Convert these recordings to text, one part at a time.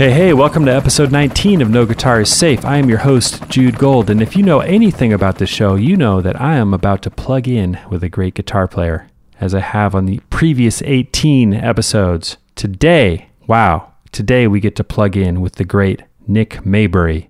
Hey, hey, welcome to episode 19 of No Guitar is Safe. I am your host, Jude Gold, and if you know anything about this show, you know that I am about to plug in with a great guitar player, as I have on the previous 18 episodes. Today, wow, today we get to plug in with the great Nick Maybury.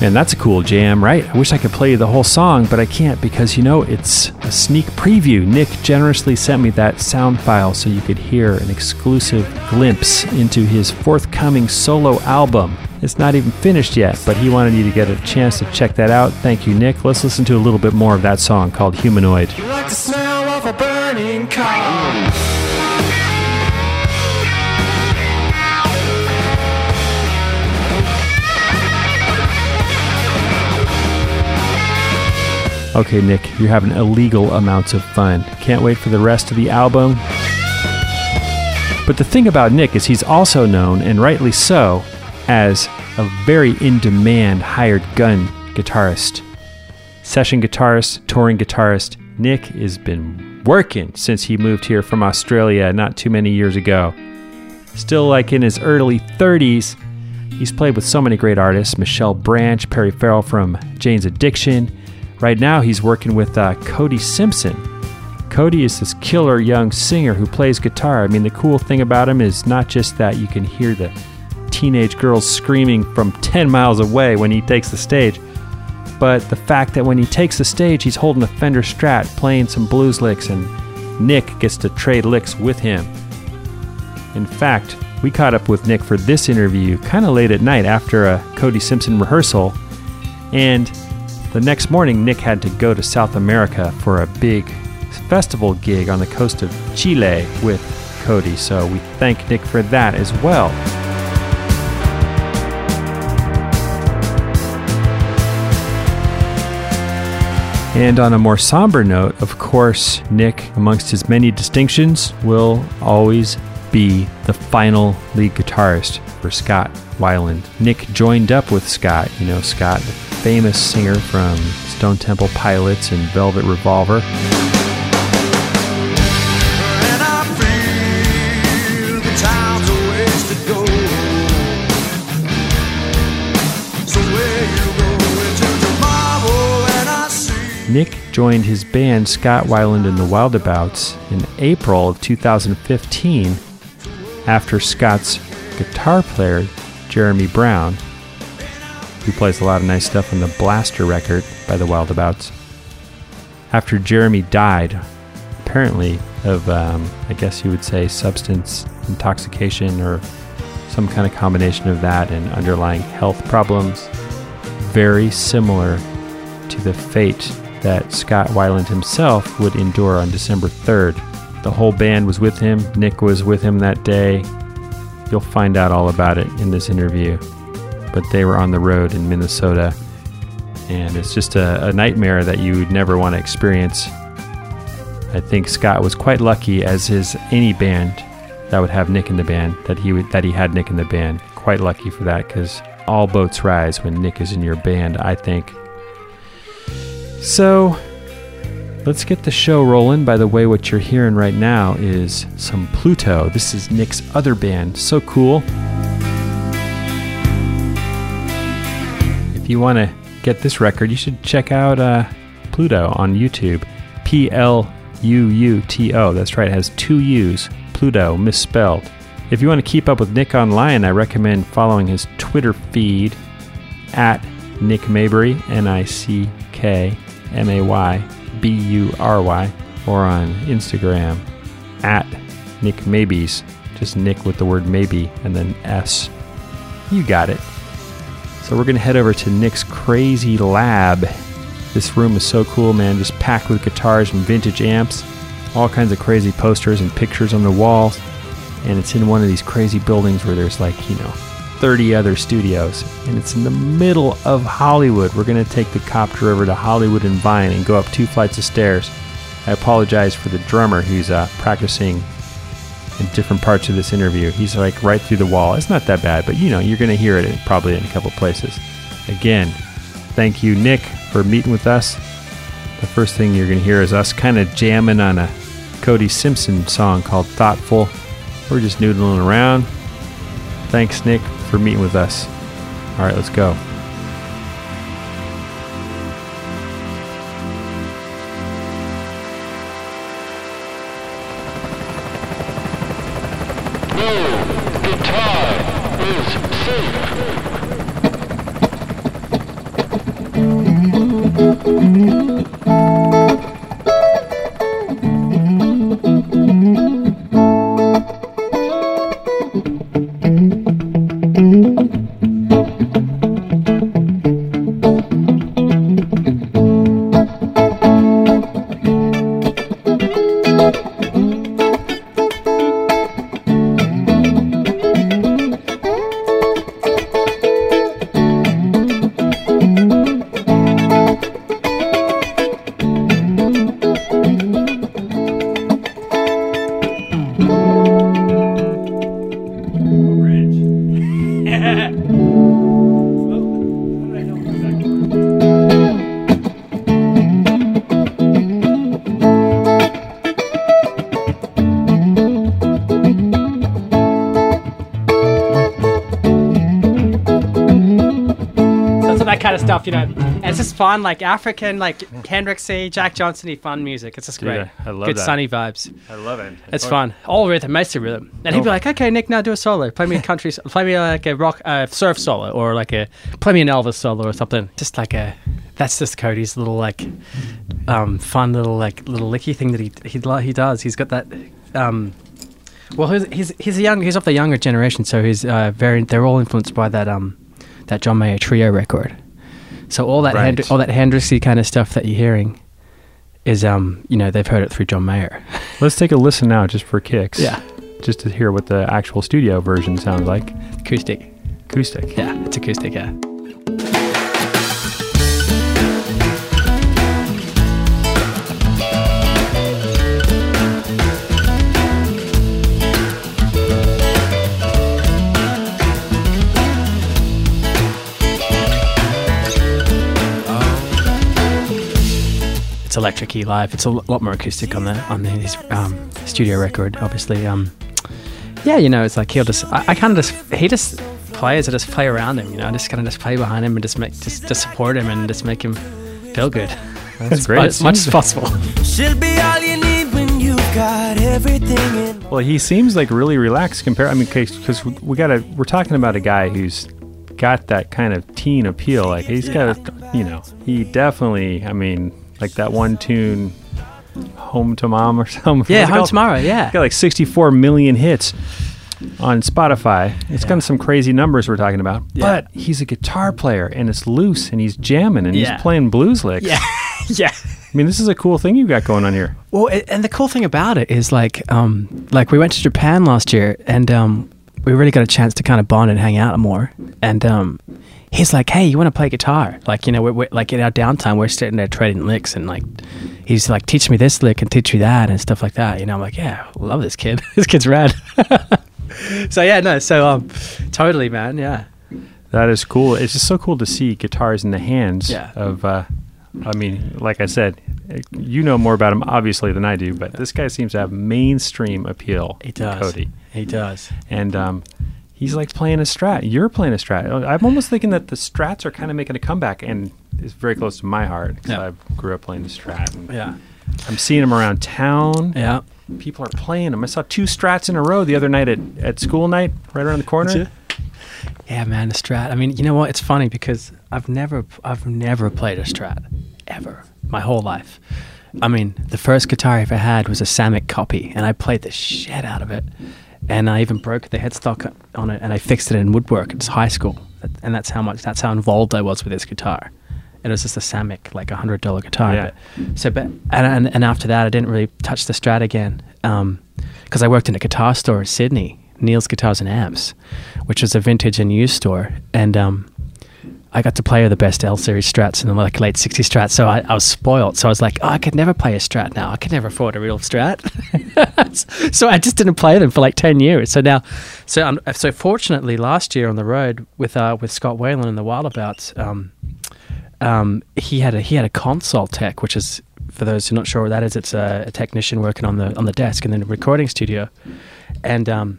Man, that's a cool jam, right? I wish I could play the whole song, but I can't because, you know, it's a sneak preview. Nick generously sent me that sound file so you could hear an exclusive glimpse into his forthcoming solo album. It's not even finished yet, but he wanted you to get a chance to check that out. Thank you, Nick. Let's listen to a little bit more of that song called Humanoid. Okay, Nick, you're having illegal amounts of fun. Can't wait for the rest of the album. But the thing about Nick is he's also known, and rightly so, as a very in demand hired gun guitarist. Session guitarist, touring guitarist. Nick has been working since he moved here from Australia not too many years ago. Still like in his early 30s, he's played with so many great artists Michelle Branch, Perry Farrell from Jane's Addiction. Right now, he's working with uh, Cody Simpson. Cody is this killer young singer who plays guitar. I mean, the cool thing about him is not just that you can hear the teenage girls screaming from 10 miles away when he takes the stage, but the fact that when he takes the stage, he's holding a Fender Strat, playing some blues licks, and Nick gets to trade licks with him. In fact, we caught up with Nick for this interview kind of late at night after a Cody Simpson rehearsal, and the next morning, Nick had to go to South America for a big festival gig on the coast of Chile with Cody, so we thank Nick for that as well. And on a more somber note, of course, Nick, amongst his many distinctions, will always be the final lead guitarist for Scott Weiland. Nick joined up with Scott, you know, Scott, famous singer from Stone Temple Pilots and Velvet Revolver. And I feel the time's a ways to go. So where you go into tomorrow and I see Nick joined his band Scott Weiland and the Wildabouts in April of 2015 after Scott's guitar player, Jeremy Brown, who plays a lot of nice stuff on the Blaster record by the Wildabouts, after Jeremy died, apparently of, um, I guess you would say, substance intoxication or some kind of combination of that and underlying health problems, very similar to the fate that Scott Weiland himself would endure on December 3rd. The whole band was with him, Nick was with him that day. You'll find out all about it in this interview. But they were on the road in Minnesota, and it's just a, a nightmare that you would never want to experience. I think Scott was quite lucky, as is any band that would have Nick in the band, that he would, that he had Nick in the band. Quite lucky for that, because all boats rise when Nick is in your band. I think. So, let's get the show rolling. By the way, what you're hearing right now is some Pluuto. This is Nick's other band. So cool. You want to get this record, you should check out uh, Pluuto on YouTube. P L U U T O. That's right, it has two U's. Pluto, misspelled. If you want to keep up with Nick online, I recommend following his Twitter feed at Nick Maybury, N I C K M A Y B U R Y, or on Instagram at Nick Maybes. Just Nick with the word maybe and then S. You got it. So we're going to head over to Nick's Crazy Lab. This room is so cool, man. Just packed with guitars and vintage amps, all kinds of crazy posters and pictures on the walls. And it's in one of these crazy buildings where there's like, you know, 30 other studios. And it's in the middle of Hollywood. We're going to take the copter over to Hollywood and Vine and go up two flights of stairs. I apologize for the drummer who's uh, practicing in different parts of this interview. He's like right through the wall. It's not that bad, but you know, you're going to hear it probably in a couple places. Again, thank you, Nick, for meeting with us. The first thing you're going to hear is us kind of jamming on a Cody Simpson song called Thoughtful. We're just noodling around. Thanks, Nick, for meeting with us. All right, let's go. Fun, like African, like Hendrixy, Jack Johnson fun music. It's just great. I- I love Good that. sunny vibes. I love it. It's fun. All rhythm, mostly rhythm. And he'd be Oh. like, "Okay, Nick, now do a solo. Play me a country, play me like a rock, uh, surf solo, or like a play me an Elvis solo or something." Just like a, that's just Cody's little like, um, fun little like little licky thing that he he he does. He's got that, um, well, he's he's he's a young he's of the younger generation, so he's uh, very they're all influenced by that um, that John Mayer trio record. So all that Right. Hendri- all that Hendrixy kind of stuff that you're hearing is um you know they've heard it through John Mayer. Let's take a listen now just for kicks. Yeah. Just to hear what the actual studio version sounds like. Acoustic. Acoustic. Yeah, it's acoustic, yeah. Electric key live. It's a lot more acoustic on the on the, his um, studio record, obviously. Um, yeah, you know, it's like he'll just. I, I kind of just. He just players. I just play around him. You know, I just kind of just play behind him and just make just, just support him and just make him feel good. That's great. As much as possible. She'll be all you need when you've got everything in. Well, he seems like really relaxed compared. I mean, because we got to. We're talking about a guy who's got that kind of teen appeal. Like he's got, a, you know, he definitely. I mean, like that one tune, "Home to Mom" or something. yeah, home tomorrow. Yeah, Got like 64 million hits on Spotify. It's got some crazy numbers we're talking about. Yeah. But he's a guitar player and it's loose and he's jamming and Yeah. he's playing blues licks. yeah, yeah. I mean, this is a cool thing you've got going on here. Well, and the cool thing about it is like, um, like we went to Japan last year, and um, we really got a chance to kind of bond and hang out more. And um, he's like, "Hey, you want to play guitar?" Like, you know, we're, we're like in our downtime, we're sitting there trading licks, and like, he's like, "Teach me this lick and teach me that," and stuff like that. You know, I'm like, "Yeah, love this kid. this kid's rad." so yeah, no, so um, totally, man, yeah. That is cool. It's just so cool to see guitars in the hands Yeah. of. Uh, I mean, like I said, you know more about him obviously than I do, but this guy seems to have mainstream appeal. He does. Cody, He does. and um, he's like playing a strat. You're playing a strat. I'm almost thinking that the strats are kind of making a comeback, and it's very close to my heart because Yeah. I grew up playing the strat. Yeah. I'm seeing them around town. Yeah. People are playing them. I saw two strats in a row the other night at, at school night, right around the corner. Yeah, man, the Strat. I mean, you know what? It's funny because I've never, I've never played a Strat ever my whole life. I mean, the first guitar I ever had was a Samick copy, and I played the shit out of it. And I even broke the headstock on it, and I fixed it in woodwork. It's high school, and that's how much. That's how involved I was with this guitar. And it was just a Samick, like a hundred dollar guitar. Yeah. But, so, but and, and and after that, I didn't really touch the Strat again, because I worked in a guitar store in Sydney, Neil's Guitars and Amps, which was a vintage and used store. And um, I got to play the best L series strats and the like late 60s strats. So I, I was spoiled. So I was like, oh, I could never play a strat now. I could never afford a real strat. so I just didn't play them for like 10 years. So now, so um, so fortunately, last year on the road with uh, with Scott Weiland in the Wildabouts, um, um, he had a he had a console tech, which is for those who are not sure what that is, it's a, a technician working on the on the desk in the recording studio, and um,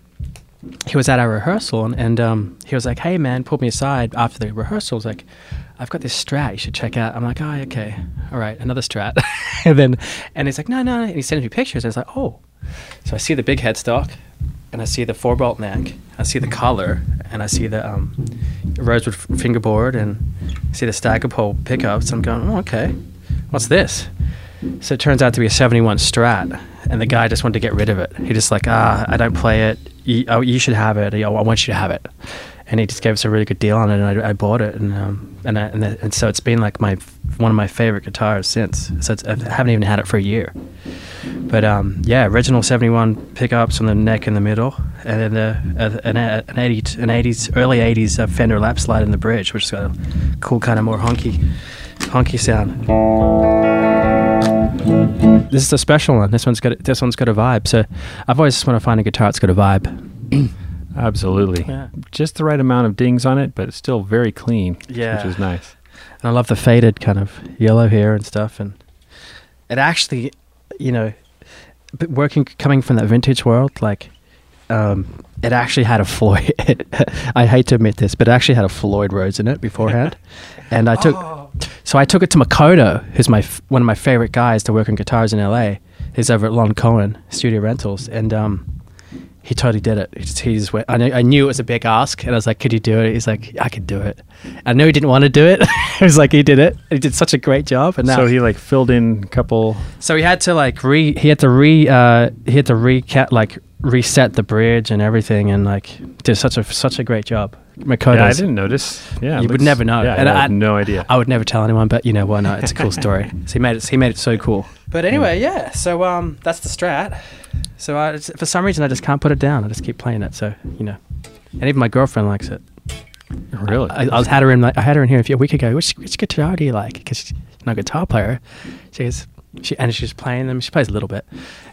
he was at our rehearsal and, and um, he was like, "Hey man," pulled me aside after the rehearsal. Was like, "I've got this strat you should check out." I'm like, "Oh, okay, all right, another strat." and then and he's like, "No, no," and he sends me pictures. And I was like, "Oh," so I see the big headstock, and I see the four bolt neck, I see the collar, and I see the um, rosewood fingerboard, and I see the stagger pole pickups. I'm going, "Oh, okay, what's this?" So it turns out to be a 71 Strat, and the guy just wanted to get rid of it. He just like, ah, I don't play it. You, oh, you should have it. I want you to have it. And he just gave us a really good deal on it, and I, I bought it, and um, and, I, and and so it's been like my one of my favorite guitars since. So I haven't even had it for a year. But um, yeah, original 71 pickups on the neck in the middle, and then the, uh, an, an 80 an 80s early 80s uh, Fender lap slide in the bridge, which has got a cool kind of more honky honky sound. This is a special one. This one's got this one's got a vibe. So I've always just want to find a guitar that's got a vibe. Absolutely. Yeah. Just the right amount of dings on it, but it's still very clean. Yeah. Which is nice. And I love the faded kind of yellow hair and stuff. And it actually, you know, working coming from that vintage world, like um, it actually had a Floyd. I hate to admit this, but it actually had a Floyd Rose in it beforehand. and I took, so I took it to Makoto, who's my f- one of my favorite guys to work on guitars in LA. He's over at Lon Cohen Studio Rentals, and um, he totally did it. He just, he just went. I, knew, I knew it was a big ask, and I was like, "Could you do it?" He's like, "I could do it." I knew he didn't want to do it. he was like, "He did it. He did such a great job." And now, So he like filled in a couple. so he had to like re he had to re uh he had to recat like reset the bridge and everything and like did such a such a great job. Makoto's Yeah, I didn't notice. Yeah, it You would never know. Yeah, And I I- had no idea. I would never tell anyone, but you know why not? It's a cool story. so he made it he made it so cool. But anyway, yeah. So um that's the strat. So I, for some reason I just can't put it down. I just keep playing it. So you know, and even my girlfriend likes it. really? I, I was had her in I had her in here a few- a week ago. Which which guitar do you like? Because she's not a guitar player. She goes, she and she's playing them. She plays a little bit.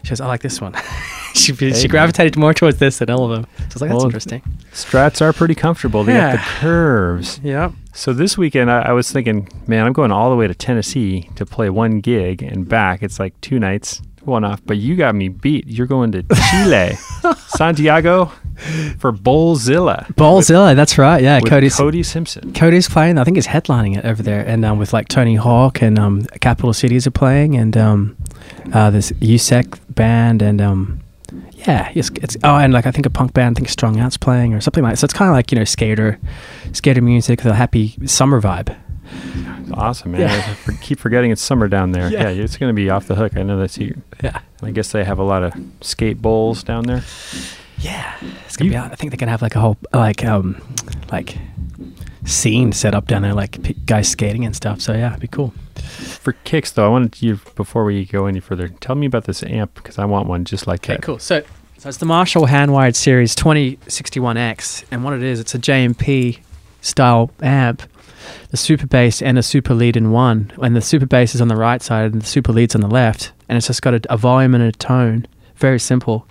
She goes, I like this one. she Hey. she gravitated more towards this than all of them. So I was like, that's Well, interesting. Strats are pretty comfortable. They got the curves. Yeah. So this weekend, I, I was thinking, man, I'm going all the way to Tennessee to play one gig and back. It's like two nights, one off. But you got me beat. You're going to Chile, Santiago, for Bowlzilla. Ballzilla, that's right. Yeah, Cody's Cody Simpson. Cody's playing. I think he's headlining it over there, and um, with like Tony Hawk and um, Capital Cities are playing, and um, uh, this USEC band, and um, yeah, it's, it's oh, and like I think a punk band, I think Strung Out's playing or something like. That. So it's kind of like you know skater, skater music, the happy summer vibe. Awesome, man. Yeah. I keep forgetting it's summer down there. Yeah. Yeah, it's going to be off the hook. I know that's you. Yeah, I guess they have a lot of skate bowls down there. Yeah. It's gonna You- be. I think they're gonna have like a whole like um like scene set up down there, like p- guys skating and stuff. So yeah, it'd be cool. For kicks, though, I wanted you, before we go any further, tell me about this amp because I want one just like Okay, that. cool. So, so it's the Marshall Handwired Series 2061X, and what it is, it's a JMP style amp, the super bass and a super lead in one, and the super bass is on the right side and the super lead's on the left, and it's just got a, a volume and a tone, very simple.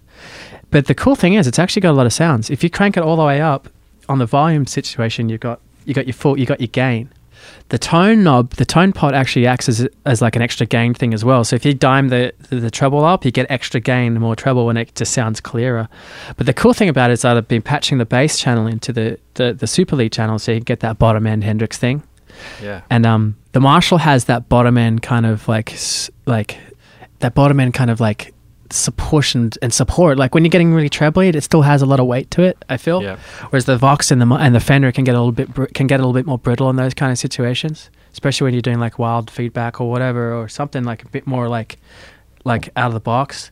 But the cool thing is, it's actually got a lot of sounds. If you crank it all the way up on the volume situation, you've got you got your full, you got your gain. The tone knob, the tone pot actually acts as, as like an extra gain thing as well. So if you dime the, the, the treble up, you get extra gain, more treble, and it just sounds clearer. But the cool thing about it is that I've been patching the bass channel into the, the, the super lead channel so you can get that bottom end Hendrix thing. Yeah. And um, the Marshall has that bottom end kind of like s- like that bottom end kind of like support and, and support. Like when you're getting really trebly, it still has a lot of weight to it. I feel. Yeah. Whereas the Vox and the and the Fender can get a little bit br- can get a little bit more brittle in those kind of situations, especially when you're doing like wild feedback or whatever or something like a bit more like like out of the box.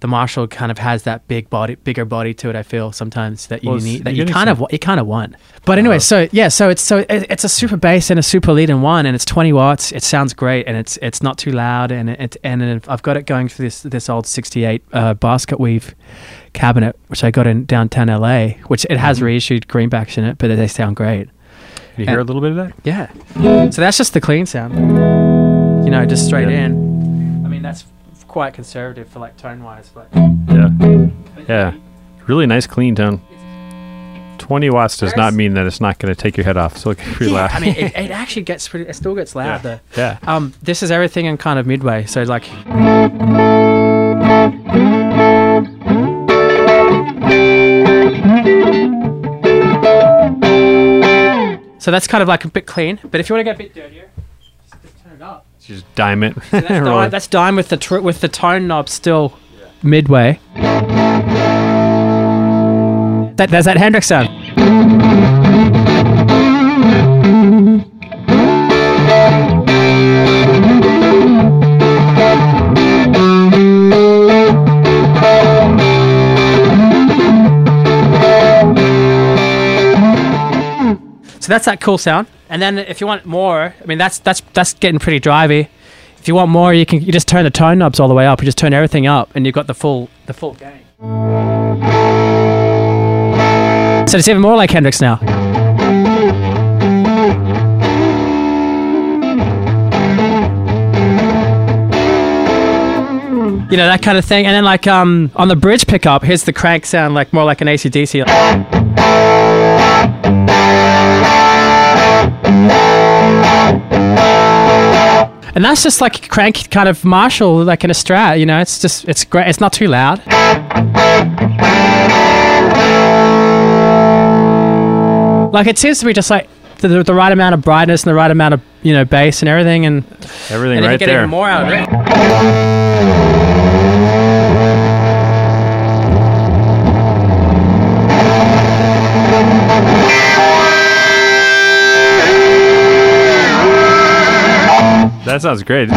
The Marshall kind of has that big body, bigger body to it. I feel sometimes that you Well, need that you kind some- of you kind of want. But anyway, Uh, so yeah, so it's so it, it's a super bass and a super lead in one, and it's 20 watts. It sounds great, and it's it's not too loud, and it and I've got it going through this this old 68 uh, basket weave cabinet, which I got in downtown LA, which it has Mhm. reissued greenbacks in it, but they sound great. Can you hear a little bit of that? Yeah. So that's just the clean sound. You know, just straight Yeah. in. I mean, that's quite conservative for like tone wise, but Yeah. Yeah. Really nice clean tone. 20 watts does not mean that it's not going to take your head off. So it's pretty yeah, loud. I mean, it, it actually gets pretty. It still gets loud though. yeah. Um, this is everything in kind of midway. So like, so that's kind of like a bit clean. But if you want to get a bit dirtier, just, just turn it up. Just dime it. So that's, dime, that's dime with the tr- with the tone knob still midway. That there's that Hendrix sound. So that's that cool sound. And then if you want more, I mean that's that's that's getting pretty drivey. If you want more, you can you just turn the tone knobs all the way up. You just turn everything up, and you've got the full the full gain. So it's even more like Hendrix now. You know that kind of thing, and then like um on the bridge pickup, here's the crank sound, like more like an ACDC. And that's just like a crank kind of Marshall, like in a Strat. You know, it's just it's great. It's not too loud. Like it seems to be just like the, the, the right amount of brightness and the right amount of you know bass and everything, and, Everything and right get there. even more out of it. That sounds great.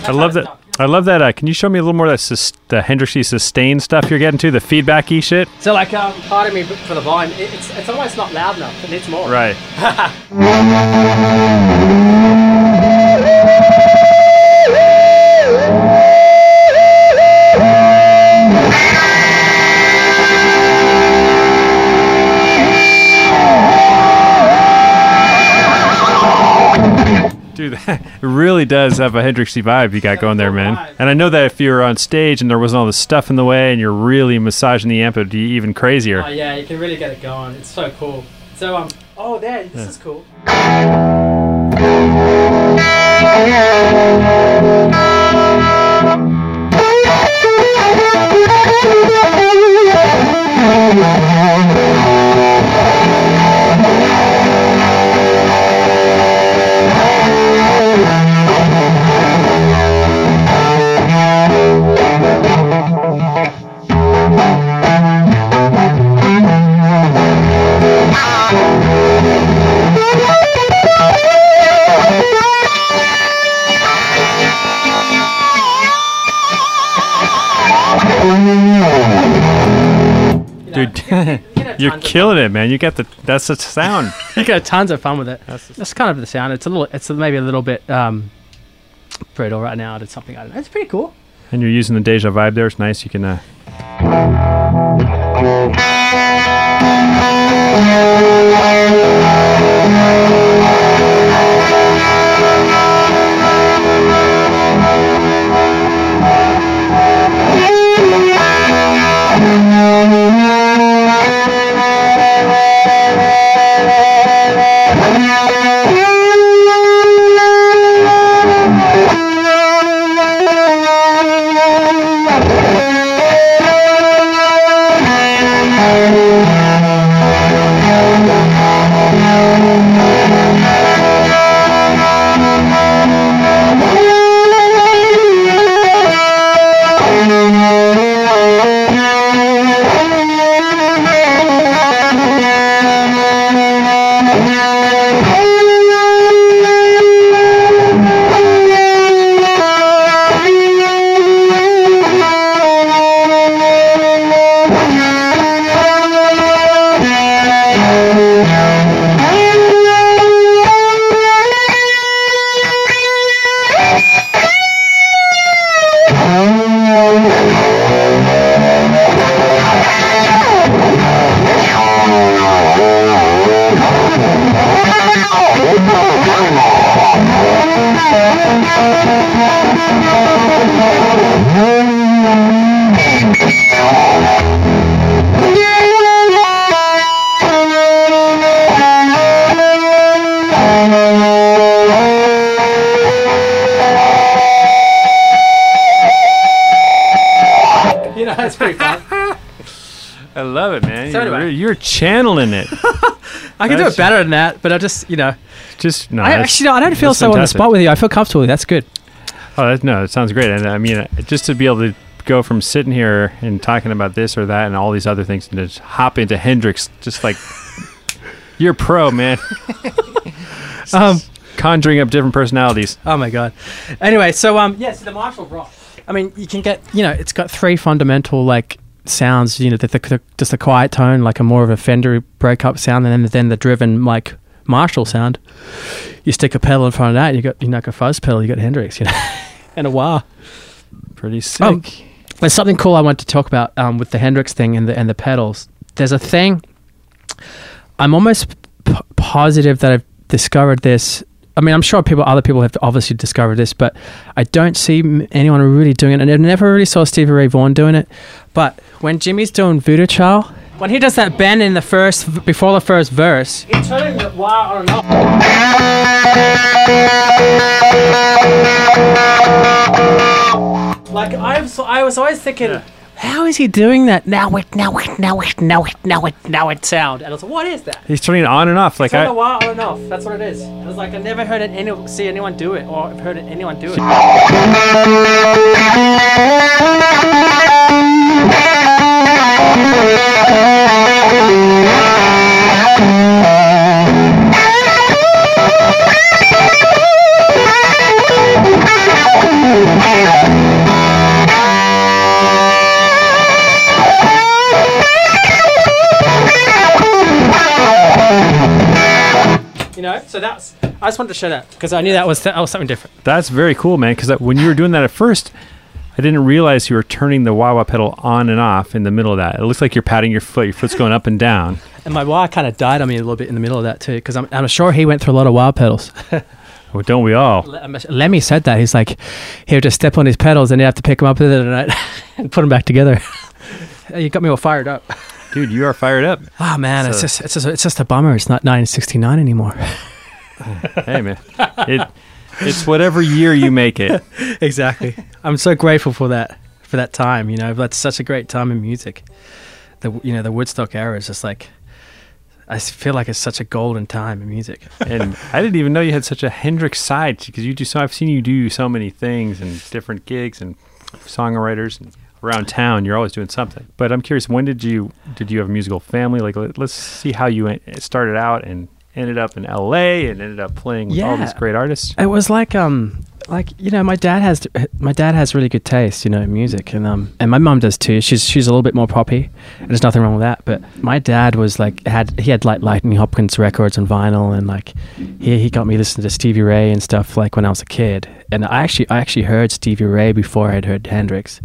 I love that. I love that. Uh, can you show me a little more of that sus- the Hendrixy sustain stuff you're getting to, the feedbacky shit? So like, um, pardon me for the volume. It, it's it's almost not loud enough. It needs more. Right. Dude, that really does have a Hendrixy vibe you got going there, man. And I know that if you're on stage and there wasn't all this stuff in the way and you're really massaging the amp, it'd be even crazier. Oh yeah, you can really get it going. It's so cool. So um, oh there, this is cool. You're killing it, man. You got the that's the sound. you got tons of fun with it. That's, that's kind of the sound. It's a little. It's maybe a little bit um, brittle right now. I did something. I don't know. It's pretty cool. And you're using the Deja vibe there. It's nice. You can. Uh... you're, anyway. re- you're channeling it. I can do it better than that, but I just, you know, Just no. I that's- actually, no, I don't feel that's so on the fantastic. spot with you. I feel comfortable. That's good. Oh, that, no, it sounds great. And I mean, just to be able to go from sitting here and talking about this or that and all these other things and just hop into Hendrix, just like you're pro, man. Um, Conjuring up different personalities. Oh my god. Anyway, so um, yes, the Marshall Rock. I mean, you can get, you know, it's got three fundamental like sounds. You know, the, the, the just a quiet tone, like a more of a Fender breakup sound, and then then the driven like Marshall sound. You stick a pedal in front of that, you got you know, like a fuzz pedal. You got Hendrix, you know, and a wah. Pretty sick. Oh. There's something cool I want to talk about um, with the Hendrix thing and the and the pedals. There's a thing. I'm almost p- positive that I've discovered this. I mean, I'm sure people, other people have obviously discovered this, but I don't see anyone really doing it, and I never really saw Stevie Ray Vaughan doing it. But when Jimi's doing Voodoo Child, when he does that bend in the first, before the first verse, he's turning the wah on and off. Like I was, I was always thinking, how is he doing that? Now it, now it, now it, now it, now it, now it sound. And I was like, what is that? He's turning it on and off. Like Turn the I, wah on and off. That's what it is. I was like I've never heard it any see anyone do it, or I've heard it, anyone do it. So that's. I just wanted to show that because I knew that was that was something different. that's very cool, man. Because when you were doing that at first, I didn't realize you were turning the wah wah pedal on and off in the middle of that. It looks like you're patting your foot. Your foot's going up and down. And my wah kind of died on me a little bit in the middle of that too, because I'm, I'm sure he went through a lot of wah pedals. Well, don't we all? Le- um, Lemmy said that he's like, he would just step on his pedals and he'd have to pick them up with it and, and put them back together. you got me all fired up. Dude, you are fired up. Oh man, it's just it's just it's just a bummer. It's not 1969 anymore. Hey, man. It, it's whatever year you make it. exactly. I'm so grateful for that for that time. You know, that's such a great time in music. The you know the Woodstock era is just like. I feel like it's such a golden time in music. And I didn't even know you had such a Hendrix side because you do so. I've seen you do so many things and different gigs and songwriters and around town. You're always doing something. But I'm curious, when did you did you have a musical family? Like, let, let's see how you uh, started out and ended up in L.A. and ended up playing with all these great artists. It was like um like you know my dad has my dad has really good taste you know in music and um and my mom does too. She's she's a little bit more poppy and there's nothing wrong with that. But my dad was like had he had like Lightnin' Hopkins records on vinyl and like he he got me listening to Stevie Ray and stuff like when I was a kid. And I actually I actually heard Stevie Ray before I'd heard Hendrix.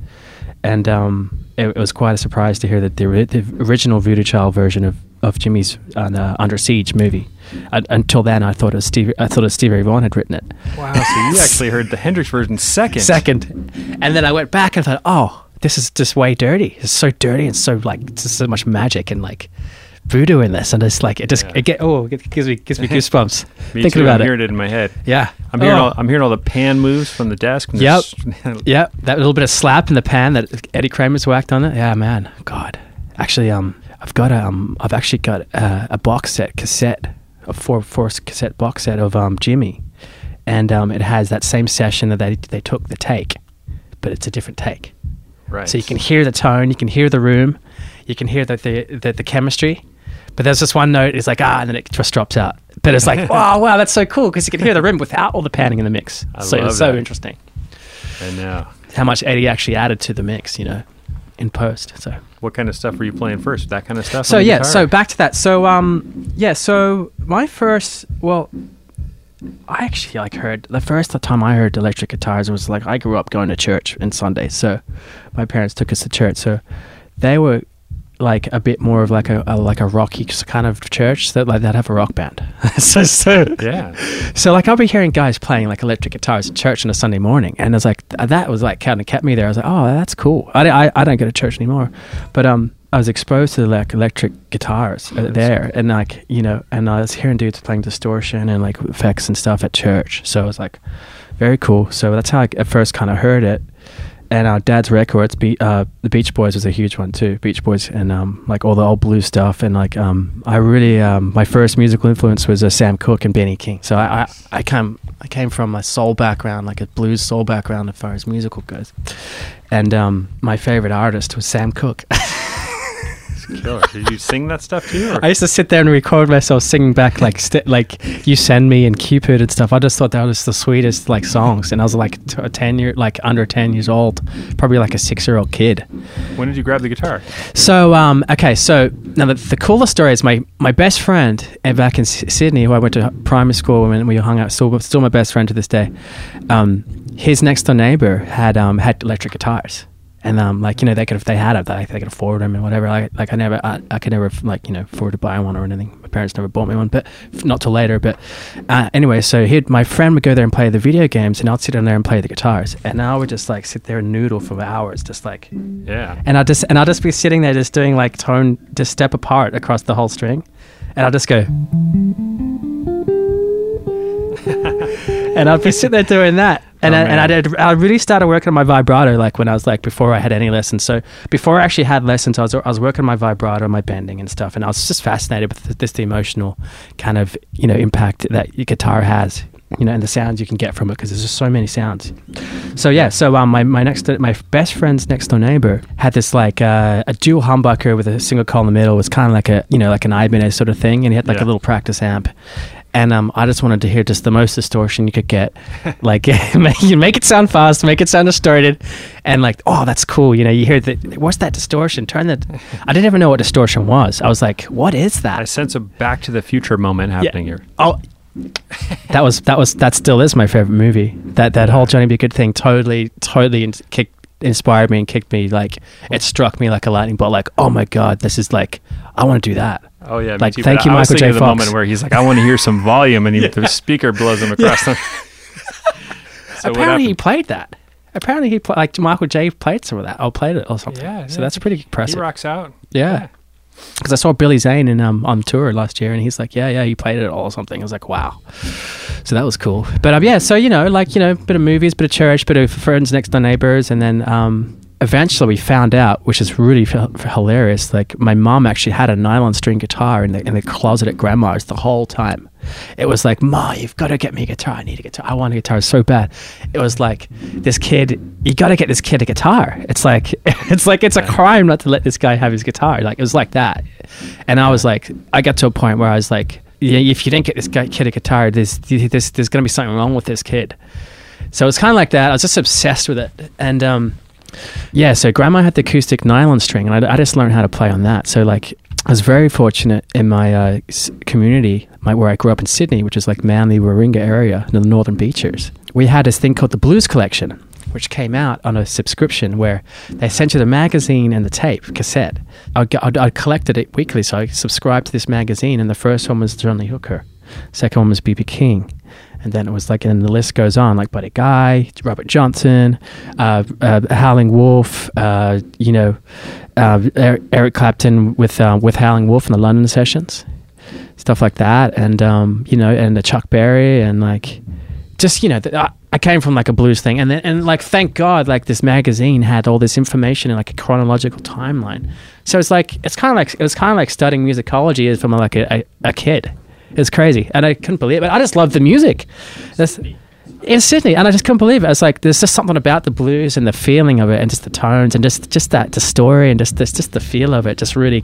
And um it, it was quite a surprise to hear that the, the original Voodoo Child version of of Jimi's uh, Under Siege movie. Uh, until then, I thought it was Stevie. I thought it was Stevie Ray Vaughan had written it. Wow! So you actually heard the Hendrix version second. Second, and then I went back and thought, oh, this is just way dirty. It's so dirty and so like just so much magic and like voodoo in this, and it's like it just Yeah. it get oh it gives me gives me goosebumps Me thinking too. about I'm it. hearing it in my head. Yeah, I'm hearing Oh. all I'm hearing all the pan moves from the desk. and Yep. Yeah, that little bit of slap in the pan that Eddie Kramer's whacked on it. Yeah, man, God. Actually, um, I've got a, um, I've actually got a, a box set cassette, a four four cassette box set of um Jimi, and um, it has that same session that they they took the take, but it's a different take. right. So you can hear the tone, you can hear the room, you can hear the the, the, the chemistry. But there's this one note, it's like, ah, and then it just drops out. But it's like, wow, wow, that's so cool because you can hear the room without all the panning in the mix. I so it's so interesting I know. how much Eddie actually added to the mix, you know, in post. So, What kind of stuff were you playing first? That kind of stuff. so yeah, guitar? so back to that. So, um, yeah, so my first, well, I actually like heard the first time I heard electric guitars was like I grew up going to church on Sunday, so my parents took us to church, so they were like a bit more of like a, a like a rocky kind of church that like they'd have a rock band. so so yeah. so like I'll be hearing guys playing like electric guitars at church on a Sunday morning, and I was like that was like kind of kept me there. I was like, oh, that's cool. I, I, I don't go to church anymore, but um, I was exposed to like electric guitars uh, there, and like you know, and I was hearing dudes playing distortion and like effects and stuff at church. So it was like very cool. So that's how I at first kind of heard it, and our dad's records. Be, uh, the Beach Boys was a huge one too. Beach Boys and um, like all the old blues stuff. And like um, I really um, my first musical influence was uh, Sam Cooke and Benny King. So I, I I came I came from a soul background, like a blues soul background as far as musical goes. And um, my favorite artist was Sam Cooke. Killer. Did you sing that stuff too? Or? I used to sit there and record myself singing back like st- like "You Send Me" and "Cupid" and stuff. I just thought that was the sweetest like songs, and I was like t- ten year like under ten years old, probably like a six year old kid. when did you grab the guitar? So um, okay, so now the, the coolest story is my my best friend uh, back in S- Sydney, who I went to primary school with, and we hung out, still still my best friend to this day. Um, his next door neighbor had um, had electric guitars. And um, like you know, they could if they had it, like they could afford them and whatever. Like, like I never, I, I could never like you know afford to buy one or anything. My parents never bought me one, but not till later. But uh, anyway, so he'd my friend would go there and play the video games, and I'd sit down there and play the guitars, and I would just like sit there and noodle for hours, just like Yeah. and I just and I'll just be sitting there just doing like tone just step apart across the whole string, and I'll just go. And I'd be sitting there doing that, and Oh, I, and I did. I really started working on my vibrato like when I was like before I had any lessons. So before I actually had lessons, I was I was working on my vibrato, my bending and stuff, and I was just fascinated with th- this the emotional kind of you know impact that your guitar has. You know, and the sounds you can get from it because there's just so many sounds. So yeah, so um, my my next my best friend's next door neighbor had this like uh, a dual humbucker with a single coil in the middle. It was kind of like a you know like an Ibanez sort of thing, and he had like Yeah. a little practice amp. And um, I just wanted to hear just the most distortion you could get, like make, you make it sound fast, make it sound distorted, and like, oh, that's cool. You know, you hear that. What's that distortion? Turn that. I didn't even know what distortion was. I was like, what is that? I that? sense a Back to the Future moment happening here. Oh, that was that was that still is my favorite movie. That that whole Johnny B. Goode thing totally totally in, kicked inspired me and kicked me like it struck me like a lightning bolt. Like, oh my god, this is like I want to do that. Oh yeah, Like, too, thank you, I Michael J. of the moment where he's like, "I want to hear some volume," and he, the speaker blows him across the. so Apparently he played that. Apparently he played like Michael J played some of that. or played it or something. Yeah, So yeah. that's pretty impressive. He rocks out. Yeah. Because I saw Billy Zane in um, on tour last year, and he's like, "Yeah, yeah, he played it all or something." I was like, "Wow!" So that was cool. But um, yeah, so you know, like you know, bit of movies, bit of church, bit of friends next door neighbors, and then um, eventually we found out, which is really hilarious. Like my mom actually had a nylon string guitar in the in the closet at grandma's the whole time. It was like, "Ma, you've got to get me a guitar. I need a guitar. I want a guitar so bad." It was like this kid. You got to get this kid a guitar. It's like it's like it's a crime not to let this guy have his guitar. Like it was like that, and I was like, I got to a point where I was like, yeah, if you didn't get this guy, kid a guitar, there's there's, there's going to be something wrong with this kid. So it's kind of like that. I was just obsessed with it, and um, yeah. So grandma had the acoustic nylon string, and I, I just learned how to play on that. So like, I was very fortunate in my uh, community, my, where I grew up in Sydney, which is like Manly, Warringah area, in the Northern Beaches. We had this thing called the Blues Collection, which came out on a subscription where they sent you the magazine and the tape cassette. I, I, I collected it weekly, so I subscribed to this magazine, and the first one was John Lee Hooker, second one was BB King. And then it was like, and the list goes on, like Buddy Guy, Robert Johnson, uh, uh, Howlin' Wolf, uh, you know, uh, Eric, Clapton with uh, with Howlin' Wolf in the London sessions, stuff like that, and um, you know, and the Chuck Berry, and like, just you know, th- I, I came from like a blues thing, and then and like, thank God, like this magazine had all this information in like a chronological timeline. So it's like it's kind of like it was kind of like studying musicology from like a, a, a kid. It was crazy, and I couldn't believe it. But I just loved the music. That's, in Sydney, and I just couldn't believe it. It's like there's just something about the blues and the feeling of it, and just the tones, and just just that the story, and just this just the feel of it. Just really,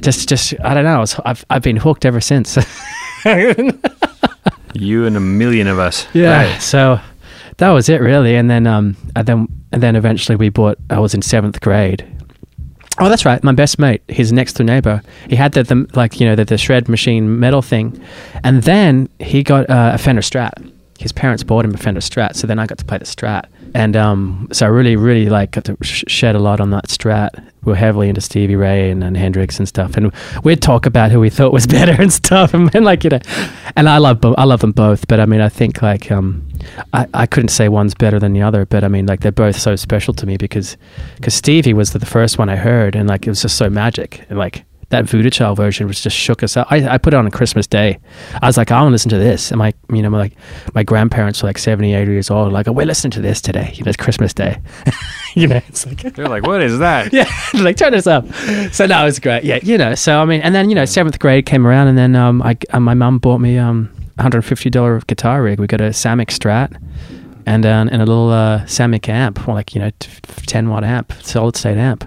just just I don't know. It's, I've I've been hooked ever since. You and a million of us. Yeah. So that was it really. And then um and then and then eventually we bought I was in seventh grade. Oh, that's right. My best mate, his next door neighbor, he had the, the like you know the, the shred machine metal thing, and then he got uh, a Fender Strat. His parents bought him a Fender Strat, so then I got to play the Strat, and um, so I really, really like got to sh- shed a lot on that Strat. We are heavily into Stevie Ray and, and Hendrix and stuff, and we'd talk about who we thought was better and stuff, and then like you know, and I love bo- I love them both, but I mean I think like um, I, I couldn't say one's better than the other, but I mean like they're both so special to me because because Stevie was the, the first one I heard, and like it was just so magic, and like that Voodoo Child version was just shook us up. I, I put it on a Christmas day. I was like, I want to listen to this. And my, you know, my, like my grandparents were like 70, 80 years old. Like, oh, we're listening to this today. You know, it's Christmas day. you know, it's like, They're like, what is that? yeah, like turn this up. So no, it was great. Yeah, you know. So I mean, and then you know, seventh grade came around, and then um, I uh, my mum bought me um, hundred fifty dollar guitar rig. We got a Samick Strat, and uh, and a little uh, Samick amp, like you know, t- ten watt amp, solid state amp,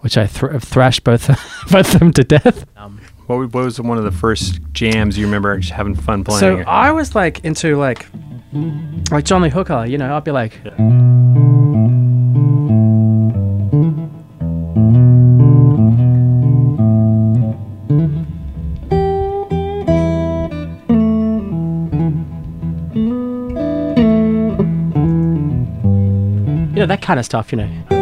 which I thr- thrashed both both of them to death. Um, what, wa- what was one of the first jams you remember just having fun playing? So I was like into like like John Lee Hooker, you know, I'd be like You know, that kind of stuff, you know.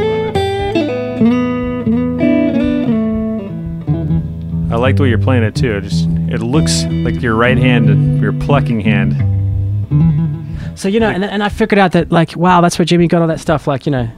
I liked the way you're playing it too. It just it looks like your right hand, your plucking hand. So you know, and, and I figured out that like, wow, that's where Jimi got all that stuff. Like, you know,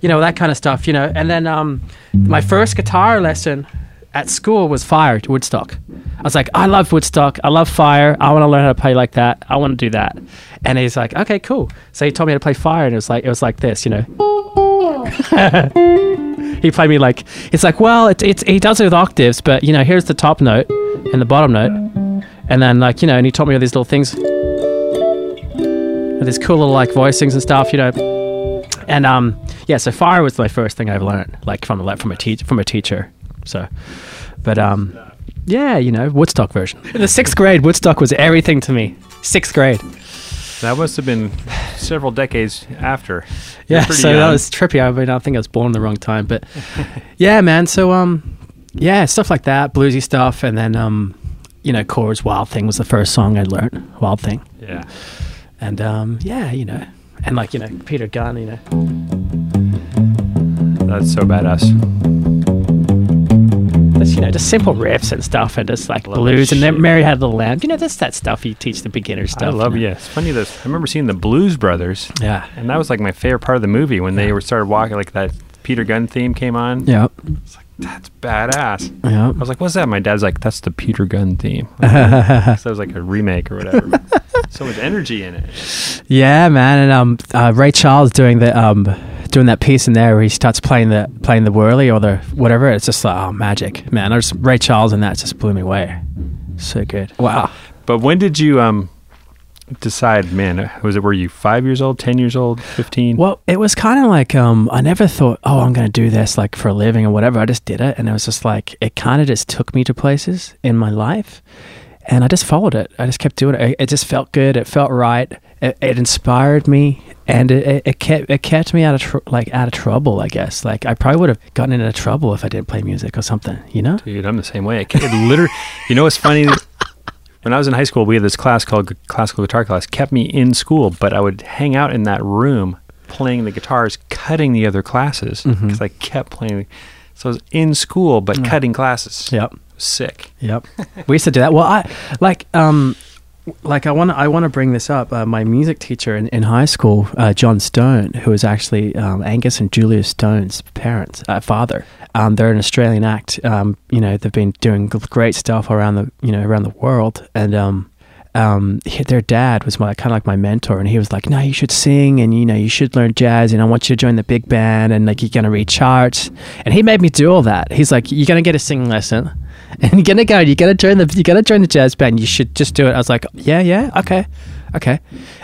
you know that kind of stuff. You know, and then um, my first guitar lesson at school was Fire Woodstock. I was like, I love Woodstock. I love Fire. I want to learn how to play like that. I want to do that. And he's like, okay, cool. So he taught me how to play Fire, and it was like it was like this, you know. he played me like it's like well it's it's he does it with octaves but you know here's the top note and the bottom note and then like you know and he taught me all these little things these cool little like voicings and stuff you know and um yeah so fire was my first thing I've learned like from a from a teach from a teacher so but um yeah you know Woodstock version. In the sixth grade Woodstock was everything to me. Sixth grade. That must have been several decades after. You're yeah so that was trippy. I mean i think i was born in the wrong time but yeah man so um yeah stuff like that bluesy stuff and then um you know chords wild thing was the first song i learned wild thing. Yeah. and um yeah you know and like you know peter gunn you know. That's so badass. Just you know just mm-hmm. simple riffs and stuff and just like Love blues and then mary had the lamb you know that's that stuff you teach the beginner stuff I love you know? yeah. It's funny that I remember seeing the Blues Brothers, yeah and that was like my favorite part of the movie when they were started walking. Like that Peter Gunn theme came on. yeah That's badass. yeah I was like, "What's that?" My dad's like, "That's the Peter Gunn theme." so that was like a remake or whatever. so much energy in it. Yeah, man, and um, uh, Ray Charles doing the um, doing that piece in there where he starts playing the playing the whirly or the whatever. It's just like oh, magic, man. There's Ray Charles and that just blew me away. So good. Wow. But when did you um decide? Man, was it were you five years old, ten years old, fifteen? Well, it was kind of like um, I never thought, oh, I'm going to do this like for a living or whatever. I just did it, and it was just like it kind of just took me to places in my life, and I just followed it. I just kept doing it. It, it just felt good. It felt right. It, it inspired me, and it, it, it kept it kept me out of tr- like out of trouble. I guess like I probably would have gotten into trouble if I didn't play music or something. You know? Dude, I'm the same way. It, it literally, you know what's funny? When I was in high school, we had this class called classical guitar class. Kept me in school, but I would hang out in that room playing the guitars, cutting the other classes because I kept playing. So I was in school, but cutting classes. Yep. Sick. Yep. we used to do that. Well, I like um like I want to I want to bring this up. Uh, my music teacher in, in high school, uh, John Stone, who is actually um, Angus and Julia Stone's parents, uh, father. Um, they're an Australian act. Um, you know, they've been doing great stuff around the you know around the world, and um, um, he- their dad was my kind of like my mentor, and he was like, "No, you should sing, and you know, you should learn jazz, and I want you to join the big band, and like you're gonna read charts." And he made me do all that. He's like, "You're gonna get a singing lesson, and you're gonna go, you're gonna join the, you're gonna join the jazz band. You should just do it." I was like, "Yeah, yeah, okay, okay,"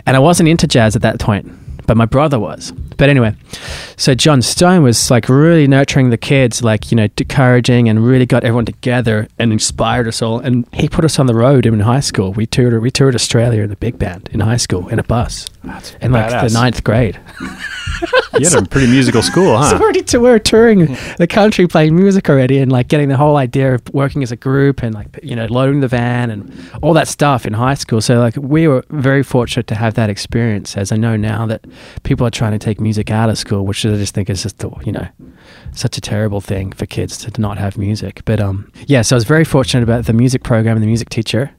and I wasn't into jazz at that point, but my brother was. But anyway, so John Stone was like really nurturing the kids, like you know, encouraging and really got everyone together and inspired us all. And he put us on the road in high school. We toured, we toured Australia in a big band in high school in a bus in like badass. the ninth grade. You had a pretty musical school, huh? we're already to, we're touring the country, playing music already, and like getting the whole idea of working as a group and like you know loading the van and all that stuff in high school. So like we were very fortunate to have that experience. As I know now that people are trying to take music out of school, which I just think is just you know such a terrible thing for kids to not have music. But um yeah, so I was very fortunate about the music program and the music teacher.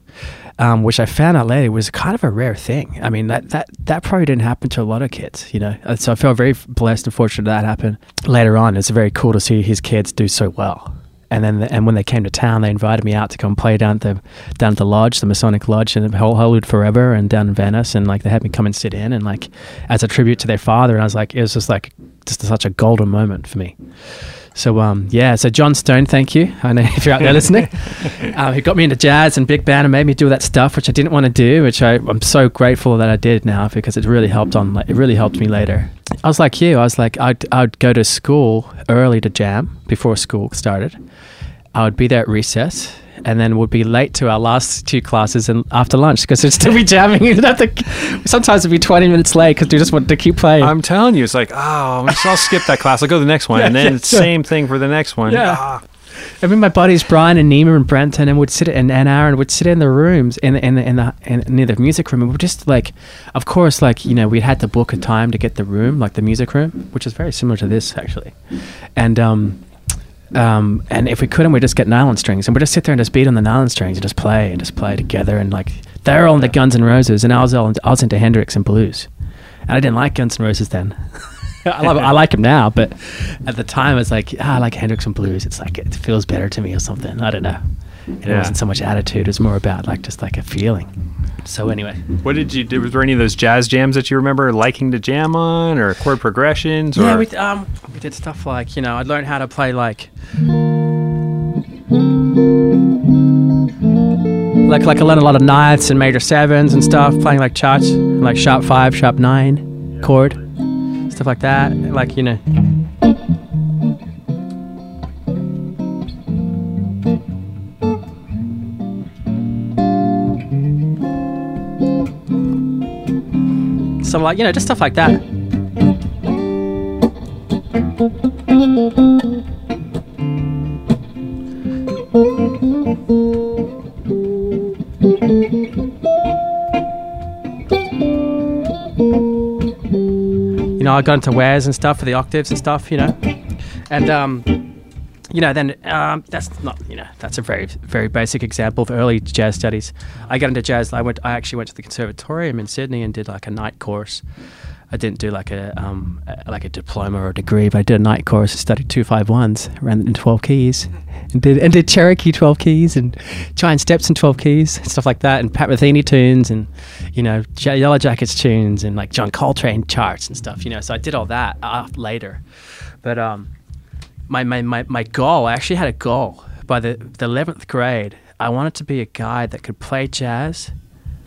Um, which I found out later was kind of a rare thing. I mean, that, that, that probably didn't happen to a lot of kids, you know. So I felt very blessed and fortunate that happened later on. It's very cool to see his kids do so well. And then, and when they came to town, they invited me out to come play down at the down at the lodge, the Masonic Lodge Hol- Hollywood Forever, and down in Venice. And like they had me come and sit in, and like as a tribute to their father. And I was like, it was just like just such a golden moment for me. So um, yeah, so John Stone, thank you. I know if you're out there listening, uh, he got me into jazz and big band and made me do that stuff which I didn't want to do, which I, I'm so grateful that I did now because it really helped on. Like, it really helped me later. I was like you. I was like I'd I'd go to school early to jam before school started. I would be there at recess. And then would be late to our last two classes and after lunch because we'd still be jamming. We'd have to, sometimes it'd be 20 minutes late because we just wanted to keep playing. I'm telling you, it's like, oh, I'll skip that class. I'll go to the next one, and then yeah, sure. same thing for the next one. Yeah. Ah. I mean, my buddies Brian and Nima and Brenton and would sit and, and Aaron would sit in the rooms in the in the in the in, near the music room. And we're just like, of course, like you know, we had to book a time to get the room, like the music room, which is very similar to this actually. And um, um, and if we couldn't, we'd just get nylon strings and we'd just sit there and just beat on the nylon strings and just play and just play together. And like they're all into Guns N' Roses, and I was all I was into Hendrix and blues, and I didn't like Guns N' Roses then. I love I like him now, but at the time it's like ah, I like Hendrix and blues. It's like it feels better to me or something. I don't know. And It wasn't so much attitude; it was more about like just like a feeling. So anyway, What did you do? Was there any of those jazz jams that you remember liking to jam on, or chord progressions? Or yeah, we um we did stuff like you know I'd learn how to play like like like I learned a lot of ninths and major sevens and stuff, playing like charts, like sharp five, sharp nine chord, stuff like that. Like you know. Some like you know just stuff like that. you know, I got into wares and stuff for the octaves and stuff, you know, and um, you know, then um, that's not, you know, that's a very, very basic example of early jazz studies. I got into jazz. I went, I actually went to the conservatorium in Sydney and did like a night course. I didn't do like a um, a- like a diploma or a degree, but I did a night course. Studied two five ones, ran in twelve keys, and did and did Cherokee twelve keys and giant steps in twelve keys, stuff like that, and Pat Metheny tunes and you know Yellow Jackets tunes and like John Coltrane charts and stuff. You know, so I did all that uh, later, but um, my, my, my, my goal, I actually had a goal by the, the 11th grade. I wanted to be a guy that could play jazz,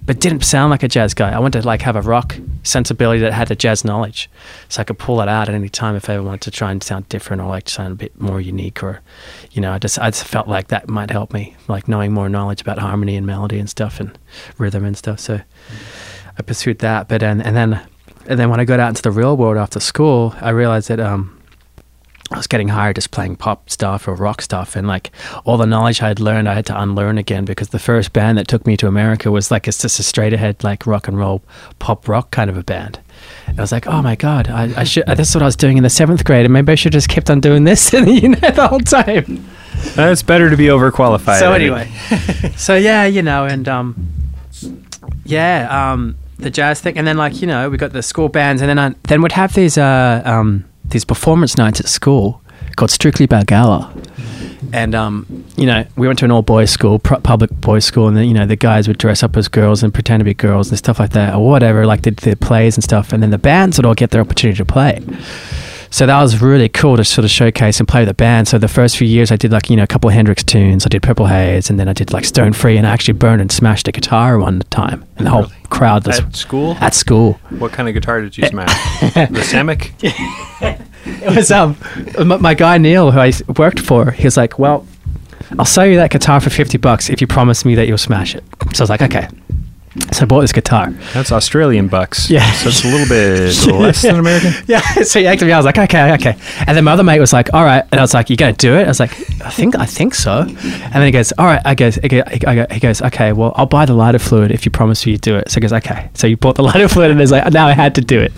but didn't sound like a jazz guy. I wanted to like have a rock sensibility that had a jazz knowledge. So I could pull that out at any time if I ever wanted to try and sound different or like sound a bit more unique or, you know, I just, I just felt like that might help me, like knowing more knowledge about harmony and melody and stuff and rhythm and stuff. So I pursued that. But, and, and then, and then when I got out into the real world after school, I realized that, um, I was getting hired just playing pop stuff or rock stuff, and like all the knowledge I had learned, I had to unlearn again because the first band that took me to America was like it's just a straight ahead like rock and roll pop rock kind of a band. And I was like, oh my god, I, I should. This is what I was doing in the seventh grade, and maybe I should have just kept on doing this, you know, the whole time. Uh, it's better to be overqualified. So anyway, so yeah, you know, and um, yeah, um, the jazz thing, and then like you know, we got the school bands, and then I, then we'd have these uh um these performance nights at school called Strictly Balgala. And um, you know, we went to an all boys school, pu- public boys school, and then you know the guys would dress up as girls and pretend to be girls and stuff like that, or whatever, like the, the plays and stuff. And then the bands would all get their opportunity to play. So that was really cool to sort of showcase and play with the band. So the first few years, I did like you know a couple of Hendrix tunes. I did Purple Haze, and then I did like Stone Free, and I actually burned and smashed a guitar one time, and the whole Really? crowd was At school? at school. What kind of guitar did you smash? the Samick? It was um my, my guy Neil who I worked for. He was like, "Well, I'll sell you that guitar for fifty bucks if you promise me that you'll smash it." So I was like, "Okay." So I bought this guitar. That's Australian bucks. Yeah. So it's a little bit less than American. Yeah. So he actually, I was like, "Okay, okay." And then my other mate was like, "All right," and I was like, "You gonna do it?" I was like, "I think, I think so." And then he goes, "All right." I goes, I go, I go, he goes, "Okay, well, I'll buy the lighter fluid if you promise me you do it." So he goes, "Okay." So you bought the lighter fluid, and it's like now I had to do it.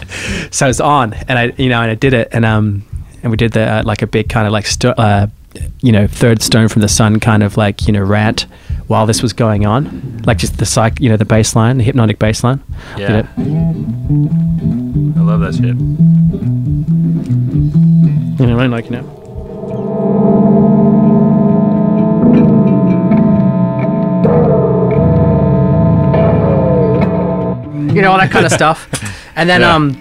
So it's on, and I, you know, and I did it, and um, and we did the uh, like a big kind of like sto- uh, you know, third stone from the sun kind of like you know rant while this was going on, like just the psych, you know, the bass line, the hypnotic bass line. you Yeah. know. I love that shit. You know, I like you know. You know all that kind of stuff, and then Yeah. um,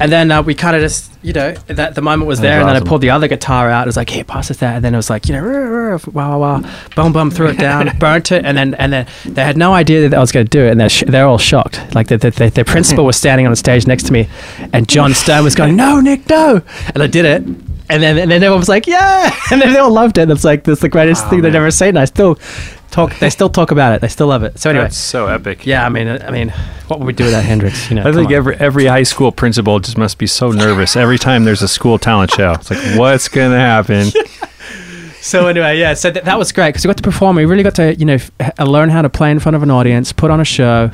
and then uh, we kind of just you know that the moment was there, and then. I pulled the other guitar out. It was like, hey, pass us that, and then it was like, you know, rrr, rrr, wow, wow, wow, boom, boom, threw it down, burnt it, and then and then they had no idea that I was going to do it, and they're sh- they're all shocked. Like the, the, the, the principal was standing on the stage next to me, and John Stone was going, no, Nick, no, and I did it. And then, and then everyone was like, "Yeah!" And then they all loved it. And it's like that's the greatest thing they'd ever seen. I still talk. They still talk about it. They still love it. So anyway, That's so epic. yeah. I mean, uh, I mean, what would we do without Hendrix? You know, I think on. every every high school principal just must be so nervous every time there's a school talent show. It's like, what's gonna happen? So anyway, yeah. So th- that was great because we got to perform. We really got to, you know, f- h- learn how to play in front of an audience, put on a show,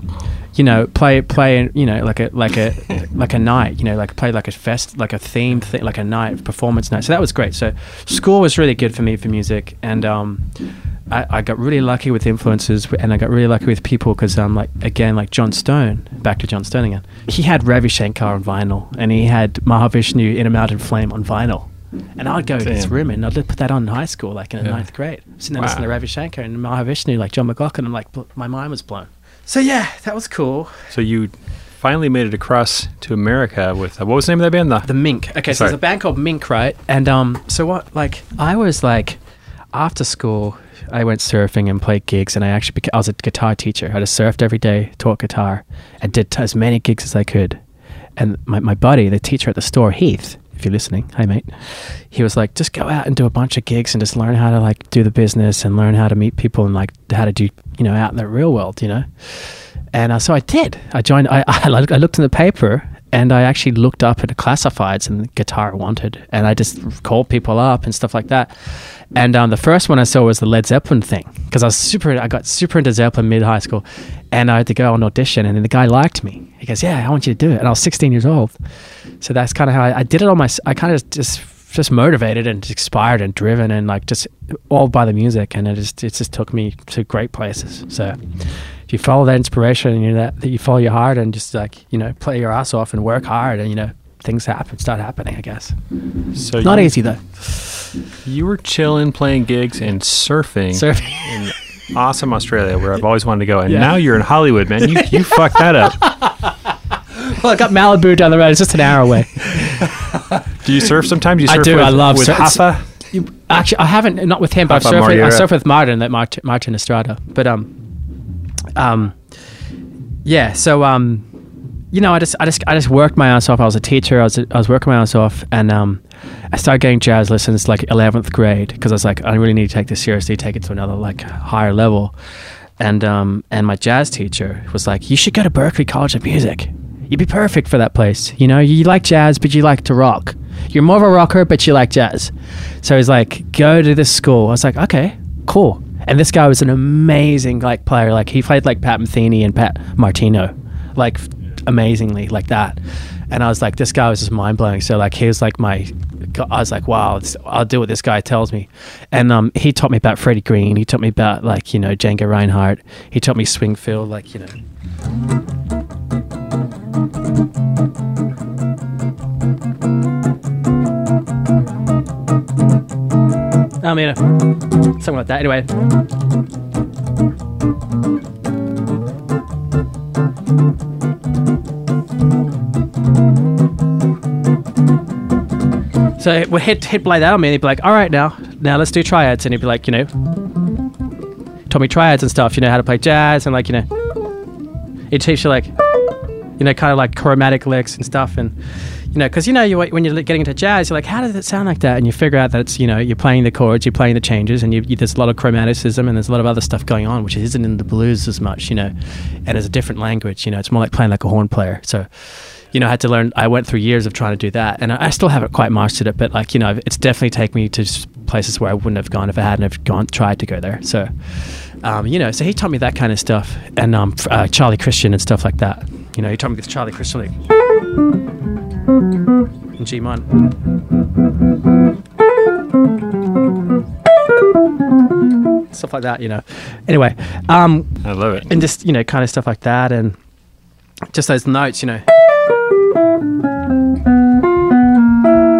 you know, play play, you know, like a like a like a night, you know, like play like a fest, like a themed thing, like a night performance night. So that was great. So school was really good for me for music, and um, I, I got really lucky with influences, and I got really lucky with people because I'm um, like again, like John Stone, back to John Stone again. He had Ravi Shankar on vinyl, and he had Mahavishnu Inner Mounting Flame on vinyl. And I'd go to his Damn. room and I'd put that on in high school, like in the Yeah. ninth grade. Sitting there Wow. listening to Ravi Shankar and Mahavishnu, like John McLaughlin. I'm like, my mind was blown. So yeah, that was cool. So you finally made it across to America with uh, what was the name of that band? The, The Mink. Okay, so Sorry. there's a band called Mink, right? And um, so what? Like, I was like, after school, I went surfing and played gigs, and I actually beca- I was a guitar teacher. I just surfed every day, taught guitar, and did t- as many gigs as I could. And my my buddy, the teacher at the store, Heath, if you're listening, hi mate, he was like, just go out and do a bunch of gigs and just learn how to like do the business and learn how to meet people and like how to do you know out in the real world, you know. And uh, so I did. I joined. I, I looked- I looked in the paper and I actually looked up at the classifieds and guitar I wanted, and I just called people up and stuff like that. And um, the first one I saw was the Led Zeppelin thing because I was super. I got super into Zeppelin mid high school, and I had to go on audition, and the guy liked me. He goes, "Yeah, I want you to do it." And I was 16 years old, so that's kind of how I, I did it on my. I kind of just just motivated and inspired and driven and like just all by the music, and it just it just took me to great places. So you follow that inspiration and you that, that you follow your heart and just like you know play your ass off and work hard and you know things happen start happening i guess so not you, easy though You were chilling, playing gigs, and surfing surfing in awesome Australia, where I've always wanted to go. And Yeah. now you're in Hollywood, man. You you fucked that up. well i got malibu down the road it's just an hour away Do you surf sometimes? You I surf do, With, I love with surf- actually i haven't not with him but i've surfed with, i surfed with martin that martin, martin estrada but um um yeah so um you know, I just, I just, I just worked my ass off. I was a teacher. I was, I was working my ass off, and um, I started getting jazz lessons like eleventh grade because I was like, I really need to take this seriously, take it to another like higher level. And um, and my jazz teacher was like, you should go to Berklee College of Music. You'd be perfect for that place. You know, you like jazz, but you like to rock. You're more of a rocker, but you like jazz. So he's like, go to this school. I was like, okay, cool. And this guy was an amazing like player. Like he played like Pat Metheny and Pat Martino, like amazingly like that. And I was like, this guy was just mind blowing. So like he was like my, I was like, wow, I'll do what this guy tells me. And um, he taught me about Freddie Green. He taught me about like you know Django Reinhardt. He taught me Swingfield, like you know. Something like that. Anyway, So we hit hit play that on me, and he'd be like, "All right, now, now let's do triads," and he'd be like, you know, taught me triads and stuff. You know how to play jazz and like you know, he'd teach you like, you know, kind of like chromatic licks and stuff, and you know, because you know, you when you're getting into jazz, you're like, how does it sound like that? And you figure out that it's you know, you're playing the chords, you're playing the changes, and you, you, there's a lot of chromaticism and there's a lot of other stuff going on, which isn't in the blues as much, you know, and it's a different language. You know, it's more like playing like a horn player. So you know, I had to learn. I went through years of trying to do that, and I, I still haven't quite mastered it. But like, you know, it's definitely taken me to places where I wouldn't have gone if I hadn't have gone tried to go there. So, um, you know, so he taught me that kind of stuff, and um, uh, Charlie Christian and stuff like that. You know, he taught me this Charlie Christian like in G. So stuff like that. You know. Anyway, um, I love it. and just you know, kind of stuff like that, and just those notes, you know.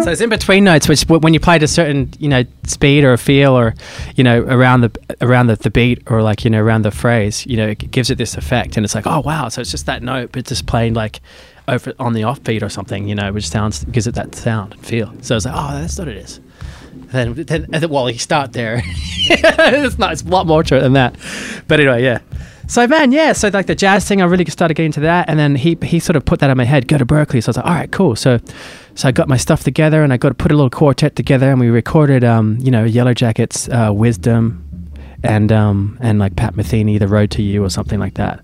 So it's in between notes, which when you play at a certain you know speed or a feel or you know around the around the, the beat or like you know around the phrase, you know, it gives it this effect, and it's like oh wow, so it's just that note, but just playing like over on the offbeat or something, you know, which sounds gives it that sound and feel. So it's like oh, that's what it is. Then, then, then well, you start there. it's not. It's a lot more to it than that. But anyway, yeah. So man, yeah. So like the jazz thing, I really started getting into that, and then he he sort of put that in my head. Go to Berklee. So I was like, all right, cool. So so I got my stuff together, and I got to put a little quartet together, and we recorded, um, you know, Yellow Jackets, uh, Wisdom, and um, and like Pat Metheny, The Road to You, or something like that.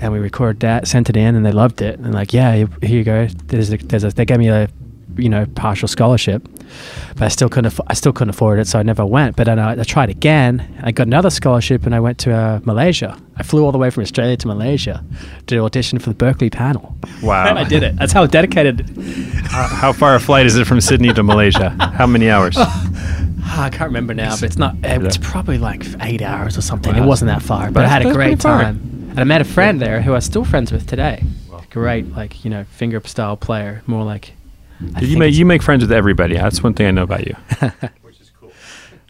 And we recorded that, sent it in, and they loved it. And like, yeah, here here you go. There's a, there's a, they gave me a you know partial scholarship but I still couldn't aff- I still couldn't afford it so I never went but then I, I tried again I got another scholarship and I went to uh, Malaysia I flew all the way from Australia to Malaysia to audition for the Berklee panel Wow. and I did it that's how dedicated How, how far a flight is it from Sydney to Malaysia? How many hours? I can't remember now but it's not uh, it's Yeah. probably like eight hours or something Wow. it wasn't that far but I had a great time and I met a friend there who I'm still friends with today great like you know finger style player more like I you make you make friends with everybody. That's one thing I know about you. Which is cool.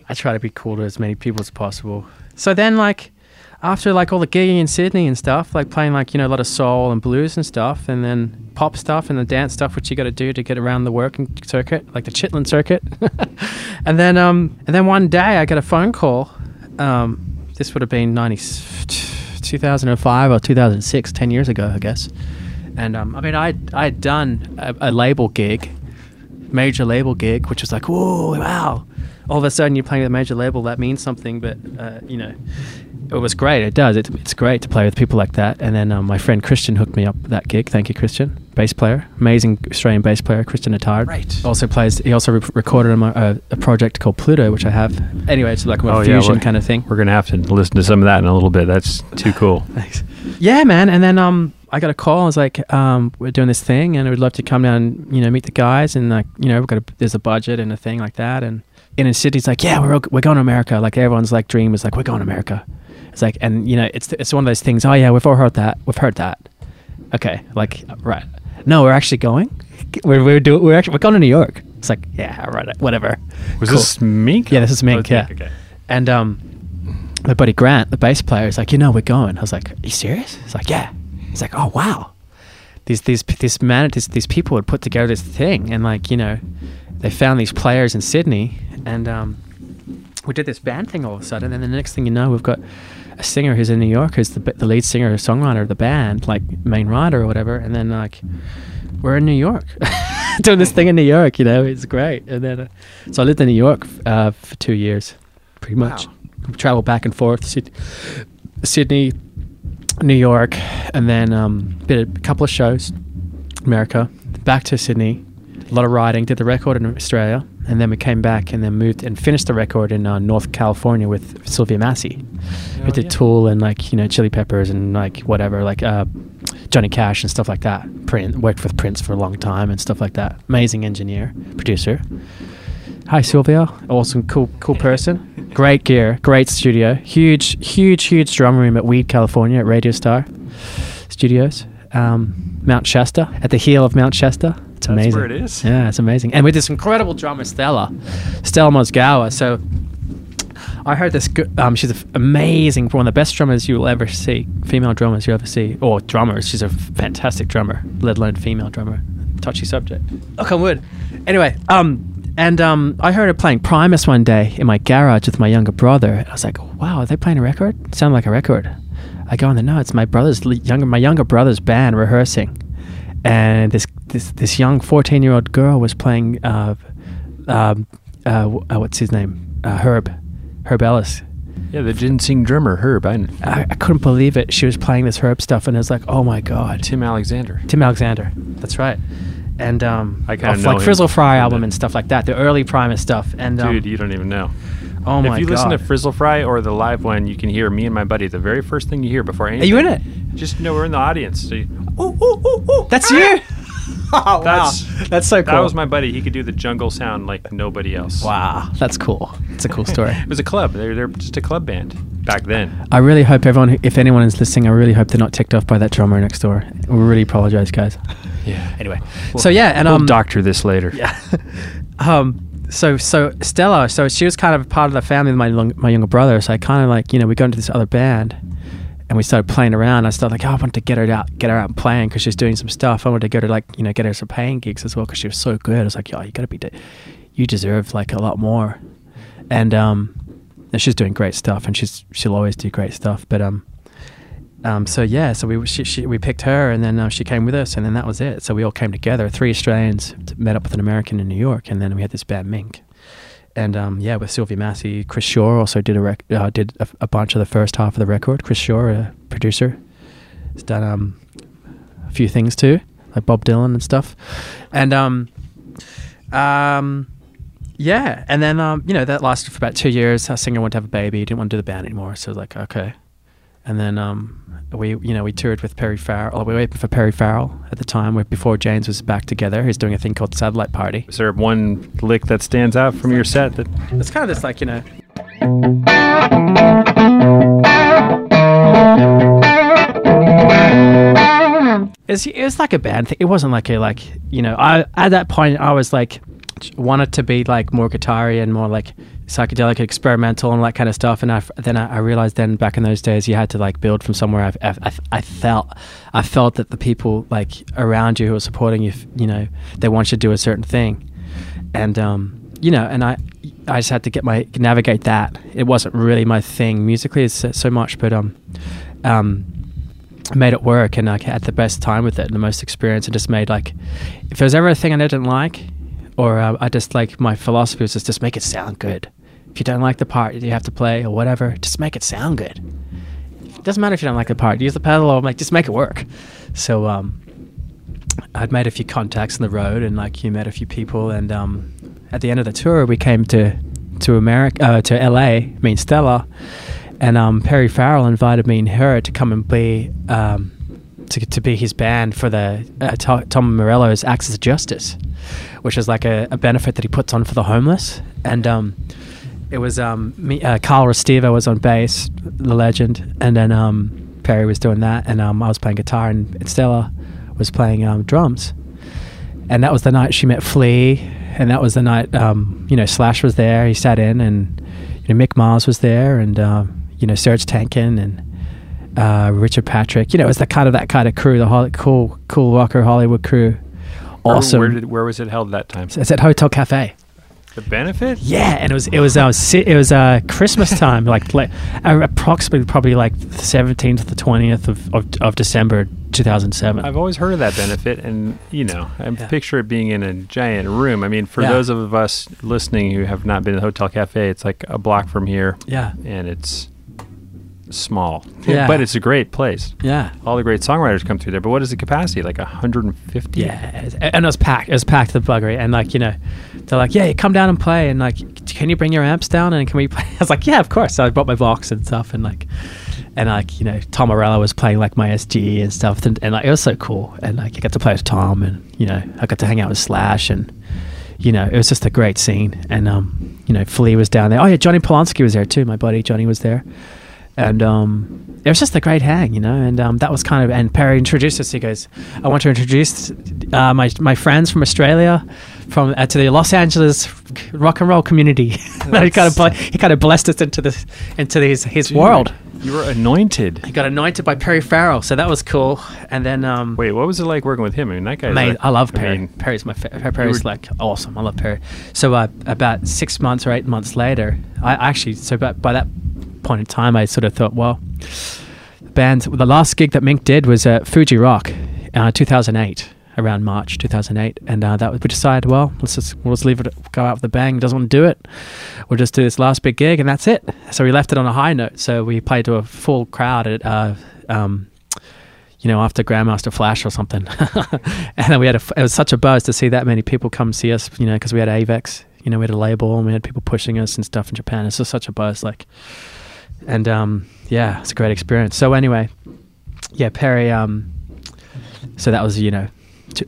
I try to be cool to as many people as possible. So then, like, after like all the gigging in Sydney and stuff, like playing like you know a lot of soul and blues and stuff, and then pop stuff and the dance stuff, which you got to do to get around the working circuit, like the Chitlin circuit. and then, um, and then one day I got a phone call. Um, this would have been 90, 2005 or 2006, 10 years ago, I guess. And um, I mean, I I had done a, a label gig, major label gig, which was like, whoa, wow. All of a sudden, you're playing with a major label. That means something, but uh, you know, it was great. It does. It, it's great to play with people like that. And then um, my friend Christian hooked me up with that gig. Thank you, Christian. Bass player, amazing Australian bass player, Christian Attard. Right. Also plays. He also re- recorded on my, uh, a project called Pluuto, which I have. Anyway, it's like a Oh, fusion well- kind of thing. We're gonna have to listen to some of that in a little bit. That's too cool. Thanks. Yeah, man. And then um, I got a call. I was like, um, we're doing this thing, and I would love to come down, and, you know, meet the guys, and like, you know, we've got a, there's a budget and a thing like that, and and in Sydney's like, yeah, we're all- we're going to America. Like everyone's like dream is like we're going to America. It's like, and you know, it's it's one of those things. Oh yeah, we've all heard that. We've heard that. Okay, like right. No, we're actually going. We're we're doing. We're actually we're going to New York. It's like, yeah, right. whatever. Was Cool. this Mink? Yeah, this is Oh, Mink. it's yeah. Okay. And um, my buddy Grant, the bass player, is like, you know, we're going. I was like, are you serious? He's like, yeah. He's like, oh wow, these these these man these, these people had put together this thing, and like you know, they found these players in Sydney, and um, we did this band thing all of a sudden, and then the next thing you know, we've got a singer who's in New York, who's the the lead singer, or songwriter of the band, like main writer or whatever, and then like we're in New York doing this thing in New York. You know, it's great. And then, uh, so I lived in New York uh, for two years, pretty much. Travel back and forth, Syd- Sydney, New York, and then um, did a couple of shows, America, back to Sydney. A lot of writing. Did the record in Australia, and then we came back and then moved and finished the record in uh, North California with Sylvia Massy. we did Tool and like you know Chili Peppers and like whatever like uh, Johnny Cash and stuff like that. Prince worked with Prince for a long time and stuff like that. Amazing engineer, producer. Hi Sylvia, awesome, cool, cool person. Great gear, great studio. Huge, huge, huge drum room at Weed, California, at Radio Star Studios. Um, Mount Shasta, at the heel of Mount Shasta. It's That's amazing. where it is? Yeah, it's amazing. And with this incredible drummer, Stella, Stella Mozgawa. So I heard this. Um, she's an amazing, one of the best drummers you will ever see. Female drummers you'll ever see, or drummers. She's a fantastic drummer, let alone female drummer. Touchy subject. Knock on wood. Anyway, um, and um, I heard her playing Primus one day in my garage with my younger brother. I was like, "Wow, are they playing a record? It sounded like a record." I go on the no, it's my brother's younger, my younger brother's band rehearsing, and this this this young fourteen year old girl was playing. Uh, um, uh, uh, what's his name? Uh, Herb, Herb Ellis. Yeah, the ginseng drummer Herb. I, I, I couldn't believe it. She was playing this Herb stuff, and it was like, oh my god, Tim Alexander. Tim Alexander. That's right. And um, I kinda like Frizzle Fry album and stuff like that, the early Primus stuff. And um, Dude, you don't even know. Oh my god! if you god, listen to Frizzle Fry or the live one, you can hear me and my buddy. The very first thing you hear before anything. are you in it? Just know we're in the audience. So you, That's you. Oh, That's- that's so cool. That was my buddy. He could do the jungle sound like nobody else. wow, that's cool. It's a cool story. It was a club. They're, they're just a club band back then. I really hope everyone, if anyone is listening, I really hope they're not ticked off by that drummer next door. We really apologize, guys. Yeah. Anyway, so yeah, and we'll um, doctor this later. Yeah. um. So so Stella. So she was kind of part of the family with my long, my younger brother. So I kind of like you know we got into this other band, and we started playing around. I started like oh, I wanted to get her out, get her out and playing because she's doing some stuff. I wanted to get her like you know get her some paying gigs as well because she was so good. I was like, yo, you gotta be, de- you deserve like a lot more, and um, and she's doing great stuff, and she's she'll always do great stuff. But um, um, so yeah, so we she, she, we picked her, and then uh, she came with us, and then that was it. So we all came together. Three Australians met up with an American in New York, and then we had this band Mink. And um, yeah, with Sylvia Massy, Chris Shaw also did a rec- uh, did a, a bunch of the first half of the record. Chris Shaw, a producer, has done um, a few things too, like Bob Dylan and stuff. And um, um, yeah, and then um, you know that lasted for about two years. Our singer wanted to have a baby, didn't want to do the band anymore, so like, okay. And then um, we, you know, we toured with Perry Farrell. We were waiting for Perry Farrell at the time, before Jane's was back together. He's doing a thing called Satellite Party. Is there one lick that stands out from your set that It's kind of this like you know. It's, it was like a band thing. It wasn't like a like you know. I at that point I was like wanted to be like more guitar and more like psychedelic, experimental, and all that kind of stuff. And I, then I, I realized then back in those days you had to like build from somewhere. I, I, I felt I felt that the people like around you who were supporting you, you know, they want you to do a certain thing, and um, you know, and I I just had to get my navigate that. It wasn't really my thing musically, so much, but um, um, made it work, and I had the best time with it and the most experience, and just made like, if there was ever a thing I didn't like, or uh, I just like my philosophy was just just make it sound good. If you don't like the part you have to play or whatever, just make it sound good. It doesn't matter if you don't like the part. Use the pedal or like just make it work. So um, I'd made a few contacts on the road, and like you met a few people, and um, at the end of the tour, we came to to America uh, to LA, me and Stella, and um, Perry Farrell invited me and her to come and be um, to, to be his band for the uh, Tom Morello's Axis of Justice, which is like a, a benefit that he puts on for the homeless, and um, it was um, me, uh, Carl Restivo was on bass, the legend, and then um, Perry was doing that, and um, I was playing guitar, and, Stella was playing um, drums, and that was the night she met Flea, and that was the night um, you know Slash was there. He sat in, and you know Mick Mars was there, and um, you know Serj Tankian and uh, Richard Patrick. You know, it was the kind of that kind of crew, the cool, cool rocker Hollywood crew. Awesome. Where, did, where was it held that time? it's at Hotel Cafe. The benefit? Yeah, and it was it was uh, it was uh, Christmas time, like, like uh, approximately probably like the seventeenth to the twentieth of, of of December two thousand seven. I've always heard of that benefit, and you know, I Yeah. picture it being in a giant room. I mean, for Yeah. those of us listening who have not been to the Hotel Cafe, it's like a block from here, Yeah, and it's small, Yeah. but it's a great place. yeah, All the great songwriters come through there. But what is the capacity? Like 150? yeah, and it was packed. It was packed to the buggery, and like you know, they're like, yeah, come down and play, and like, can you bring your amps down and can we play? I was like, yeah, of course. So I brought my box and stuff, and like, and like you know, Tom Morello was playing like my SG and stuff, and, and like it was so cool, and like I got to play with Tom, and you know, I got to hang out with Slash, and you know, it was just a great scene, and um, you know, Flea was down there. Oh yeah, Johnny Polonsky was there too. My buddy Johnny was there, and um, it was just a great hang, you know. And um, that was kind of and Perry introduced us. He goes, "I want to introduce uh, my my friends from Australia, from uh, to the Los Angeles rock and roll community." he kind of he kind of blessed us into this into his his Dude, world. You were anointed. He got anointed by Perry Farrell, so that was cool. And then um, Wait, what was it like working with him? I mean, that guy's Mate, like- I love Perry. mean, Perry's my fa- Perry's were- like awesome. I love Perry. So uh, about six months or eight months later, I actually so by, by that point in time, I sort of thought, well, the band. The last gig that Mink did was at Fuji Rock, uh, 2008, around March 2008, and uh, that we decided, well, let's just we'll just leave it go out with a bang. Doesn't want to do it. We'll just do this last big gig, and that's it. So we left it on a high note. So we played to a full crowd at. Uh, um, you know, after Grandmaster Flash or something. and then we had a, it was such a buzz to see that many people come see us, you know, because we had Avex, you know, we had a label and we had people pushing us and stuff in Japan. It's just such a buzz, like, and um, yeah, it's a great experience. So anyway, yeah, Perry. Um, so that was you know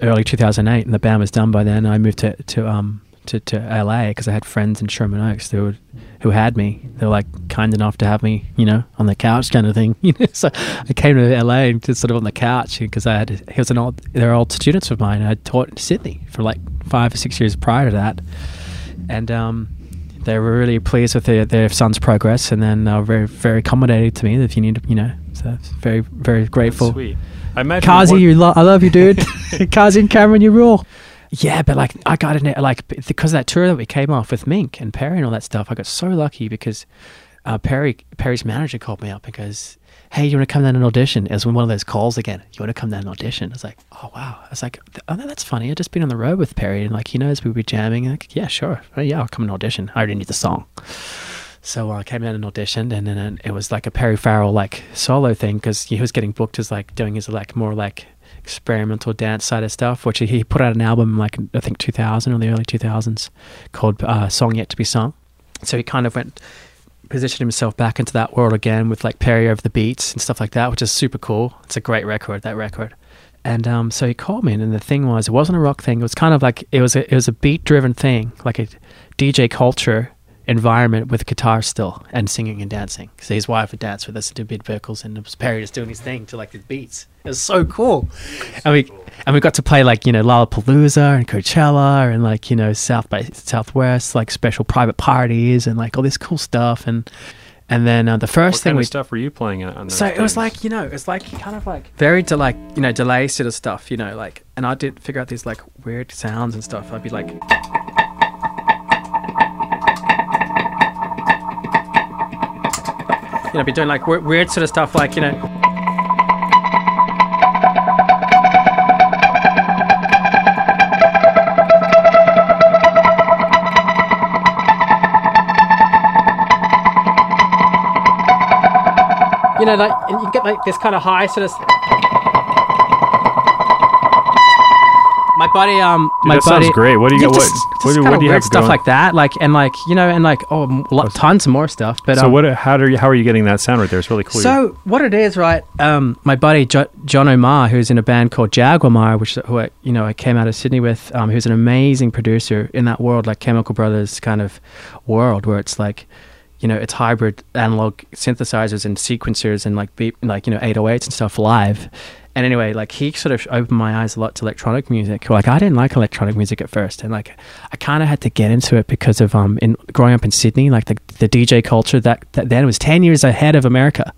early 2008, and the band was done by then. I moved to to um to, to LA because I had friends in Sherman Oaks who would, who had me. They were like kind enough to have me, you know, on the couch kind of thing. You know, so I came to LA and just sort of on the couch because I had he was an old they're old students of mine. I taught in Sydney for like five or six years prior to that, and um, they were really pleased with their, their son's progress, and then they were very very accommodating to me. If you need, you know, so very very grateful. Sweet. I imagine Kazi, what- you lo- I love you, dude. Kazi and Cameron, you rule. Yeah, but like I got in it like because of that tour that we came off with Mink and Perry and all that stuff. I got so lucky because uh, Perry Perry's manager called me up and goes, "Hey, you want to come down and audition?" It was one of those calls again. You want to come down and audition? I was like, "Oh wow!" I was like, "Oh, that's funny. I've just been on the road with Perry and like he knows we'd be jamming." Like, yeah, sure. Oh, yeah, I'll come and audition. I already knew the song. So I came in and auditioned, and then it was like a Perry Farrell like solo thing because he was getting booked as like doing his like more like experimental dance side of stuff. Which he- he put out an album like I think 2000 or the early 2000s called uh, "Song Yet to Be Sung." So he kind of went positioned himself back into that world again with like Perry over the beats and stuff like that, which is super cool. It's a great record, that record. And um, so he called me, and the thing was, it wasn't a rock thing. It was kind of like it was a, it was a beat driven thing, like a DJ culture environment with guitar still and singing and dancing. So his wife would dance with us and do beat vocals, and it was Perry just doing his thing to like the beats. It was so cool. And we and we got to play like you know Lollapalooza and Coachella and like you know South by Southwest like special private parties and like all this cool stuff and and then uh, the first What thing kind we of stuff were you playing on? so those it was things? like you know it's like kind of like very to like you know delay sort of stuff you know like and I did figure out these like weird sounds and stuff I'd be like you know be doing like weird, sort of stuff like you know. You know like you get like this kind of high sort of my buddy um Dude, my that buddy sounds great. What do you Yeah, got? just, what, just what, do- what do you have stuff going? like that like and like you know and like oh m- lo- tons more stuff but so um, what? How do you? How are you getting that sound right there? It's really cool. so what it is, right? Um, my buddy jo- John Omar, who's in a band called Jaguar, which who I, you know I came out of Sydney with, um, who's an amazing producer in that world, like Chemical Brothers kind of world, where it's like, you know, it's hybrid analog synthesizers and sequencers and like beat, like you know 808s and stuff live. And anyway, like he sort of opened my eyes a lot to electronic music. Like I didn't like electronic music at first, and like I kind of had to get into it because of um, in growing up in Sydney, like the the DJ culture that, that then was ten years ahead of America.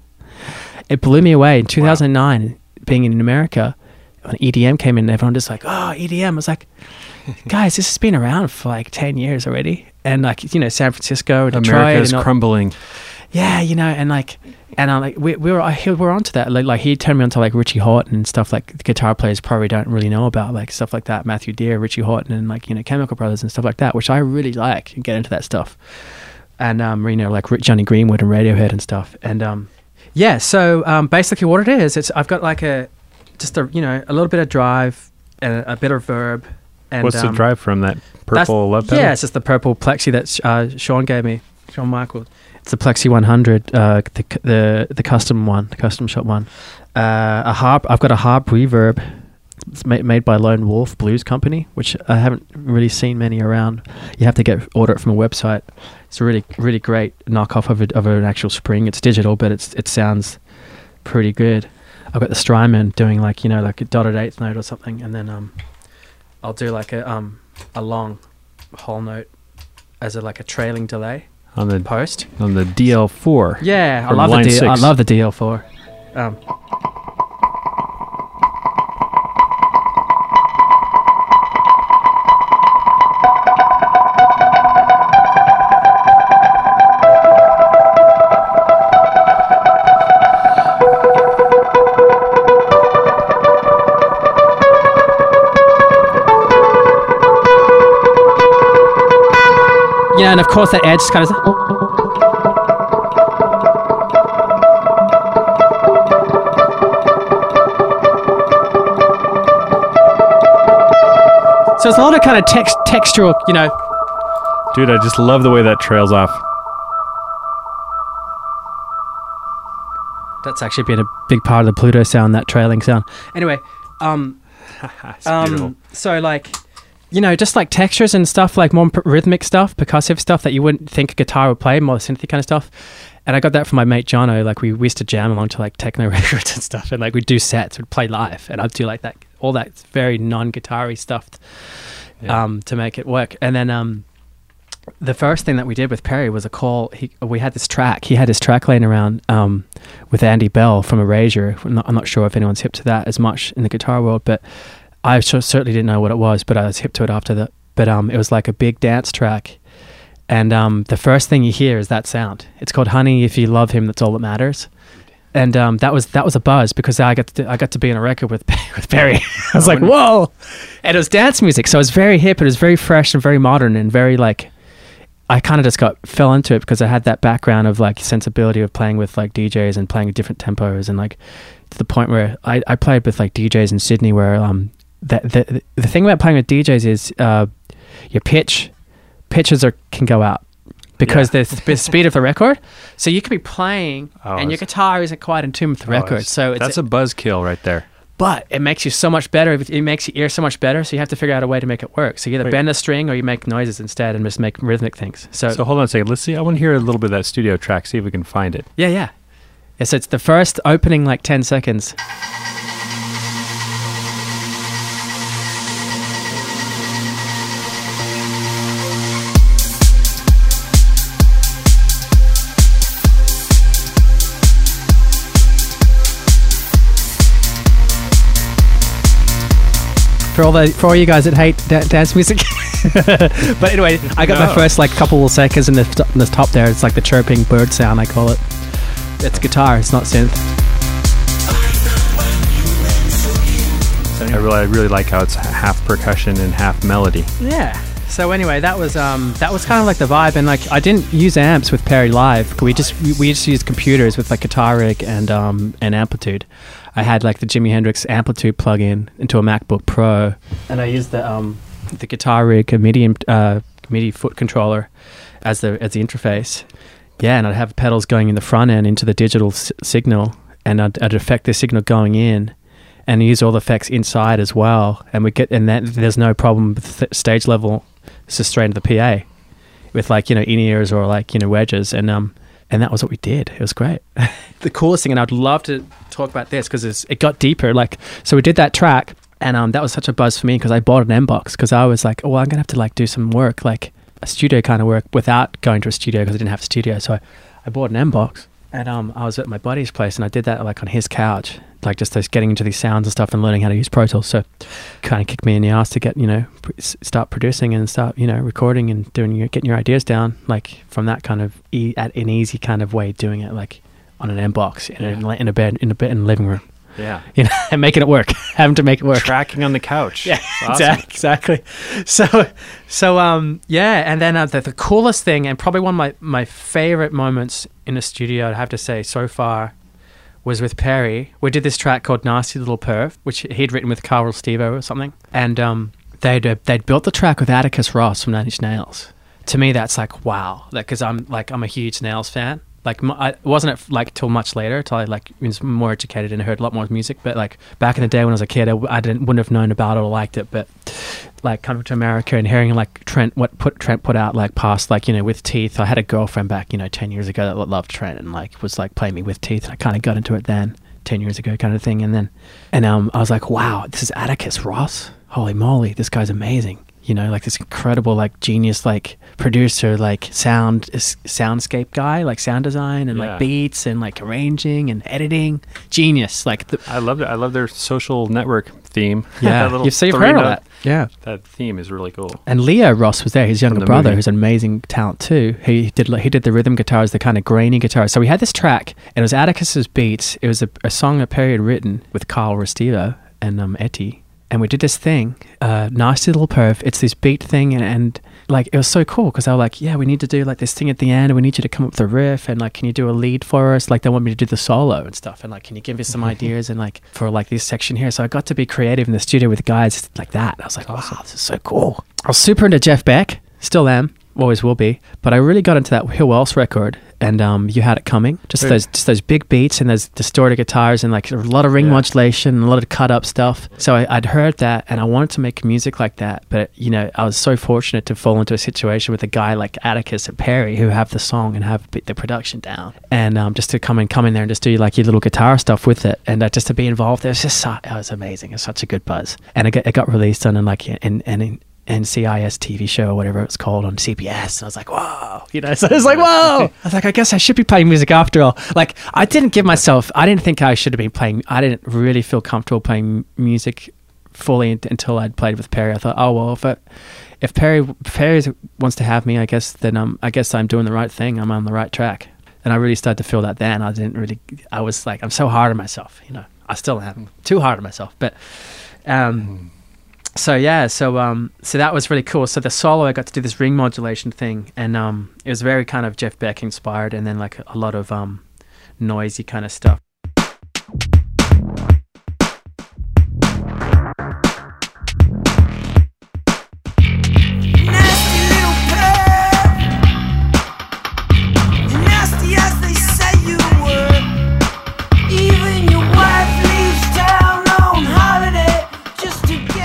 It blew me away. In 2009 being in america when edm came in everyone just like oh edm I was like guys this has been around for like 10 years already. And like you know san francisco and detroit America is and all- crumbling. Yeah you know and like and I'm like we, we were we were onto that like, like he turned me onto like Richie Hawtin and stuff like the guitar players probably don't really know about like stuff like that Matthew Dear Richie Hawtin and like you know Chemical Brothers and stuff like that which I really like and get into that stuff and um you know like Jonny Greenwood and Radiohead and stuff and um yeah so um basically what it is it's I've got like a just a you know a little bit of drive and a, a bit of verb and What's the um, drive from that purple love pedal? Yeah, it's just the purple plexi that uh, Sean gave me. Sean Michael. It's the Plexi 100, uh, the the the custom one, the custom shop one. Uh, a harp. I've got a harp reverb. It's made, made by Lone Wolf Blues Company, which I haven't really seen many around. You have to get order it from a website. It's a really really great knockoff of, a, of an actual spring. It's digital, but it's it sounds pretty good. I've got the Strymon doing like you know like a dotted eighth note or something, and then um, I'll do like a um a long whole note as a like a trailing delay on the post. on the DL4. Yeah, I love the D- I love the DL4. Um, yeah, and of course that edge kind of. So it's a lot of kind of text textural, you know. Dude, I just love the way that trails off. That's actually been a big part of the Pluuto sound, that trailing sound. Anyway, um. Um, so like, you know, just like textures and stuff, like more rhythmic stuff, percussive stuff that you wouldn't think a guitar would play, more synthy kind of stuff. And I got that from my mate Jono. Like we, we used to jam along to like techno records and stuff, and like we'd do sets, we'd play live, and I'd do like that, all that very non-guitar-y stuff, Yeah. um, to make it work. And then um, the first thing that we did with Perry was a call. He, we had this track. He had his track laying around um, with Andy Bell from Erasure. I'm not, I'm not sure if anyone's hip to that as much in the guitar world, but I certainly didn't know what it was. But I was hip to it after that. But um, it was like a big dance track, and um, the first thing you hear is that sound. It's called "Honey." If you love him, that's all that matters. And um, that was that was a buzz because I got to I got to be in a record with with Perry. I was like, whoa! And it was dance music, so it was very hip. It was very fresh and very modern and very like I kind of just got fell into it because I had that background of like sensibility of playing with like DJs and playing different tempos and like to the point where I, I played with like DJs in Sydney where um the the the thing about playing with DJs is uh your pitch pitches are can go out because Yeah. there's the speed of the record. So you could be playing Oh, and your guitar isn't quite in tune with the Oh, record. it's- So it's that's a buzzkill right there. but it makes you so much better. It makes your ear so much better. So you have to figure out a way to make it work. So you either Wait. bend a string or you make noises instead and just make rhythmic things. So, So hold on a second. Let's see. I want to hear a little bit of that studio track. See if we can find it. yeah, yeah. Yeah, so it's the first opening like 10 seconds. For all the for all you guys that hate da- dance music, but anyway, I got No. my first like couple of seconds in the, in the top there. It's like the chirping bird sound I call it. It's guitar. It's not synth. I really, I really like how it's half percussion and half melody. Yeah. So anyway, that was um that was kind of like the vibe, and like I didn't use amps with Perry Live. We just we, we just used computers with like Guitar Rig and um and AmpliTube. I had like the Jimi Hendrix AmpliTube plug-in into a MacBook Pro, and I used the um the Guitar Rig a MIDI uh MIDI foot controller as the as the interface. Yeah, and I'd have pedals going in the front end into the digital s- signal, and I'd, I'd affect the signal going in, and use all the effects inside as well. And we get and that there's no problem with th- stage level. It's just straight into the PA with like you know in ears or like you know wedges, and um and that was what we did. It was great. the coolest thing, and I'd love to talk about this because it got deeper. Like so, we did that track. And um, that was such a buzz for me because I bought an Mbox because I was like, oh, I'm gonna have to like do some work, like a studio kind of work, without going to a studio because I didn't have a studio. So I, I bought an Mbox, and um, I was at my buddy's place, and I did that like on his couch, like just those getting into these sounds and stuff and learning how to use Pro Tools. So kind of kicked me in the ass to get you know pr- start producing and start you know recording and doing your getting your ideas down like from that kind of e- at an easy kind of way doing it like on an Mbox in, a, in a bed in a bed in a living room Yeah. you know and making it work having to make it work Tracking on the couch. yeah, awesome. exactly. So, so um, yeah, and then uh, the, the coolest thing, and probably one of my my favorite moments in the studio, I'd have to say so far, was with Perry. We did this track called "Nasty Little Perv," which he'd written with Carl Restivo or something, and um, they'd uh, they'd built the track with Atticus Ross from Nine Inch Nails. To me, that's like wow, because I'm like I'm a huge Nails fan. Like I wasn't it like till much later till I like was more educated and heard a lot more music. But like back in the day when I was a kid, I didn't wouldn't have known about it or liked it. But like coming to America and hearing like Trent what put Trent put out like past like you know with Teeth. I had a girlfriend back you know ten years ago that loved Trent and like was like playing me with Teeth. And I kind of got into it then ten years ago kind of thing. And then and um I was like wow this is Atticus Ross. Holy moly, this guy's amazing. You know, like this incredible, like genius, like producer, like sound soundscape guy, like sound design and Yeah. like beats and like arranging and editing, genius. Like the, I love it. I love their social network theme. yeah, That you've, so you've heard note- that, yeah. That theme is really cool. And Leo Ross was there, his younger the brother, movie. who's an amazing talent too. He did he did the rhythm guitars, the kind of grainy guitars. So we had this track, and it was Atticus's beats. It was a, a song that Perry had written with Carl Restivo and um, Etty. And we did this thing, uh, nasty little perv. It's this beat thing, and, and like it was so cool because they were like, "Yeah, we need to do like this thing at the end, and we need you to come up with a riff, and like, can you do a lead for us? Like, they want me to do the solo and stuff, and like, can you give us some ideas and like for like this section here?" So I got to be creative in the studio with guys like that. I was like, "Wow, this is so cool." I was super into Jeff Beck, still am, always will be. But I really got into that Who Else record, and um, you had it coming. Just those just those big beats and those distorted guitars and like a lot of ring Yeah. modulation and a lot of cut up stuff. So I, I'd heard that and I wanted to make music like that. But you know, I was so fortunate to fall into a situation with a guy like Atticus and Perry who have the song and have the production down, and um, just to come in come in there and just do like your little guitar stuff with it, and uh, just to be involved. It was just so, it was amazing. It's such a good buzz, and it got, it got released on and like in and in. NCIS TV show or whatever it's called on CBS. And I was like, whoa, you know, so I was like, whoa. I was like, I guess I should be playing music after all. Like, I didn't give myself, I didn't think I should have been playing, I didn't really feel comfortable playing music fully until I'd played with Perry. I thought, oh, well, if, it, if Perry, Perry wants to have me, I guess, then um, I guess I'm doing the right thing. I'm on the right track. And I really started to feel that then. I didn't really, I was like, I'm so hard on myself, you know. I still am too hard on myself. But, um, so yeah, so um, so that was really cool. So the solo, I got to do this ring modulation thing, and um, it was very kind of Jeff Beck inspired, and then like a lot of um, noisy kind of stuff.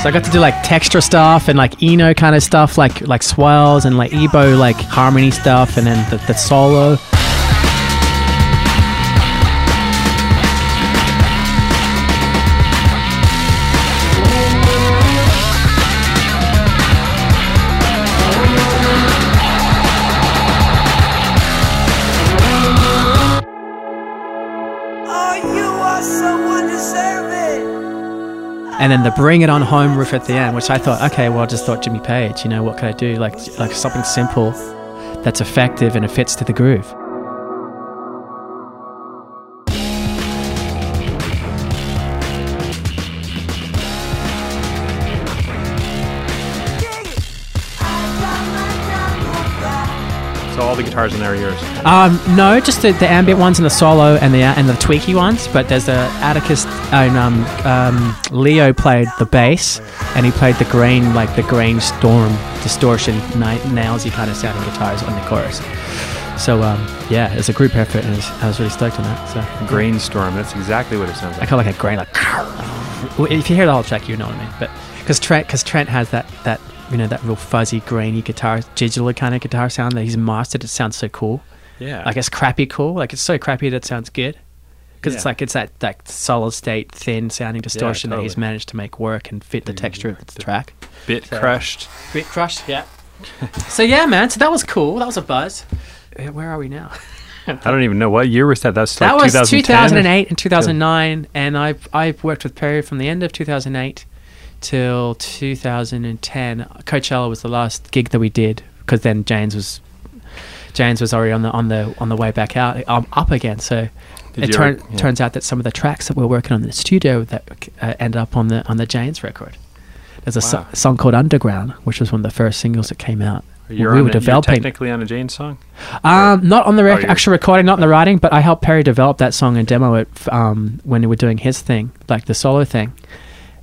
So I got to do like texture stuff and like Eno kind of stuff, like like swells and like EBow like harmony stuff, and then the, the solo. And then the bring it on home riff at the end, which I thought, okay, well, I just thought Jimmy Page, you know, what could I do? Like, like something simple that's effective and it fits to the groove. All the guitars in there are yours. Um, no, just the, the ambient ones and the solo and the and the tweaky ones. But there's a Atticus and um, um, Leo played the bass and he played the grain like the grain storm distortion ni- nailsy kind of sounding guitars on the chorus. So um, yeah, it's a group effort and I was really stoked on that. So Grainstorm. That's exactly what it sounds like. I call it like a grain like. If you hear the whole track, you know what I mean. But because Trent, because Trent has that that you know that real fuzzy, grainy guitar, digital kind of guitar sound that he's mastered. It sounds so cool. Yeah. like it's crappy cool. Like it's so crappy that it sounds good. Because it's like it's that like solid state, thin sounding distortion that he's managed to make work and fit the texture of the track. Bit So- crushed. Bit crushed, yeah. so yeah, man. So that was cool. That was a buzz. Uh, Where are we now? I don't even know what year was that. That's that like was 2010? 2008 and 2009, and I I worked with Perry from the end of 2008 till 2010. Coachella was the last gig that we did because then Jane's was Jane's was already on the on the on the way back out um, up again. So Did it turn, yeah. turns out that some of the tracks that we're working on in the studio that uh, ended up on the on the Jane's record. There's a so- song called Underground, which was one of the first singles that came out. You're we were a- developing. technically on a Jane song. Um, not on the rec- Oh, actual recording, not in the writing, but I helped Perry develop that song and demo it f- um, when we were doing his thing, like the solo thing.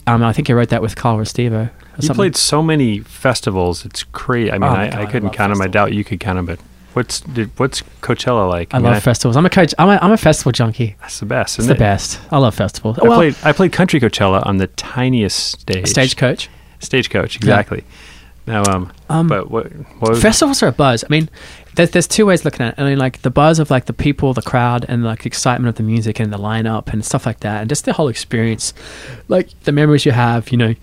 Um, I think he wrote that with Carl Restivo. or You something. played so many festivals. It's crazy. I mean, Oh I, God, I I couldn't love count them. I doubt you could count them. But what's did, what's Coachella like? I mean, love festivals. I'm a coach. I'm a, I'm a festival junkie. That's the best. It's the it? best. I love festivals. I well, played I played country Coachella on the tiniest stage. stagecoach. Stagecoach. Exactly. Now, um, Um, but what what was Festivals are a buzz. I mean, there's there's two ways looking at it. I mean, like the buzz of like the people, the crowd, and like excitement of the music and the lineup and stuff like that, and just the whole experience, like the memories you have, you know,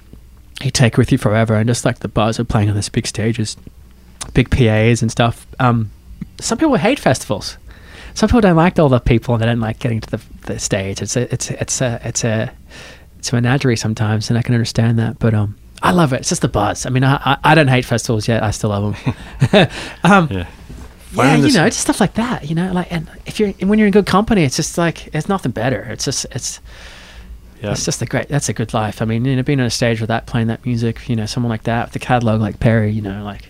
you take with you forever, and just like the buzz of playing on this big stages, big PAs and stuff. Um, some people hate festivals. Some people don't like all the people, and they don't like getting to the, the stage. It's a it's it's a it's a it's a menagerie sometimes, and I can understand that. But um, I love it. It's just the buzz. I mean, I I, I don't hate festivals yet. I still love them. um, yeah. Yeah, you know, it's stuff like that. You know, like and if you're when you're in good company, it's just like it's nothing better. It's just it's yeah. it's just a great. That's a good life. I mean, you know, being on a stage with that, playing that music, you know, someone like that with the catalog like Perry, you know, like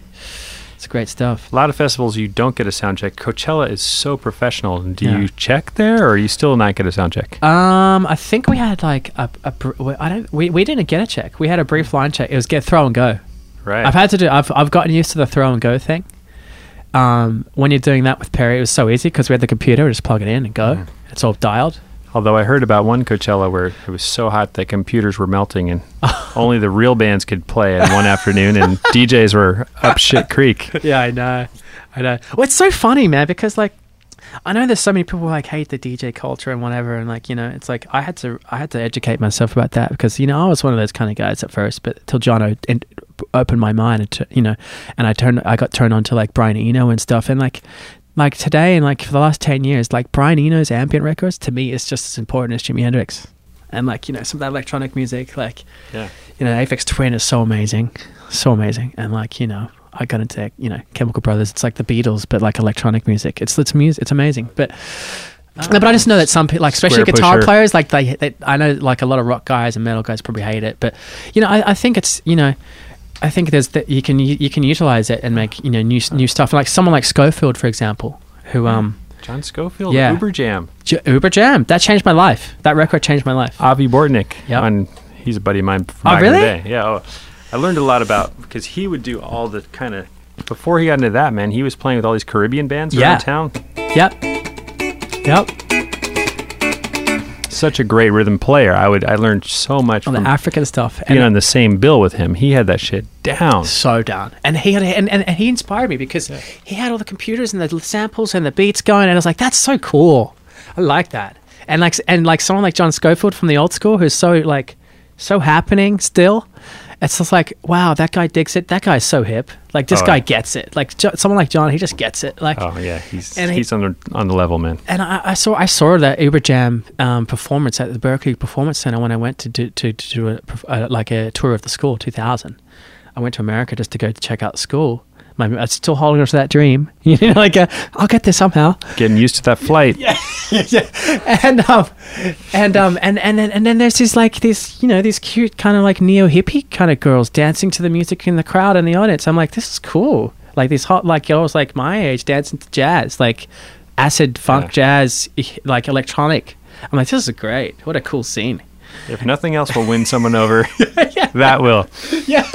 it's great stuff. a lot of festivals you don't get a sound check. Coachella is so professional. Do Yeah. you check there, or you still not get a sound check? Um, I think we had like a, a I don't we, we didn't get a check. We had a brief line check. It was get throw and go. Right. I've had to do. I've I've gotten used to the throw and go thing. Um, when you're doing that with Perry, it was so easy because we had the computer, we just plug it in and go. It's all dialed. Although I heard about one Coachella where it was so hot that computers were melting and only the real bands could play in one afternoon and DJs were up shit creek. Yeah, I know. I know. Well, it's so funny, man, because like I know there's so many people who, like hate the DJ culture and whatever, and like you know, it's like I had to I had to educate myself about that because you know I was one of those kind of guys at first, but till John o- en- opened my mind, and you know, and I turned I got turned on to like Brian Eno and stuff, and like like today and like for the last ten years, like Brian Eno's ambient records to me is just as important as Jimi Hendrix, and like you know some of that electronic music, like Yeah. you know, Aphex Twin is so amazing, so amazing, and like you know, I got into you know Chemical Brothers. It's like the Beatles, but like electronic music. It's it's music. It's amazing, but. No, but I just know that some people, like especially guitar pusher. players, like they, they, I know like a lot of rock guys and metal guys probably hate it, but you know, I, I think it's you know, I think there's that you can you can utilize it and make you know new new stuff. Like someone like Scofield, for example, who um John Scofield, Yeah. Uber Jam, J- Uber Jam that changed my life. That record changed my life. Avi Bortnick. Yeah. On, he's a buddy of mine from Oh, back in the really? day. Yeah. Oh, I learned a lot about because he would do all the kind of before he got into that man. He was playing with all these Caribbean bands Yeah. around town. Yep, yep. Such a great rhythm player. I would I learned so much On from the African stuff. being And- on the same bill with him. He had that shit down. so down. And he had, and, and, and he inspired me because he had all the computers and the samples and the beats going, and I was like, that's so cool. I like that. And like and like someone like John Scofield from the old school who's so like so happening still. It's just like wow, that guy digs it. That guy's so hip. Like this Oh, guy yeah. gets it. Like jo- someone like John, he just gets it. Like Oh yeah, he's And he- he's on the on the level, man. and I, I saw I saw that Uber Jam um, performance at the Berklee Performance Center when I went to do to, to do a, perf- uh, like a tour of the school. Two thousand. I went to America just to go to check out the school. I'm still holding on to that dream. You know, like uh, I'll get there somehow. Getting used to that flight. Yeah, And um, and um, and and then, and then there's these like these you know these cute kind of like neo hippie kind of girls dancing to the music in the crowd and the audience. I'm like, this is cool. Like these hot like girls like my age dancing to jazz, like acid funk Yeah. jazz, like electronic. I'm like, this is great. What a cool scene. If nothing else will win someone over, that will. Yeah,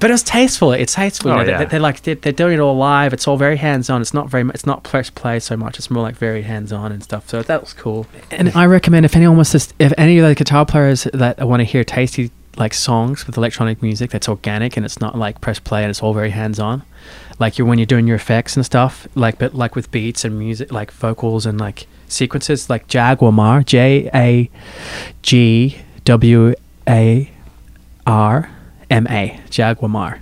but it's tasteful. It's tasteful. you Oh, know, they- yeah. They're, like they're, they're doing it all live. It's all very hands on. It's not very. It's not press play so much. It's more like very hands on and stuff. So that was cool. And I recommend if anyone wants to, if any of the guitar players that want to hear tasty like songs with electronic music that's organic and it's not like press play and it's all very hands on, like you're when you're doing your effects and stuff, like but like with beats and music, like vocals and like sequences, like Jagwar, J A G W A R M A Jagwar.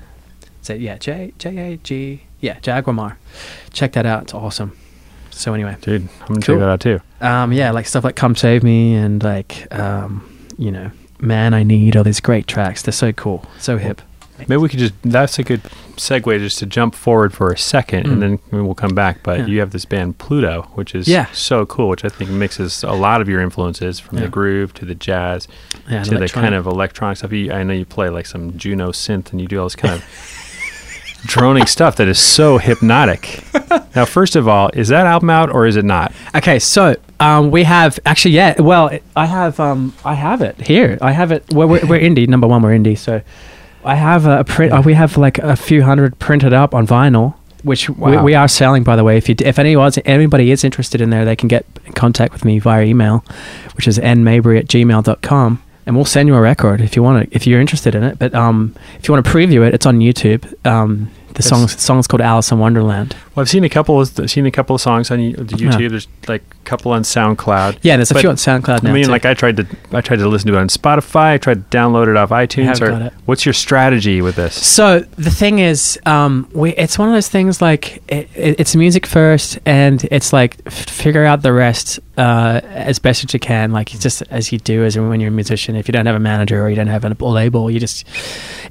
So yeah, J J A G yeah Jagwar. Check that out. It's awesome. So anyway, Dude, I'm gonna check that out too. um, yeah, like stuff like "Come Save Me" and like um, you know, "Man I Need." All these great tracks. They're so cool, so hip. Maybe we could just. That's a good segue just to jump forward for a second, Mm. and then we'll come back. But Yeah. you have this band Pluuto, which is Yeah. so cool, which I think mixes a lot of your influences from Yeah. the groove to the jazz Yeah, to the kind of electronic stuff. You, I know you play like some Juno synth, and you do all this kind of droning stuff that is so hypnotic. now, first of all, is that album out or is it not? Okay, so um, we have actually, yeah. Well, I have, um, I have it here. I have it. We're, we're, we're indie. Number one, we're indie. So I have a print. Uh, we have like a few hundred printed up on vinyl, which we, Wow. we are selling. By the way, if you, if anyone, anybody is interested in there, they can get in contact with me via email, which is nmabry at gmail.com. And we'll send you a record if you want it, if you're interested in it. But um, if you want to preview it, it's on YouTube. Um, the song's song's called Alice in Wonderland. Well, I've seen a couple of seen a couple of songs on you- YouTube. There's like a couple on SoundCloud. Yeah, there's a few on SoundCloud now. I mean, too. like I tried to I tried to listen to it on Spotify. I tried to download it off iTunes. Or got it. what's your strategy with this? So the thing is, um, we, it's one of those things like it, it, it's music first, and it's like figure out the rest uh, as best as you can, like just as you do as when you're a musician. If you don't have a manager or you don't have a label, you just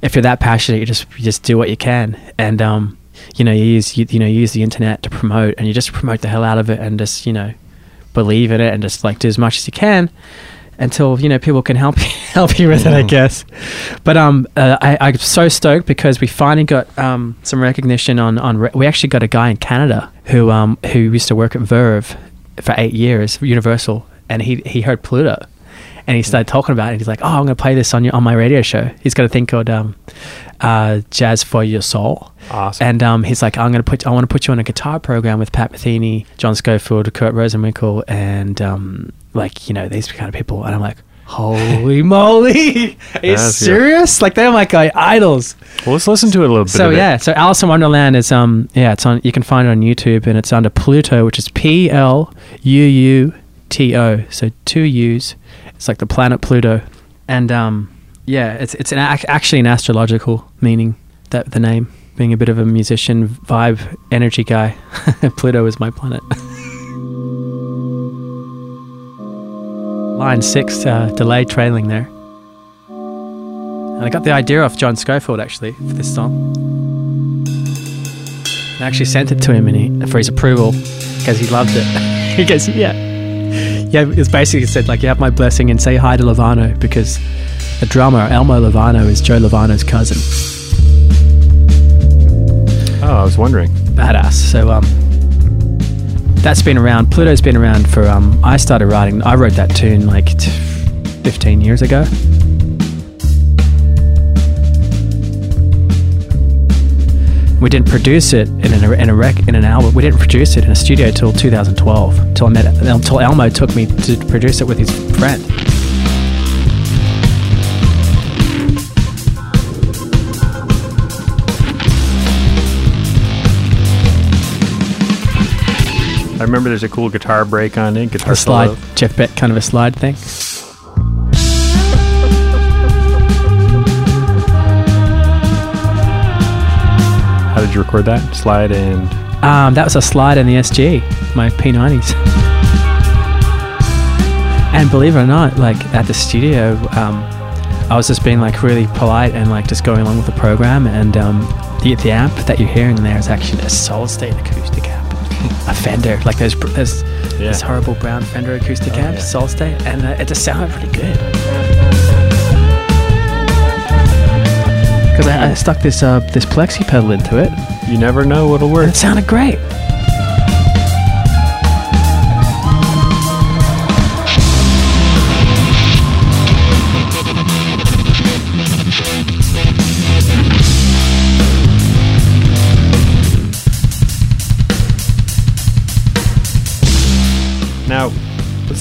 if you're that passionate, you just you just do what you can, and um, you know you use you, you know you use the internet to promote, and you just promote the hell out of it, and just you know believe in it, and just like do as much as you can until you know people can help you, help you with it, I guess. But um, uh, I, I'm so stoked because we finally got um, some recognition on on. Re- we actually got a guy in Canada who um who used to work at Verve for eight years, Universal, and he he heard Pluuto, and he started talking about it. He's like, "Oh, I'm going to play this on your on my radio show." He's got a thing called um, uh, "Jazz for Your Soul," Awesome. and um, he's like, "I'm going to put I want to put you on a guitar program with Pat Metheny, John Scofield, Kurt Rosenwinkel, and um, like you know these kind of people." And I'm like. Holy moly! Are you That's good. serious? Like they're like my idols. well, let's listen to it a little bit. So of it. yeah, so Alice in Wonderland is um yeah it's on you can find it on YouTube and it's under Pluuto which is P L U U T O so two U's it's like the planet Pluto and um yeah it's it's an ac- actually an astrological meaning that the name being a bit of a musician vibe energy guy Pluto is my planet. Line six uh, delay trailing there. And I got the idea off John Scofield actually for this song. I actually sent it to him and he, for his approval because he loved it. he goes, yeah. Yeah, it's basically said, like, you have my blessing and say hi to Lovano because the drummer, Elmo Lovano, is Joe Lovano's cousin. Oh, I was wondering. Badass. So, um, that's been around. Pluuto's been around for, um, I started writing, I wrote that tune like t- 15 years ago. We didn't produce it in, an, in a rec, in an album. We didn't produce it in a studio till 2012. Till I met until Elmo took me to produce it with his friend. I remember there's a cool guitar break on it. Guitar A slide, solo. Jeff Beck kind of a slide thing. How did you record that? Slide and Um, that was a slide in the SG, my P90s. And believe it or not, like at the studio, um, I was just being like really polite and like just going along with the program. And um, the, the amp that you're hearing there is actually a solid state acoustic amp, a Fender, like those those Yeah. this horrible brown Fender acoustic Oh, amp, yeah. state, and uh, it just sounded pretty good. Because I, I stuck this uh, this plexi pedal into it, you never know what'll and work. it sounded great.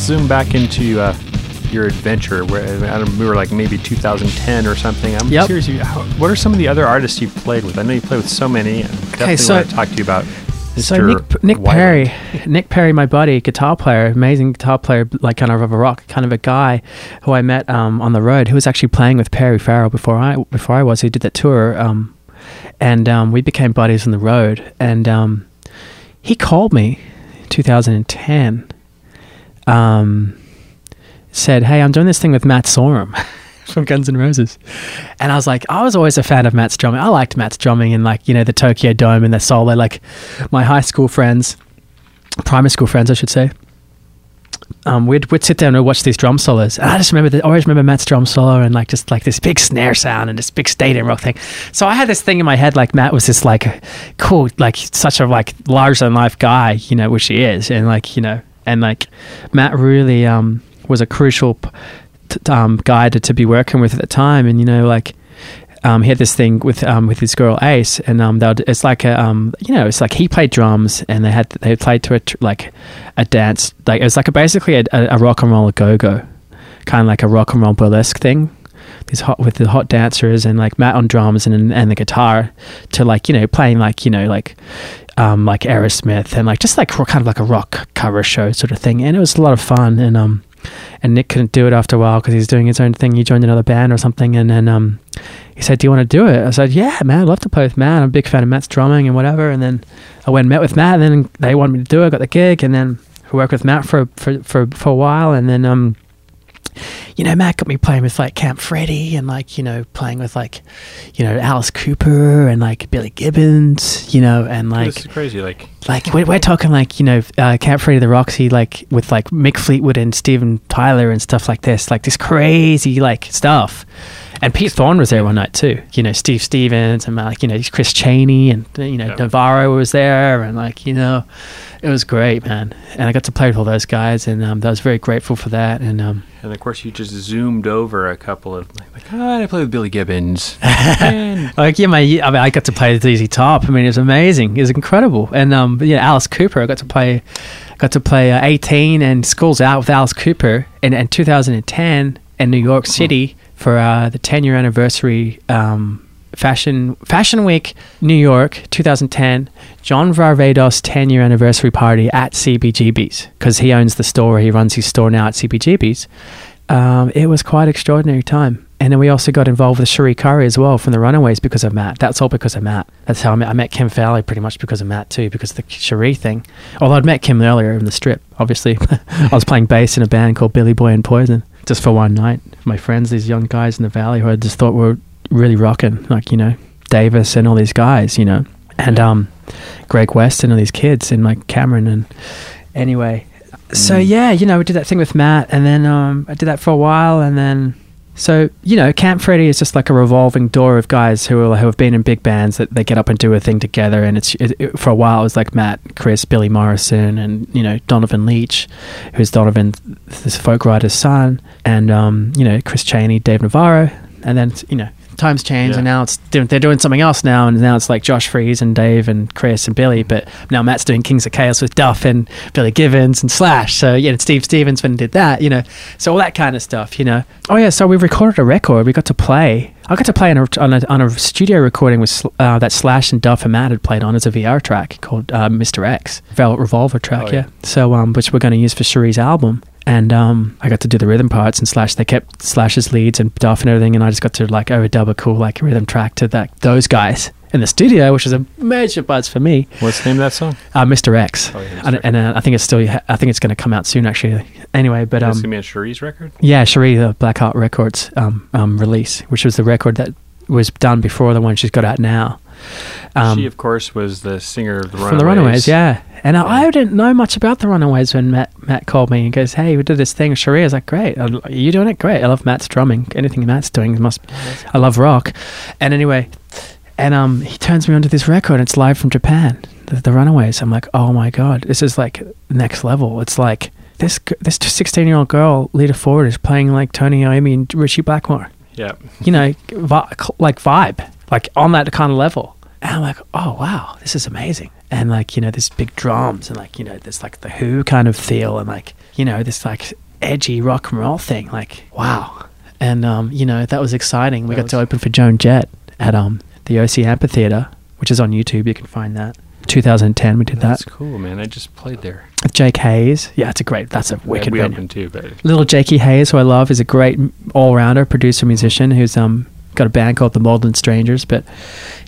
Zoom back into uh, your adventure. Where I don't, we were like maybe 2010 or something. I'm Yep. curious. How, what are some of the other artists you've played with? I know you play with so many. I definitely so- want to talk to you about. Mr. So Nick, Nick Perry, Nick Perry, my buddy, guitar player, amazing guitar player, like kind of of a rock kind of a guy, who I met um, on the road. Who was actually playing with Perry Farrell before I before I was. He did that tour, um, and um, we became buddies on the road. And um, he called me, 2010. Um, said, "Hey, I'm doing this thing with Matt Sorum." From Guns N' Roses, and I was like, I was always a fan of Matt's drumming. I liked Matt's drumming and like you know the Tokyo Dome and the solo. Like my high school friends, primary school friends, I should say. Um, we'd we'd sit down and watch these drum solos, and I just remember, the, I always remember Matt's drum solo and like just like this big snare sound and this big stadium rock thing. So I had this thing in my head, like Matt was this like cool, like such a like larger than life guy, you know, which he is, and like you know, and like Matt really um was a crucial t- um, guy to, to be working with at the time, and you know, like um, he had this thing with um, with his girl Ace, and um, they'll, it's like a um, you know, it's like he played drums, and they had they played to a tr- like a dance, like it was like a, basically a, a, a rock and roll go go, kind of like a rock and roll burlesque thing. These hot with the hot dancers and like Matt on drums and and the guitar to like you know playing like you know like um, like Aerosmith and like just like kind of like a rock cover show sort of thing, and it was a lot of fun. And um, and Nick couldn't do it after a while because he's doing his own thing. He joined another band or something, and then um, he said, "Do you want to do it?" I said, "Yeah, man, I'd love to play with Matt. I'm a big fan of Matt's drumming and whatever." And then I went and met with Matt, and then they wanted me to do it. I got the gig, and then I worked with Matt for for for, for a while, and then um, you know, Matt got me playing with like Camp Freddy and like, you know, playing with like, you know, Alice Cooper and like Billy Gibbons, you know, and like, this is crazy. Like, like we're, we're talking like, you know, uh, Camp Freddy the Roxy, like with like Mick Fleetwood and Steven Tyler and stuff like this, like this crazy like stuff. And Pete Thorne was there one night too. You know, Steve Stevens and like you know Chris Cheney and you know Yeah. Navarro was there and like you know, it was great, man. And I got to play with all those guys and um, I was very grateful for that. And um, And of course, you just zoomed over a couple of like, oh, I play with Billy Gibbons. Like yeah, my I mean I got to play with ZZ Top. I mean it was amazing. It was incredible. And um, yeah, Alice Cooper. I got to play, got to play uh, 18 and Schools Out with Alice Cooper in, in 2010 in New York City for uh, the 10 year anniversary. Um, Fashion Fashion Week, New York, 2010. John Varvatos 10 year anniversary party at CBGB's because he owns the store. He runs his store now at CBGB's. Um, it was quite extraordinary time. And then we also got involved with Cherie Currie as well from the Runaways because of Matt. That's all because of Matt. That's how I met, I met Kim Fowley pretty much because of Matt too, because of the Cherie thing. Although I'd met Kim earlier in the strip, obviously. I was playing bass in a band called Billy Boy and Poison just for one night. My friends, these young guys in the valley who I just thought were really rocking, like, you know, Davis and all these guys, you know, and um, Greg West and all these kids and like Cameron. And anyway, so yeah, you know, we did that thing with Matt, and then um, I did that for a while, and then so you know, Camp Freddy is just like a revolving door of guys who who have been in big bands that they get up and do a thing together, and it's it, it- for a while it was like Matt, Chris, Billy Morrison, and you know Donovan Leitch, who's Donovan, this folk writer's son, and um, you know Chris Cheney, Dave Navarro, and then you know times change, Yeah. and now it's doing, they're doing something else now, and now it's like Josh Freese and Dave and Chris and Billy, but now Matt's doing Kings of Chaos with Duff and Billy Gibbons and Slash. So yeah, and Steve Stevens when did that, you know, so all that kind of stuff, you know. Oh yeah, so we recorded a record. We got to play. I got to play on a on a, on a studio recording with uh, that Slash and Duff and Matt had played on as a VR track called uh, Mr. X, Velvet Revolver track. Oh, yeah. yeah. So um, which we're going to use for Cherie's album. And um, I got to do the rhythm parts and Slash. They kept Slash's leads and Duff and everything, and I just got to like overdub a cool like rhythm track to that those guys in the studio, which was a major buzz for me. What's the name of that song? Uh, Mr. X, Oh, yeah, and, and uh, I think it's still. I think it's going to come out soon, actually. Anyway, but um, gonna be on Cherie's record. yeah, Cherie, the Black Heart Records um, um, release, which was the record that was done before the one she's got out now. Um, she, of course, was the singer of the Runaways. from the Runaways, yeah. And I, I didn't know much about the Runaways when Matt Matt called me and goes, "Hey, we did this thing with Cherie." I was like, "Great, are you doing it? Great. I love Matt's drumming. Anything Matt's doing must. I love rock." And anyway, and um, he turns me onto this record. It's live from Japan, the, the Runaways. I'm like, "Oh my god, this is like next level." It's like this this 16 year old girl, Lita Ford, is playing like Tony Iommi and Ritchie Blackmore Yeah. you know, vi- like vibe, like on that kind of level. And I'm like, oh wow, this is amazing. And like, you know, this big drums and like, you know, this like the Who kind of feel and like, you know, this like edgy rock and roll thing. Like, wow. And um, you know, that was exciting. We That got to open for Joan Jett at um the OC Amphitheater, which is on YouTube. You can find that. 2010, we did that. That's cool, man. I just played there. With Jake Hayes. Yeah, it's a great. That's a Yeah, wicked we venue. opened too, but Little Jakey Hayes, who I love, is a great all-rounder producer musician who's um got a band called the Malden Strangers. But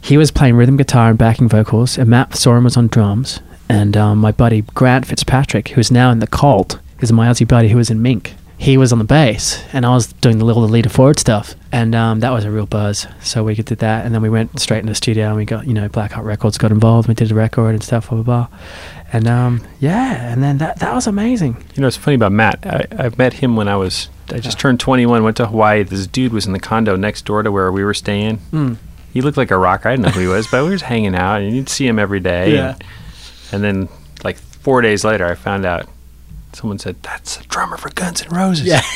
he was playing rhythm guitar and backing vocals, and Matt Sorum was on drums. And um, my buddy Grant Fitzpatrick, who's now in the Cult, is my Aussie buddy who was in Mink. He was on the bass, and I was doing the little Lita Ford stuff, and um, that was a real buzz. So we did that, and then we went straight into the studio, and we got you know Black Heart Records got involved. We did a record and stuff, blah blah blah, and um, yeah, and then that that was amazing. you know, it's funny about Matt. I, I met him when I was I just turned 21. Went to Hawaii. This dude was in the condo next door to where we were staying. Mm. He looked like a rock. I didn't know who he was, but we were just hanging out, and you'd see him every day. Yeah. And, and then, like four days later, I found out someone said that's the drummer for Guns N' Roses. Yeah.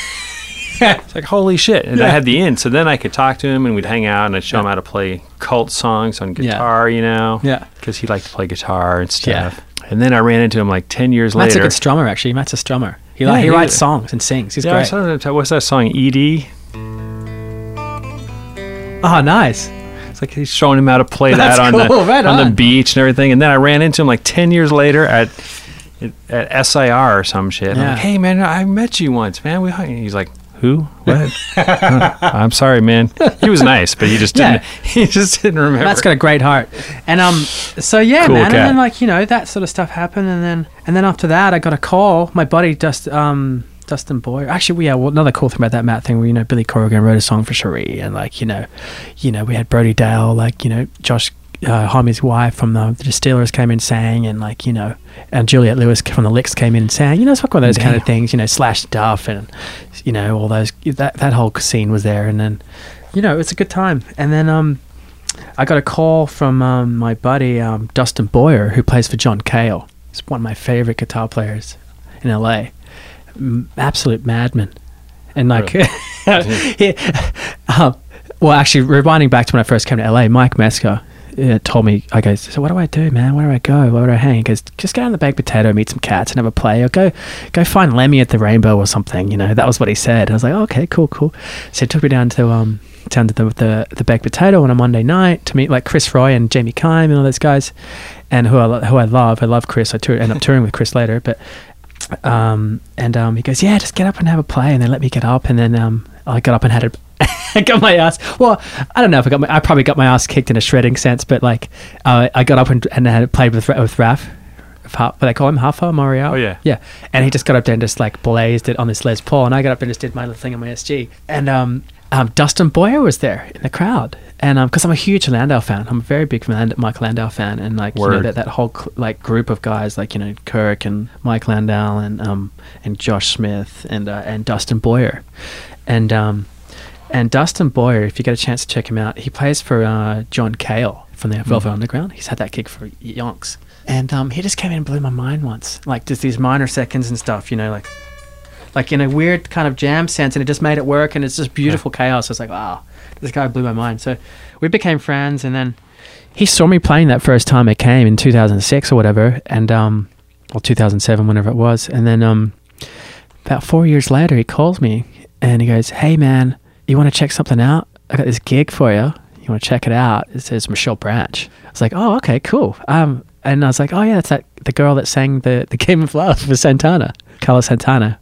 It's like holy shit, and I had the in, so then I could talk to him, and we'd hang out, and I'd show him how to play cult songs on Yeah. guitar, you know, Yeah. because he liked to play guitar and Yeah. stuff. And then I ran into him like ten years later. Matt's a good strummer, actually. Matt's a strummer. He, Yeah, like, he he writes songs and sings. He's yeah, great. What's that song? Ed. Oh, ah, nice. It's like he's showing him how to play That's that on cool, the right on the beach and everything. And then I ran into him like ten years later at at SIR or some shit. I'm like, hey man, I met you once, man. We He's like, who? What? Huh. I'm sorry, man. He was nice, but he just didn't. Yeah. He just didn't remember. Matt's got a great heart. And um, so yeah, Cool man. And then like you know that sort of stuff happened, and then and then after that, I got a call. My buddy Dust um Dustin Boyer. Actually, yeah. Well, another cool thing about that Matt thing, where you know Billy Corgan wrote a song for Cherie, and like you know, you know we had Brody Dalle, like you know Josh. Uh, Homme's wife from the, the Distillers came in and sang, and like you know, and Juliette Lewis from the Licks came in and sang. You know, it's like one of those kind of things. You know, Slash Duff and you know all those that that whole scene was there, and then you know, it's a good time. And then um, I got a call from um, my buddy um, Dustin Boyer, who plays for John Cale. He's one of my favorite guitar players in LA. M- absolute madman. And like, he, um, well, actually, rewinding back to when I first came to LA, Mike Mesker uh, told me, I goes, so what do I do, man? Where do I go? Where do I hang? He goes, just go down the baked potato, meet some cats, and have a play, or go, go find Lemmy at the Rainbow or something. You know, that was what he said. I was like, okay, cool, cool. So he took me down to um down to the the, the baked potato on a Monday night to meet like Chris Roy and Jamie Kime and all those guys, and who I who I love. I love Chris. I tour, end up touring with Chris later, but um, and um, he goes, yeah, just get up and have a play, and they let me get up, and then um, I got up and had a. I got my ass. Well, I don't know if I got my. I probably got my ass kicked in a shredding sense, but like, uh, I got up and and played with with Raf. What they call him Hafa Mario. Oh, yeah. yeah. And he just got up there and just like blazed it on this Les Paul, and I got up and just did my little thing on my SG. And um, um, Dustin Boyer was there in the crowd, and because I'm a huge Landau fan, I'm a very big Land- Mike Landau fan, and like you know that that whole cl- like group of guys, like you know Kirk and Mike Landau and um and Josh Smith and uh, and Dustin Boyer, and um and Dustin Boyer, if you get a chance to check him out, he plays for uh, John Cale from the Velvet Underground. He's had that gig for yonks, and um he just came in and blew my mind once, like just these minor seconds and stuff, you know, like like in a weird kind of jam sense, and it just made it work, and it's just beautiful chaos. It's like, wow, this guy blew my mind. So we became friends, and then he saw me playing that first time I came in 2006 or whatever, and um, well, 2007, whenever it was, and then um, about four years later, he calls me and he goes, "Hey, man, you want to check something out? I got this gig for you. You want to check it out? It says Michelle Branch." I was like, "Oh, okay, cool." Um, and I was like, "Oh yeah, that's that the girl that sang the the Game of Love for Santana, Carlos Santana,"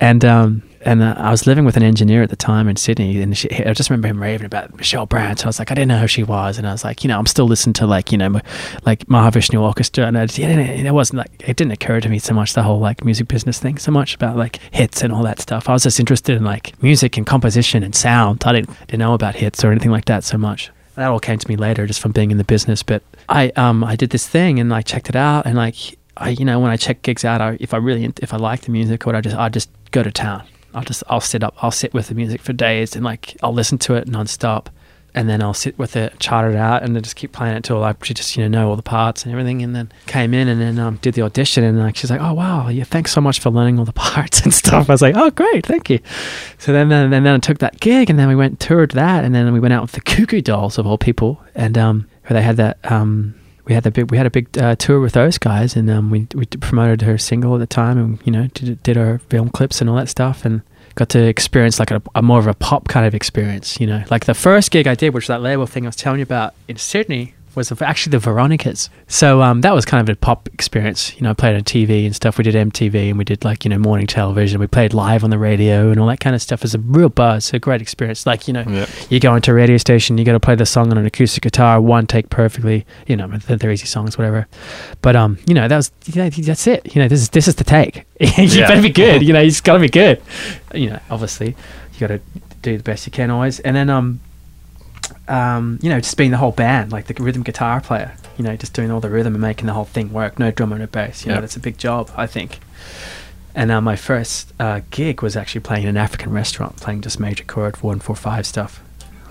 and um. And uh, I was living with an engineer at the time in Sydney, and she, I just remember him raving about Michelle Branch. I was like, I didn't know who she was, and I was like, you know, I'm still listening to like, you know, like Mahavishnu Orchestra, and I just, it, wasn't like it didn't occur to me so much the whole like music business thing, so much about like hits and all that stuff. I was just interested in like music and composition and sound. I didn't, didn't know about hits or anything like that so much. That all came to me later, just from being in the business. But I, um, I did this thing and I checked it out, and like, I, you know, when I check gigs out, I, if I really, if I like the music, or I just, I just go to town. I'll just I'll sit up I'll sit with the music for days and like I'll listen to it nonstop and then I'll sit with it, chart it out, and then just keep playing it till I just you know know all the parts and everything. And then came in and then um, did the audition, and like she's like, "Oh wow, yeah, thanks so much for learning all the parts and stuff." I was like, "Oh great, thank you." So then then, then I took that gig, and then we went toured that, and then we went out with the Goo Goo Dolls of all people, and um, where they had that um. We had the big, we had a big uh, tour with those guys, and um, we we promoted her single at the time, and you know did did our film clips and all that stuff, and got to experience like a, a more of a pop kind of experience, you know. Like the first gig I did, which was that label thing I was telling you about in Sydney, was actually the Veronicas. So um, that was kind of a pop experience. You know, I played on TV and stuff. We did MTV and we did like, you know, morning television. We played live on the radio and all that kind of stuff. It was a real buzz, a great experience. Like, you know, Yep. you go into a radio station, you got to play the song on an acoustic guitar, one take perfectly. You know, they're, they're easy songs, whatever. But um, you know, that was you know, that's it. You know, this is this is the take. you Yeah. better be good. You know, you just got to be good. You know, obviously, you got to do the best you can always. And then um, um, you know, just being the whole band, like the rhythm guitar player. You know, just doing all the rhythm and making the whole thing work. No drummer, no bass. You know, that's a big job, I think. And uh, my first uh, gig was actually playing in an African restaurant, playing just major chord one four five stuff.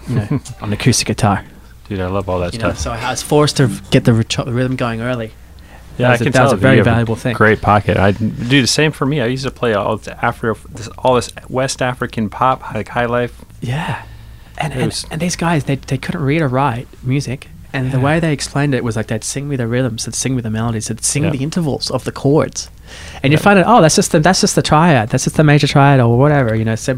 You know, on acoustic guitar. Dude, I love all that You know, stuff. so I was forced to get the, rhythm going early. yeah, that I a- can that tell. was a very valuable thing. Great pocket. I do the same for me. I used to play all this Afro, this, all this West African pop, like high life. Yeah, and and, and these guys they they couldn't read or write music, and the way they explained it was like they'd sing me the rhythms, they'd sing me the melodies, they'd sing Yeah. the intervals of the chords, and you find out oh that's just the that's just the triad, that's just the major triad or whatever you know. So,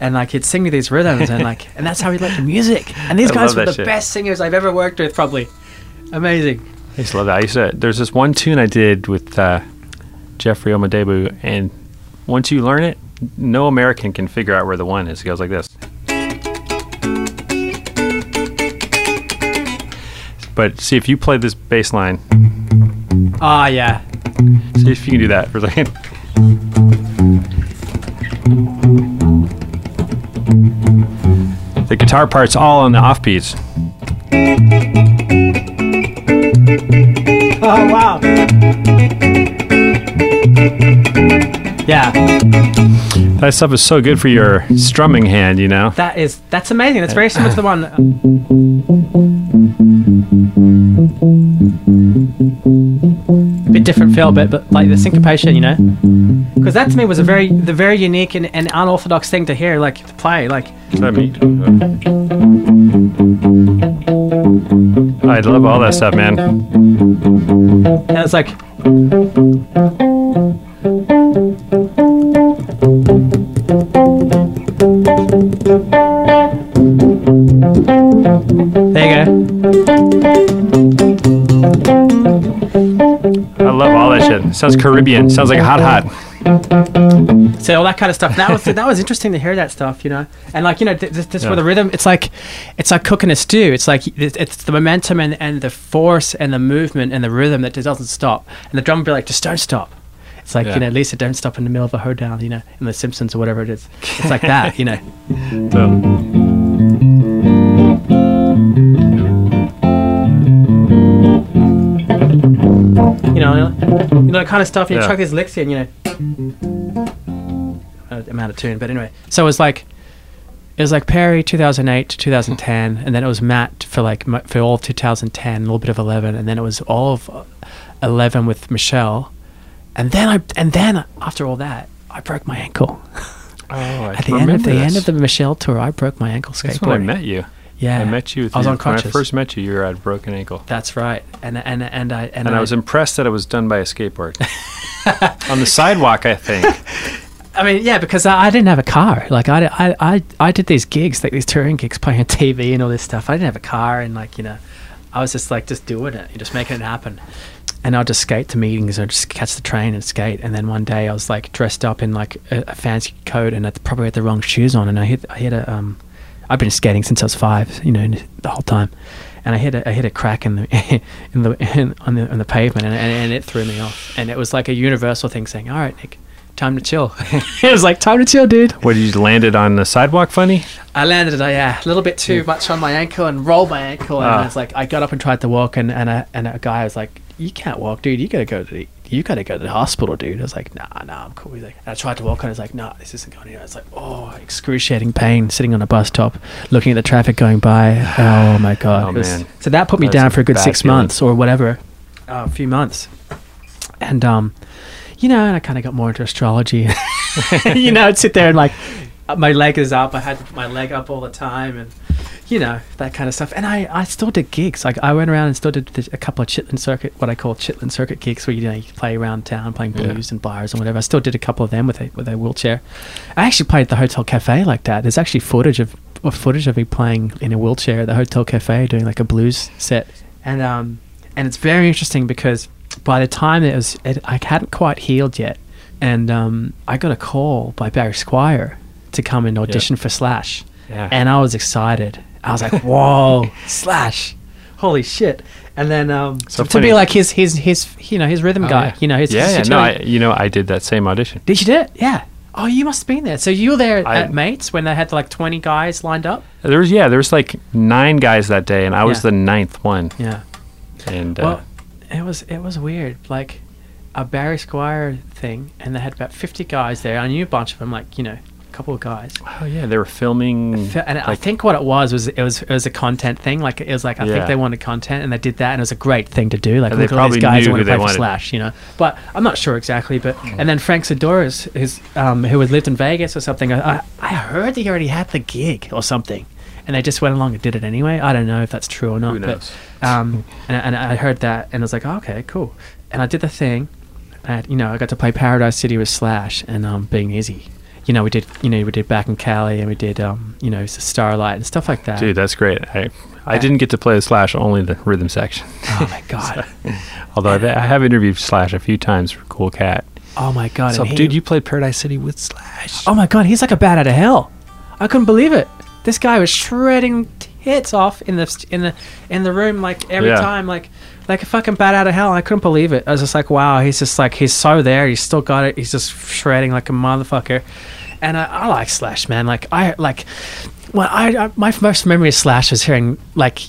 and like he'd sing me these rhythms and like and that's how he liked the music. And these I guys were the shit. best singers I've ever worked with, probably. Amazing. I used to love that. I used to. There's this one tune I did with uh, Jeffrey Omadebu, and once you learn it, no American can figure out where the one is. It goes like this. But see if you play this bass line. Ah yeah. See if you can do that for a second. The guitar part's all on the offbeats. Oh wow. Yeah. That stuff is so good for your strumming hand, you know. That is that's amazing. That's very similar to the one. A bit different feel, but but like the syncopation, you know, because that to me was a very the very unique and, and unorthodox thing to hear, like to play, like. I mean, I love all that stuff, man. and it's like love all that shit. Sounds Caribbean. Sounds like hot, hot. So all that kind of stuff. That was that was interesting to hear that stuff, you know. And like you know, th- th- this Yeah. where the rhythm. It's like, it's like cooking a stew. It's like it's the momentum and, and the force and the movement and the rhythm that just doesn't stop. And the drum will be like, just don't stop. It's like Yeah. you know, Lisa, don't stop in the middle of a hoedown, you know, in The Simpsons or whatever it is. It's like that, you know. You know, you know that kind of stuff. And you Yeah. chuck these licks in, you know. Uh, I'm out of tune, but anyway. So it was like, it was like Perry 2008 to 2010, and then it was Matt for like for all of 2010, a little bit of 11, and then it was all of uh, 11 with Michelle, and then I and then after all that, I broke my ankle. oh, I At the end of the end of the Michelle tour, I broke my ankle That's when I met you. Yeah, I met you. I was on When I first met you, you were at a broken ankle. That's right, and and and I and, And I was impressed that it was done by a skateboard. on the sidewalk, I think. I mean, yeah, because I, I didn't have a car. Like I, I, I, I did these gigs, like these touring gigs, playing on TV and all this stuff. I didn't have a car, and like you know, I was just like just doing it, just making it happen. And I'd just skate to meetings or just catch the train and skate. And then one day I was like dressed up in like a, a fancy coat and I probably had the wrong shoes on. And I hit, I hit a, um, I've been skating since I was five, you know, the whole time. And I hit a, I hit a crack in the, in the, in, on the, on the pavement and, and, and it threw me off. And it was like a universal thing saying, all right, Nick, time to chill. it was like, time to chill, dude. What, did you landed on the sidewalk funny? I landed, uh, yeah, a little bit too much on my ankle and rolled my ankle. And Ah. I was like, I got up and tried to walk, and and a, and a guy was like, "You can't walk, dude. You gotta go to the, you gotta go to the hospital, dude." I was like, "Nah, nah, I'm cool." He's like, and I tried to walk, and I was like, "Nah, this isn't going." Here. I was like, "Oh, excruciating pain, sitting on a bus stop, looking at the traffic going by. Oh my god!" Oh, was- man. So that put me That's down for a good six feeling. months or whatever, uh, a few months, and um, you know, and I kind of got more into astrology. you know, I'd sit there and like, my leg is up. I had my leg up all the time, and you know that kind of stuff. And I, I still did gigs. Like I went around and still did a couple of Chitlin circuit, what I call Chitlin circuit gigs, where you know you play around town playing Yeah. blues and bars and whatever. I still did a couple of them with a with a wheelchair. I actually played at the Hotel Cafe like that. There's actually footage of, of footage of me playing in a wheelchair at the Hotel Cafe doing like a blues set, and um and it's very interesting because by the time it was it, I hadn't quite healed yet, and um I got a call by Barry Squire to come and audition for Slash. Yeah. And I was excited. I was like, "Whoa, Slash! Holy shit!" And then um, So to, to be like his his his you know his rhythm Oh, guy, yeah. you know his yeah, his yeah. No, I, you know, I did that same audition. Did you do it? Yeah. Oh, you must have been there. So you were there I- at Mates when they had like twenty guys lined up. There was yeah, there was like nine guys that day, and I was the ninth one. Yeah. And uh, Well, it was it was weird, like a Barry Squire thing, and they had about fifty guys there. I knew a bunch of them, like you know, couple of guys. oh yeah, they were filming. Fe- And I think what it was was it was it was a content thing. Like it was like I Yeah. think they wanted content, and they did that, and it was a great thing to do. Like And they look at all these guys knew that want to play for. Slash, you know. But I'm not sure exactly. But and then Frank Sidoris, who's um, who had lived in Vegas or something. I, I heard that he already had the gig or something, and they just went along and did it anyway. I don't know if that's true or not. Who knows? But, um, and, and I heard that, and I was like, oh, okay, cool. And I did the thing. That, you know, I got to play Paradise City with Slash and um, being easy. You know, we did, you know, we did Back in Cali, and we did, um, you know, Starlight and stuff like that. Dude, that's great. I I didn't get to play the Slash, only the rhythm section. Oh my god! Although I've, I have interviewed Slash a few times for Cool Cat. Oh my god! So, he- dude, you played Paradise City with Slash. Oh my god, he's like a bat out of hell. I couldn't believe it. This guy was shredding tits off in the in the in the room like every Yeah. time, like like a fucking bat out of hell. I couldn't believe it. I was just like, wow, he's just like he's so there. He's still got it. He's just shredding like a motherfucker. And I, I like Slash, man. Like I like, well, I, I my first memory of Slash was hearing like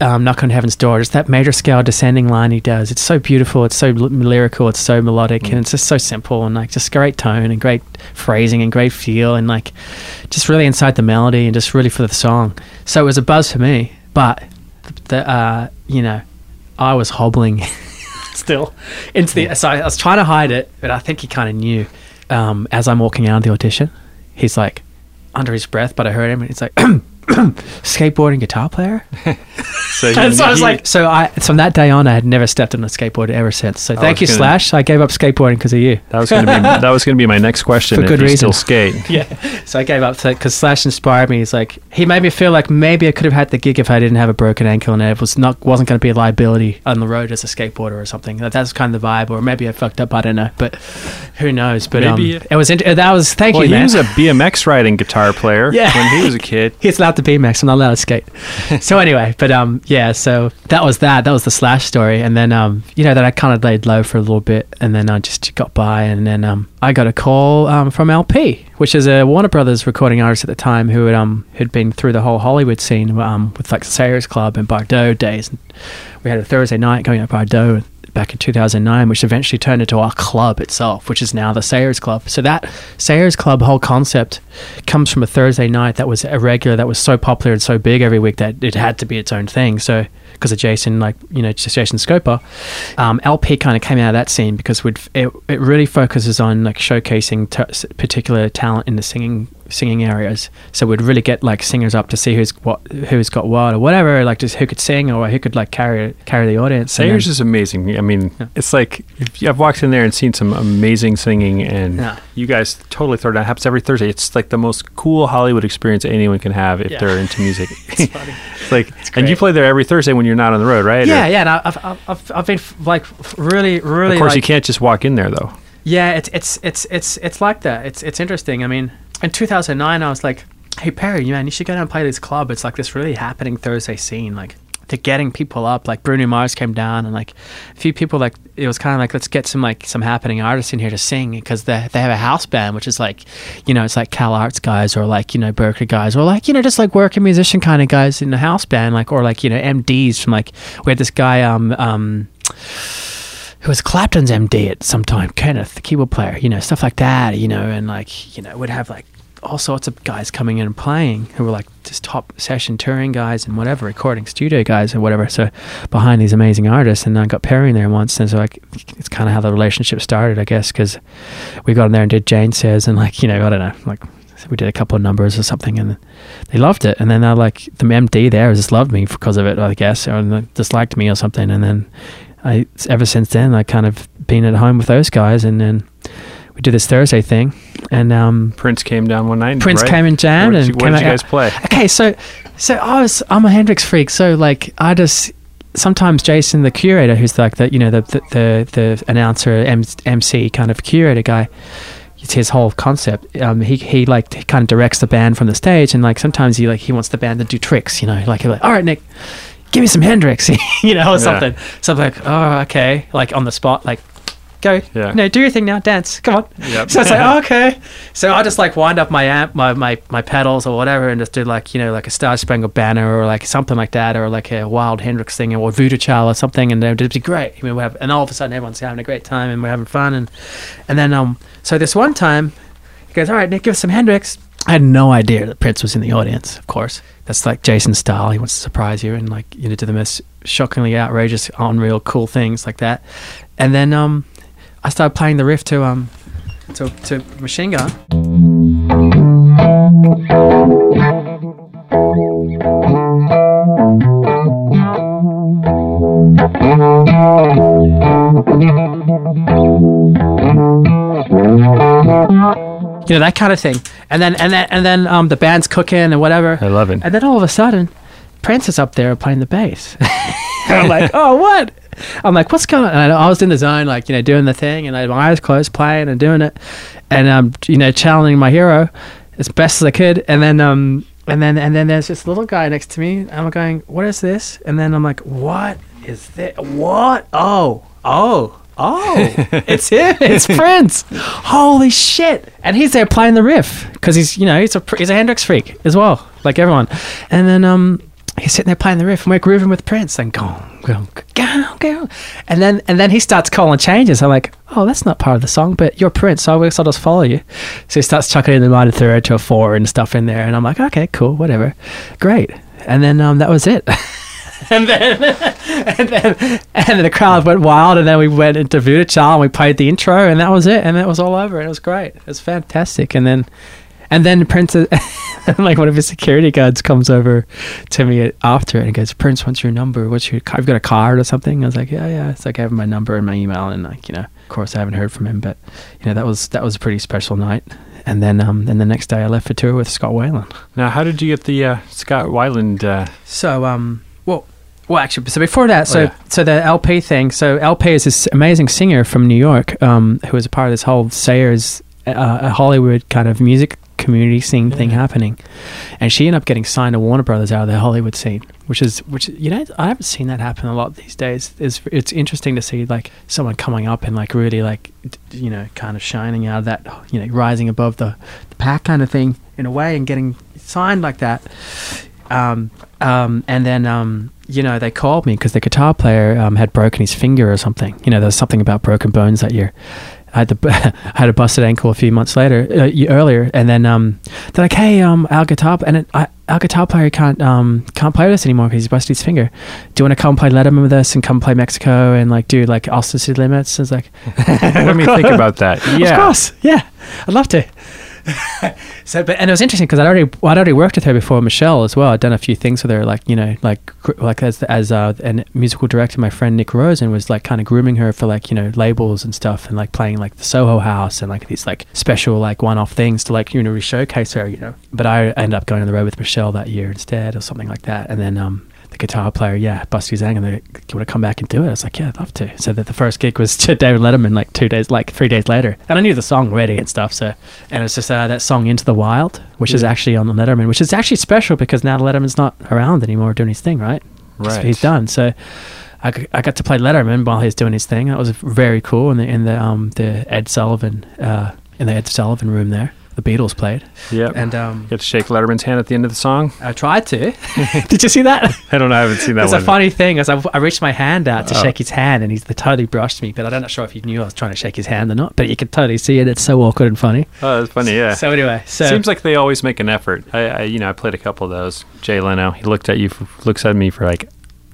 um, "Knock on Heaven's Door." It's that major scale descending line he does. It's so beautiful. It's so l- lyrical. It's so melodic, and it's just so simple and like just great tone and great phrasing and great feel and like just really inside the melody and just really for the song. So it was a buzz for me, but the uh, you know, I was hobbling still into the. So I was trying to hide it, but I think he kind of knew. Um, as I'm walking out of the audition, he's like under his breath, but I heard him, and he's like, skateboarding guitar player. So, And so I was he- like, so I from that day on, I had never stepped on a skateboard ever since. So thank you, gonna- Slash. I gave up skateboarding because of you. that was going to be that was going to be my next question. For if good you reason. Still skate. Yeah. So I gave up because Slash inspired me. He's like, he made me feel like maybe I could have had the gig if I didn't have a broken ankle and it was not wasn't going to be a liability on the road as a skateboarder or something. That, that's kind of the vibe. Or maybe I fucked up. I don't know. But who knows? But Maybe- um, it was. Int- that was. Thank Well, you, he man. was a BMX riding guitar player Yeah. when he was a kid. He's allowed to BMX. I'm not allowed to skate. so anyway, but um, yeah. So that was that. That was the Slash story, and then um, you know, then I kind of laid low for a little bit, and then I just got by, and then um, I got a call um from LP, which is a Warner Brothers recording artist at the time who had um had been through the whole Hollywood scene um with like the Sayers Club and Bardot days. And we had a Thursday night going at Bardot back in 2009, which eventually turned into our club itself, which is now the Sayers Club. So that Sayers Club whole concept comes from a Thursday night that was a regular, that was so popular and so big every week that it had to be its own thing. So because of Jason, like you know, Jason Scopa, um, LP kind of came out of that scene because it it really focuses on like showcasing t- particular talent in the singing singing areas. So we'd really get like singers up to see who's what who's got what or whatever, like just who could sing or who could like carry carry the audience. Then- is amazing. I mean, it's like if you, I've walked in there and seen some amazing singing, and Yeah. you guys totally throw it down. It happens every Thursday. It's like the most cool Hollywood experience anyone can have if Yeah. they're into music. It's funny. It's like, and you play there every Thursday when you're not on the road, right? Yeah, Or- yeah. And I- I've, I've, I've, I've been f- like really, really. Of course, you can't just walk in there though. Yeah, it's it's it's it's it's like that. It's it's interesting. I mean, in 2009, I was like, "Hey Perry, man, you should go down and play this club. It's like this really happening Thursday scene. Like, they're getting people up. Like Bruno Mars came down, and like a few people. Like it was kind of like, let's get some like some happening artists in here to sing because they they have a house band, which is like, you know, it's like Cal Arts guys or like you know Berklee guys or like you know just like working musician kind of guys in the house band, like or like you know MDs from like we had this guy um um who was Clapton's MD at some time, Kenneth, the keyboard player, you know, stuff like that, you know, and like, you know, would have like all sorts of guys coming in and playing who were like just top session touring guys and whatever, recording studio guys and whatever. So behind these amazing artists, and I got Perry in there once, and so like it's kind of how the relationship started, I guess, because we got in there and did Jane Says, and like, you know, I don't know, like we did a couple of numbers or something, and they loved it. And then they're like, the MD there just loved me because of it, I guess, or like, disliked me or something. And then I, ever since then, I kind of been at home with those guys, and then we did this Thursday thing, and um, Prince came down one night. Prince right? came and jammed, and you, where came did you out- guys play? Okay, so so I was I'm a Hendrix freak, so like I just sometimes Jason, the curator, who's like the you know the the the, the announcer, M- MC kind of curator guy. It's his whole concept. Um, he he like he kind of directs the band from the stage, and like sometimes he like he wants the band to do tricks, you know, like like, all right, Nick, give me some Hendrix, you know, or something. So I'm like, oh, okay, like on the spot, like, go, Yeah. no, do your thing now, dance, come on. Yep. So it's like, oh, okay. So I just like wind up my amp, my, my, my pedals or whatever, and just do like, you know, like a Star Spangled Banner or like something like that, or like a Wild Hendrix thing or Voodoo Child or something, and it'd be great. I mean, we have, and all of a sudden everyone's having a great time and we're having fun. And, and then, um, so this one time, he goes, all right, Nick, give us some Hendrix. I had no idea that Prince was in the audience, of course. That's like Jason style. He wants to surprise you and like, you know, do the most shockingly outrageous, unreal, cool things like that. And then, um, I started playing the riff to um to, to Machine Gun. You know that kind of thing, and then and then and then um the band's cooking and whatever. I love it. And then all of a sudden, Prince is up there playing the bass. I'm like, oh, what? I'm like, what's going on? And I, I was in the zone, like, you know, doing the thing, and I had my eyes closed, playing and doing it, and um, you know, channeling my hero as best as I could. And then, um, and then, and then there's this little guy next to me. And I'm going, what is this? And then I'm like, what is this? What? Oh, oh. Oh, it's him! It's Prince! Holy shit! And he's there playing the riff because he's, you know, he's a he's a Hendrix freak as well, like everyone. And then, um, he's sitting there playing the riff, and we're grooving with Prince, and go, go, go, go, and then and then he starts calling changes. I'm like, oh, that's not part of the song, but you're Prince, so I guess I'll just follow you. So he starts chucking in the minor third to a four and stuff in there, and I'm like, okay, cool, whatever, great. And then um, that was it. and then and then and then the crowd went wild, and then we went into Voodoo Child, and we played the intro, and that was it, and that was all over. It was great. It was fantastic, and then. And then Prince, like one of his security guards, comes over to me after it and goes, "Prince, what's your number? What's your? I've got a card or something." I was like, "Yeah, yeah." It's like I have my number and my email, and like you know, of course, I haven't heard from him, but you know, that was that was a pretty special night. And then, um, then the next day, I left for tour with Scott Weiland. Now, how did you get the uh, Scott Weiland? Uh, So, um, well, actually, so before that, so Oh, yeah. so the LP thing. So LP is this amazing singer from New York, um, who was a part of this whole Sayers, uh, a Hollywood kind of music community scene thing happening, and she ended up getting signed to Warner Brothers out of the Hollywood scene, which is which you know I haven't seen that happen a lot these days. It's it's interesting to see like someone coming up and like really like you know kind of shining out of that you know rising above the, the pack kind of thing in a way and getting signed like that um, um, and then um, you know they called me because the guitar player um, had broken his finger or something. You know, there was something about broken bones that year. I had, the, I had a busted ankle a few months later, uh, earlier, and then um, they're like, "Hey, um, our guitar and it, I, our guitar player can't um, can't play with us anymore because he's busted his finger. Do you want to come play Letterman with us and come play Mexico and like do like Austin City Limits?" I was like, let me think about that. Yeah. of course, yeah, I'd love to. so, but and it was interesting because I'd already I'd already worked with her before, Michelle as well. I'd done a few things with her, like you know, like like as as uh, a musical director, my friend Nick Rosen was like kind of grooming her for like you know labels and stuff, and like playing like the Soho House and like these like special like one off things to like you know showcase her, you know. But I ended up going on the road with Michelle that year instead, or something like that, and then um. The guitar player, yeah, Busty Zang, and they, you want to come back and do it? I was like, yeah, I'd love to. So that the first gig was to David Letterman, like two days, like three days later, and I knew the song already and stuff. So, and it's just uh, that song "Into the Wild," which is actually on the Letterman, which is actually special because now Letterman's not around anymore doing his thing, right? Right. he's done. So I, I got to play Letterman while he's doing his thing. That was very cool in the in the um the Ed Sullivan uh in the Ed Sullivan room there. The Beatles played, Yep. and um Get to shake Letterman's hand at the end of the song. I tried to. Did you see that? I don't know. I haven't seen that It's a funny thing as I, I reached my hand out to Oh. shake his hand, and he's totally brushed me. But I'm not sure if he knew I was trying to shake his hand or not. But you could totally see it. It's so awkward and funny. Oh, it's funny. Yeah. So anyway, so Seems like they always make an effort. I, I, you know, I played a couple of those. Jay Leno, he looked at you, for, looks at me for like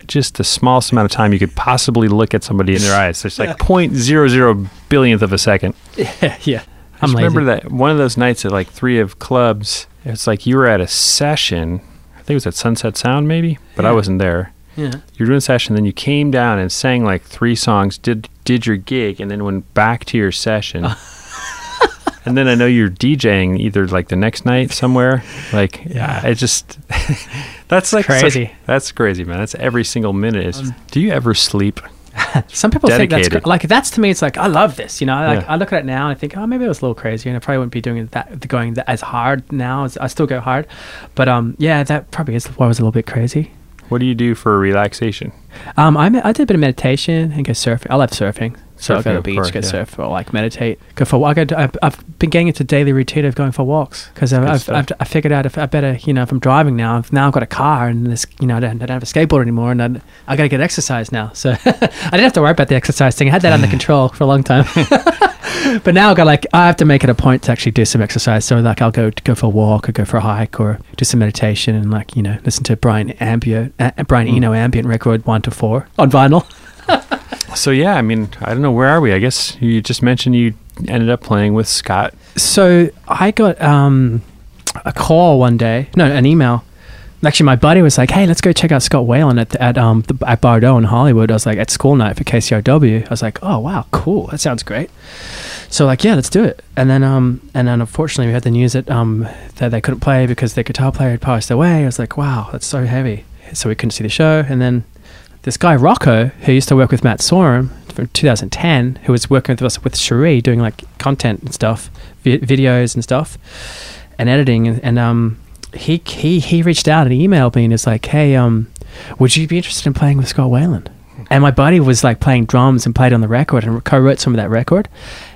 just the smallest amount of time you could possibly look at somebody in their eyes. It's like point zero zero billionth of a second. yeah, yeah. I I'm just lazy. remember that one of those nights at like three of clubs. It's like you were at a session. I think it was at Sunset Sound, maybe, but I Yeah. wasn't there. Yeah. You were doing a session, then you came down and sang like three songs, did did your gig, and then went back to your session. and then I know you're DJing either like the next night somewhere. Like, yeah, it just that's like such- crazy. that's crazy, man. That's every single minute. Is um, do you ever sleep? Some people think that's like that's to me. It's like I love this. You know, like Yeah. I look at it now and I think, oh, maybe it was a little crazy, and I probably wouldn't be doing that going that as hard now. As I still go hard, but um, yeah, that probably is why I was a little bit crazy. What do you do for relaxation? Um, I, I did a bit of meditation and go surfing. I love surfing. Surfing, go to the beach, course, go yeah. surf, or like meditate, go for a walk. I go, I've, I've been getting into daily routine of going for walks because I've, I've. I've, I figured out if I better, you know, if I'm driving now, if now I've got a car and this, you know, I don't, I don't have a skateboard anymore, and I, I got to get exercise now. So I didn't have to worry about the exercise thing. I had that under control for a long time. but now I've got like I have to make it a point to actually do some exercise. So like I'll go go for a walk or go for a hike or do some meditation and like you know listen to Brian Ambient, uh, Brian Mm. Eno ambient record one to four on vinyl. So yeah, I mean, I don't know where are we. I guess you just mentioned you ended up playing with Scott. So I got um, a call one day, no, an email. Actually, my buddy was like, "Hey, let's go check out Scott Weiland at at um the, at Bardot in Hollywood." I was like, "At school night for KCRW." I was like, "Oh wow, cool, that sounds great." So like, yeah, let's do it. And then um and then unfortunately we had the news that um that they couldn't play because their guitar player had passed away. I was like, "Wow, that's so heavy." So we couldn't see the show. And then this guy Rocco, who used to work with Matt Sorum from 2010, who was working with us with Cherie doing like content and stuff, vi- videos and stuff, and editing, and, and um, he he he reached out and emailed me and was like, "Hey, um, would you be interested in playing with Scott Weiland?" And my buddy was like playing drums and played on the record and co-wrote some of that record.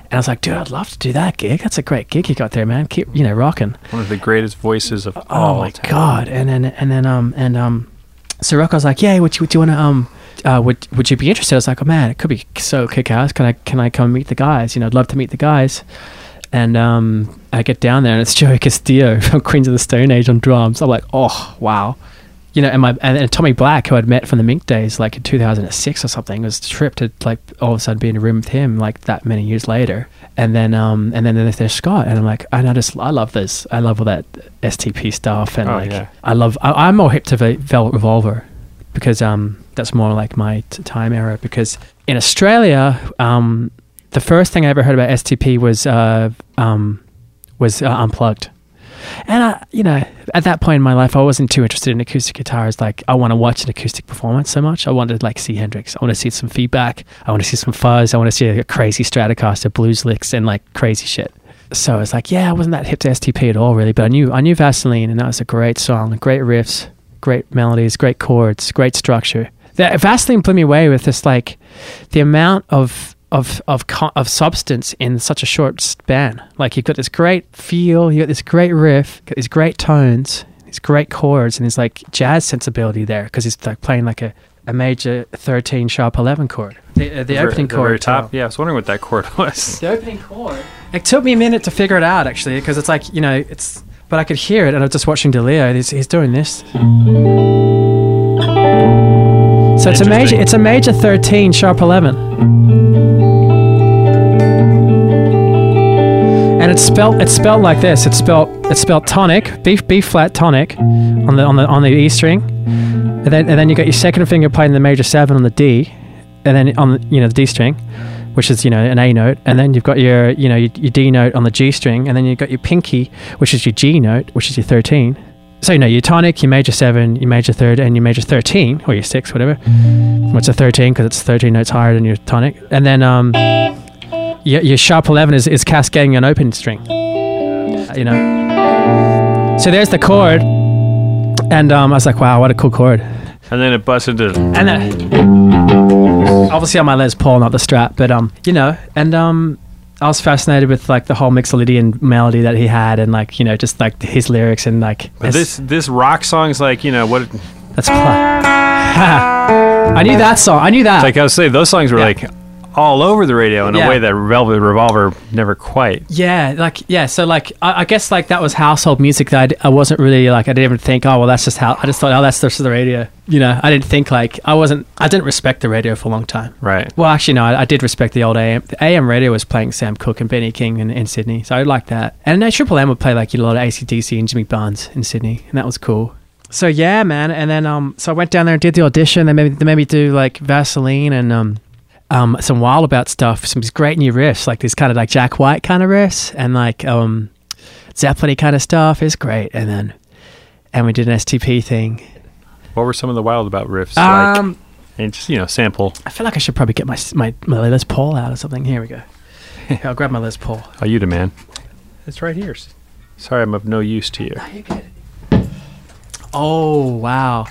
And I was like, dude, I'd love to do that gig. That's a great gig you got there, man. Keep, you know, rocking. One of the greatest voices of Oh all my time. god! And then and then um and um so Rocco's like, yeah, would you, you want to um. Uh, would would you be interested? I was like, oh man, it could be so kick ass. Can I can I come meet the guys? You know, I'd love to meet the guys. And um, I get down there and it's Joey Castillo from Queens of the Stone Age on drums. I'm like, oh wow, you know, and my and, and Tommy Black, who I'd met from the Mink days, like in 2006 or something, was a trip to like all of a sudden be in a room with him like that many years later. And then um and then there's Scott, and I'm like, and I just I love this. I love all that STP stuff, and Oh, like yeah. I love. I, I'm more hip to Ve- Velvet Revolver because um that's more like my t- time era. Because in Australia, um the first thing I ever heard about STP was uh um was uh, unplugged. And I, you know, at that point in my life, I wasn't too interested in acoustic guitars. Like, I want to watch an acoustic performance so much. I wanted to like see Hendrix. I want to see some feedback. I want to see some fuzz. I want to see like, a crazy Stratocaster, blues licks, and like crazy shit. So I was like, yeah, I wasn't that hip to STP at all, really. But I knew, I knew Vaseline, and that was a great song, great riffs, great melodies, great chords, great structure. That Vaseline blew me away with this like the amount of of of of substance in such a short span. Like you've got this great feel, you've got this great riff, you've got these great tones, these great chords, and there's like jazz sensibility there because he's like playing like a, a major thirteen sharp eleven chord. The, uh, the Ver- opening the chord, very top. Yeah, I was wondering what that chord was. the opening chord. It took me a minute to figure it out actually because it's like you know it's. But I could hear it, and I was just watching DeLeo. He's, he's doing this. So it's a major. It's a major thirteen sharp eleven. And it's spelt it's spelled like this. It's spelled it's spelled tonic, B B flat tonic, on the on the on the E string, and then and then you got your second finger playing the major seven on the D, and then on the, you know the D string, which is you know an A note, and then you've got your you know your, your D note on the G string, and then you've got your pinky, which is your G note, which is your thirteen. So you know your tonic, your major seven, your major third, and your major thirteen or your six, whatever. What's a thirteen? Because it's thirteen notes higher than your tonic, and then um, your, your sharp 11 is, is cascading an open string you know so there's the chord and um, i was like wow what a cool chord And then it busted into. and then obviously on my les paul not the strat but um you know and um i was fascinated with like the whole mixolydian melody that he had and like you know just like his lyrics and like But this this rock song is like you know what? that's i knew that song i knew that Like I was saying, those songs were Yeah. like all over the radio in Yeah. a way that Velvet Revolver never quite. Yeah, like yeah, so like I, I guess like that was household music that I wasn't really like I didn't even think oh well that's just how I just thought oh that's just the radio you know I didn't think like I wasn't I didn't respect the radio for a long time Right. well actually no I, I did respect the old AM the AM radio was playing Sam Cooke and Benny King in, in Sydney so I liked that and uh, Triple M would play like a lot of ACDC and Jimmy Barnes in Sydney and that was cool so yeah man and then um so I went down there and did the audition they made, they made me do like Vaseline and um um, some Wildabout stuff, some great new riffs, like this kind of like Jack White kind of riffs, and like um, Zeppelin kind of stuff. It's great, and then and we did an STP thing. What were some of the Wildabout riffs? Um, like, and just you know, sample. I feel like I should probably get my my, my Les Paul out or something. Here we go. Here, I'll grab my Les Paul. Are you the man. It's right here. Sorry, I'm of no use to you. Oh wow,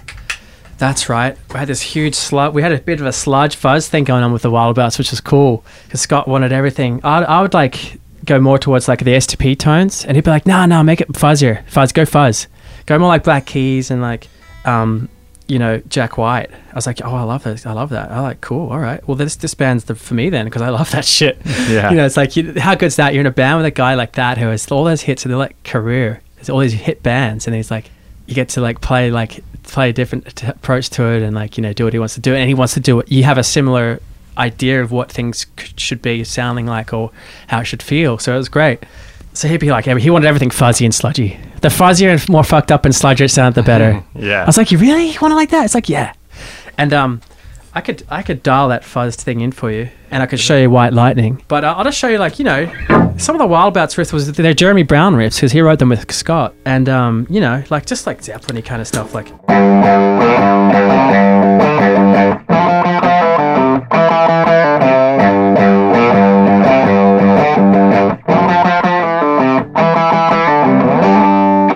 that's right. We had this huge sludge. We had a bit of a sludge fuzz thing going on with the Wildabouts, which was cool because Scott wanted everything. I, I would like go more towards like the STP tones, and he'd be like, "No, no, make it fuzzier. Fuzz, go fuzz. Go more like Black Keys and like, um, you know, Jack White." I was like, "Oh, I love this. I love that. I like cool. All right. Well, this this band's the, for me then because I love that shit. Yeah. You know, it's like you, how good's that? You're in a band with a guy like that who has all those hits and they're like career. There's all these hit bands, and he's like, you get to like play like play a different t- approach to it, and like you know do what he wants to do, and he wants to do it. You have a similar idea of what things c- should be sounding like or how it should feel. So it was great. So he'd be like, he wanted everything fuzzy and sludgy. The fuzzier and more fucked up and sludgier it sounded, the better. Yeah. I was like, you really want it like that? It's like, yeah. And um, I could I could dial that fuzz thing in for you, and I could show you White Lightning. But uh, I'll just show you, like you know, some of the Wildabouts riffs was they're Jeremy Brown riffs because he wrote them with Scott, and um, you know, like just like Zeppelin kind of stuff, like.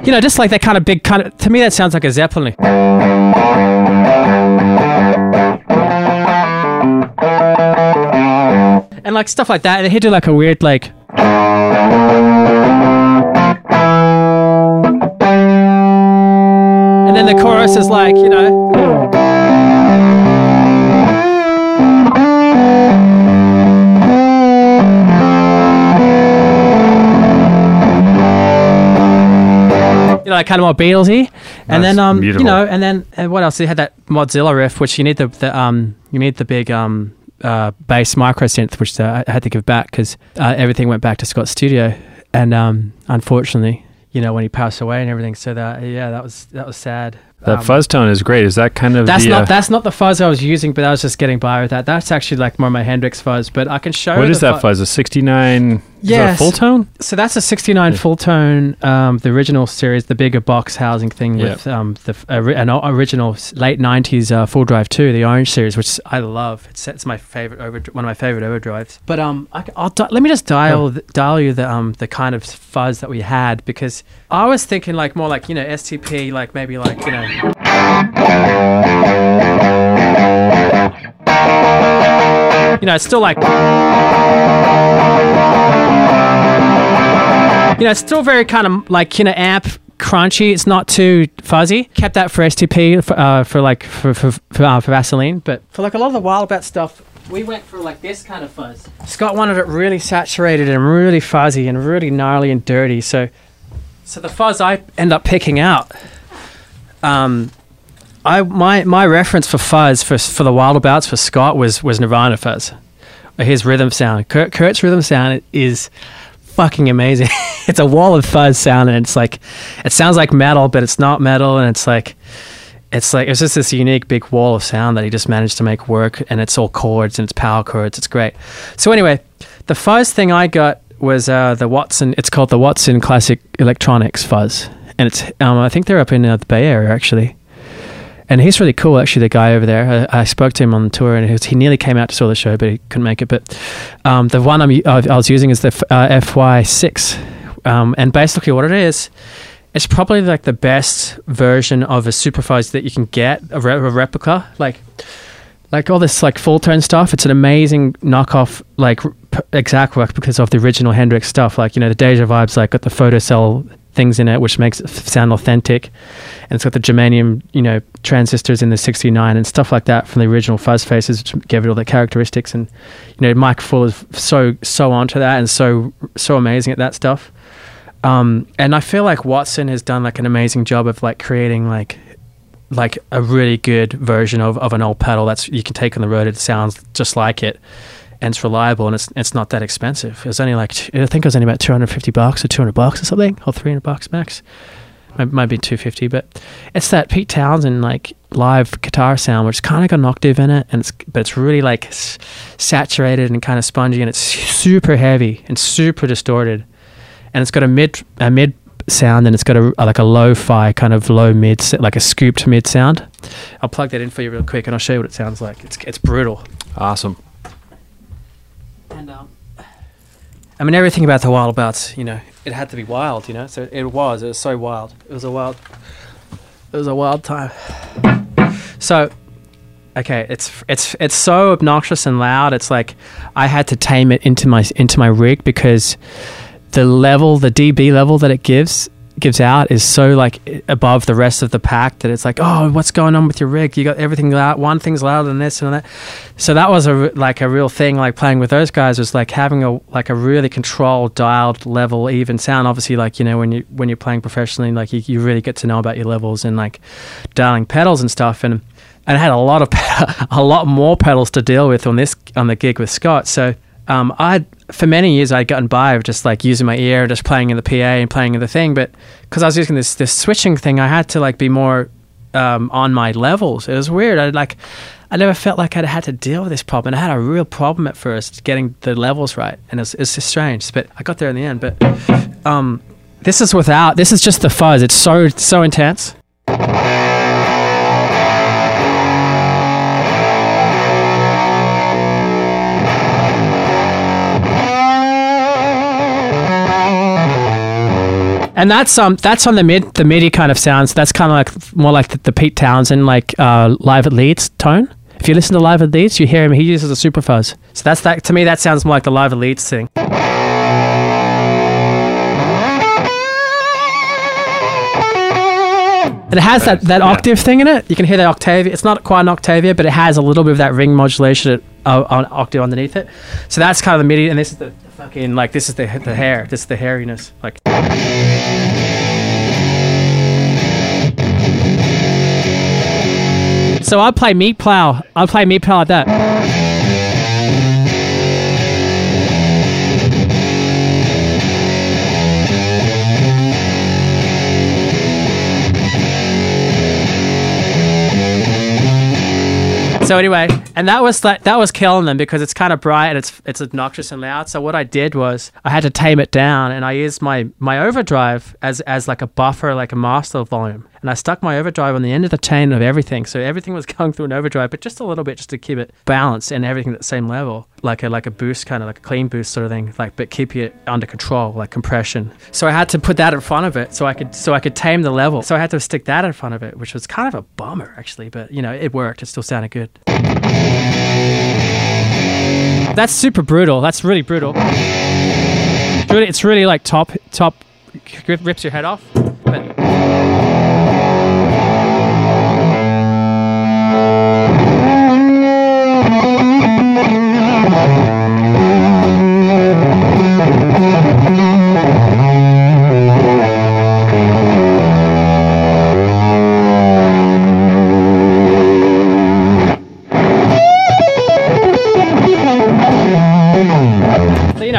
You know, just like that kind of big kind of. To me, that sounds like a Zeppelin and like stuff like that. And he'd do like a weird like. And then the chorus is like, you know. You know, like kind of more Beatlesy, and That's then um, beautiful. you know, and then and what else? They had that Modzilla riff, which you need the, the um, you need the big um, uh, bass micro synth, which uh, I had to give back because uh, everything went back to Scott's studio, and um, unfortunately, you know, when he passed away and everything, so that yeah, that was that was sad. That Um, fuzz tone is great. Is that kind of That's the, not uh, that's not the fuzz I was using, but I was just getting by with that. That's actually like more of my Hendrix fuzz, but I can show. what is that fu- fuzz? A 69 is Yes. Fulltone? So that's a 69 Yeah. Fulltone, um, the original series, the bigger box housing thing Yeah. with um, the ori- an original late 90s uh, Fulldrive 2, the orange series, which I love. It's, it's my favorite over, one of my favorite overdrives. But um, I, will di- let me just dial dial you the um the kind of fuzz that we had because I was thinking like more like you know STP, like maybe like you know. You know, it's still like you know, it's still very kind of like you know amp crunchy. It's not too fuzzy. Kept that for STP for, uh, for like for for for, uh, for Vaseline, but for like a lot of the Wildabout stuff, we went for like this kind of fuzz. Scott wanted it really saturated and really fuzzy and really gnarly and dirty. So, so the fuzz I end up picking out. Um, I my my reference for fuzz for for the Wildabouts for Scott was was Nirvana fuzz. His rhythm sound, Kurt, Kurt's rhythm sound is fucking amazing. it's a wall of fuzz sound, and it's like it sounds like metal, but it's not metal, and it's like it's like it's just this unique big wall of sound that he just managed to make work, and it's all chords and it's power chords. It's great. So anyway, the fuzz thing I got was uh, the Wattson. It's called the Wattson Classic Electronics Fuzz, and it's um, I think they're up in uh, the Bay Area actually. And he's really cool, actually. The guy over there, I, I spoke to him on the tour, and he, was, he nearly came out to saw the show, but he couldn't make it. But um, the one I'm, I was using is the uh, FY6, um, and basically what it is, it's probably like the best version of a superfuzz that you can get, a, re- a replica, like like all this like Fulltone stuff. It's an amazing knockoff, like p- exact work because of the original Hendrix stuff. Like you know, the Deja vibes, like got the photocell things in it, which makes it sound authentic, and it's got the germanium, you know, transistors in the '69 and stuff like that from the original Fuzz Faces, which gave it all the characteristics. And you know, Mike Full is so so onto that and so so amazing at that stuff. Um, and I feel like Wattson has done like an amazing job of like creating like like a really good version of, of an old pedal that's you can take on the road. It sounds just like it, and it's reliable, and it's it's not that expensive. It was only like I think it was only about two hundred fifty bucks or two hundred bucks or something, or three hundred bucks max. Might, might be two fifty, but it's that Pete Townshend like live guitar sound, which kind of got an octave in it, and it's but it's really like s- saturated and kind of spongy, and it's super heavy and super distorted, and it's got a mid a mid sound and it's got a like a lo-fi kind of low mid like a scooped mid sound i'll plug that in for you real quick and i'll show you what it sounds like it's it's brutal Awesome. I mean everything about the wild. wildabouts you know it had to be wild you know? So it was it was so wild. It was a wild it was a wild time. So okay it's it's it's so obnoxious and loud it's like i had to tame it into my into my rig because the level the db level that it gives gives out is so like above the rest of the pack that it's like oh what's going on with your rig? You got everything loud one thing's louder than this and that. So that was a like a real thing like playing with those guys was like having a like a really controlled dialed level even sound. Obviously like you know when you when you're playing professionally like you, you really get to know about your levels and like dialing pedals and stuff. And and I had a lot of a lot more pedals to deal with on this on the gig with Scott. So um, I for many years I'd gotten by of just like using my ear, just playing in the PA and playing in the thing. But because I was using this this switching thing, I had to like be more um, on my levels. It was weird. I like I never felt like I'd had to deal with this problem. And I had a real problem at first getting the levels right, and it's it's just strange. But I got there in the end. But um, this is without. This is just the fuzz. It's so so intense. And that's um that's on the mid the MIDI kind of sounds. That's kind of like more like the, the Pete Townshend like uh, live at Leeds tone. If you listen to live at Leeds, you hear him. He uses a super fuzz. So that's that to me. That sounds more like the live at Leeds thing. And it has that, that Yeah. octave thing in it. You can hear that Octavia. It's not quite an Octavia, but it has a little bit of that ring modulation uh, on octave underneath it. So that's kind of the MIDI. And this is the, the fucking like this is the the hair. This is the hairiness. Like So I'll play meat plow. I'll play meat plow like that. So anyway, and that was like that was killing them because it's kind of bright and it's it's obnoxious and loud. So what I did was I had to tame it down, and I used my my overdrive as as like a buffer, like a master volume, and I stuck my overdrive on the end of the chain of everything. So everything was going through an overdrive, but just a little bit, just to keep it balanced and everything at the same level, like a like a boost, kind of like a clean boost sort of thing, like but keep it under control, like compression. So I had to put that in front of it, so I could so I could tame the level. So I had to stick that in front of it, which was kind of a bummer actually, but you know it worked. It still sounded good. That's super brutal. That's really brutal. It's really, it's really like top top rips your head off. But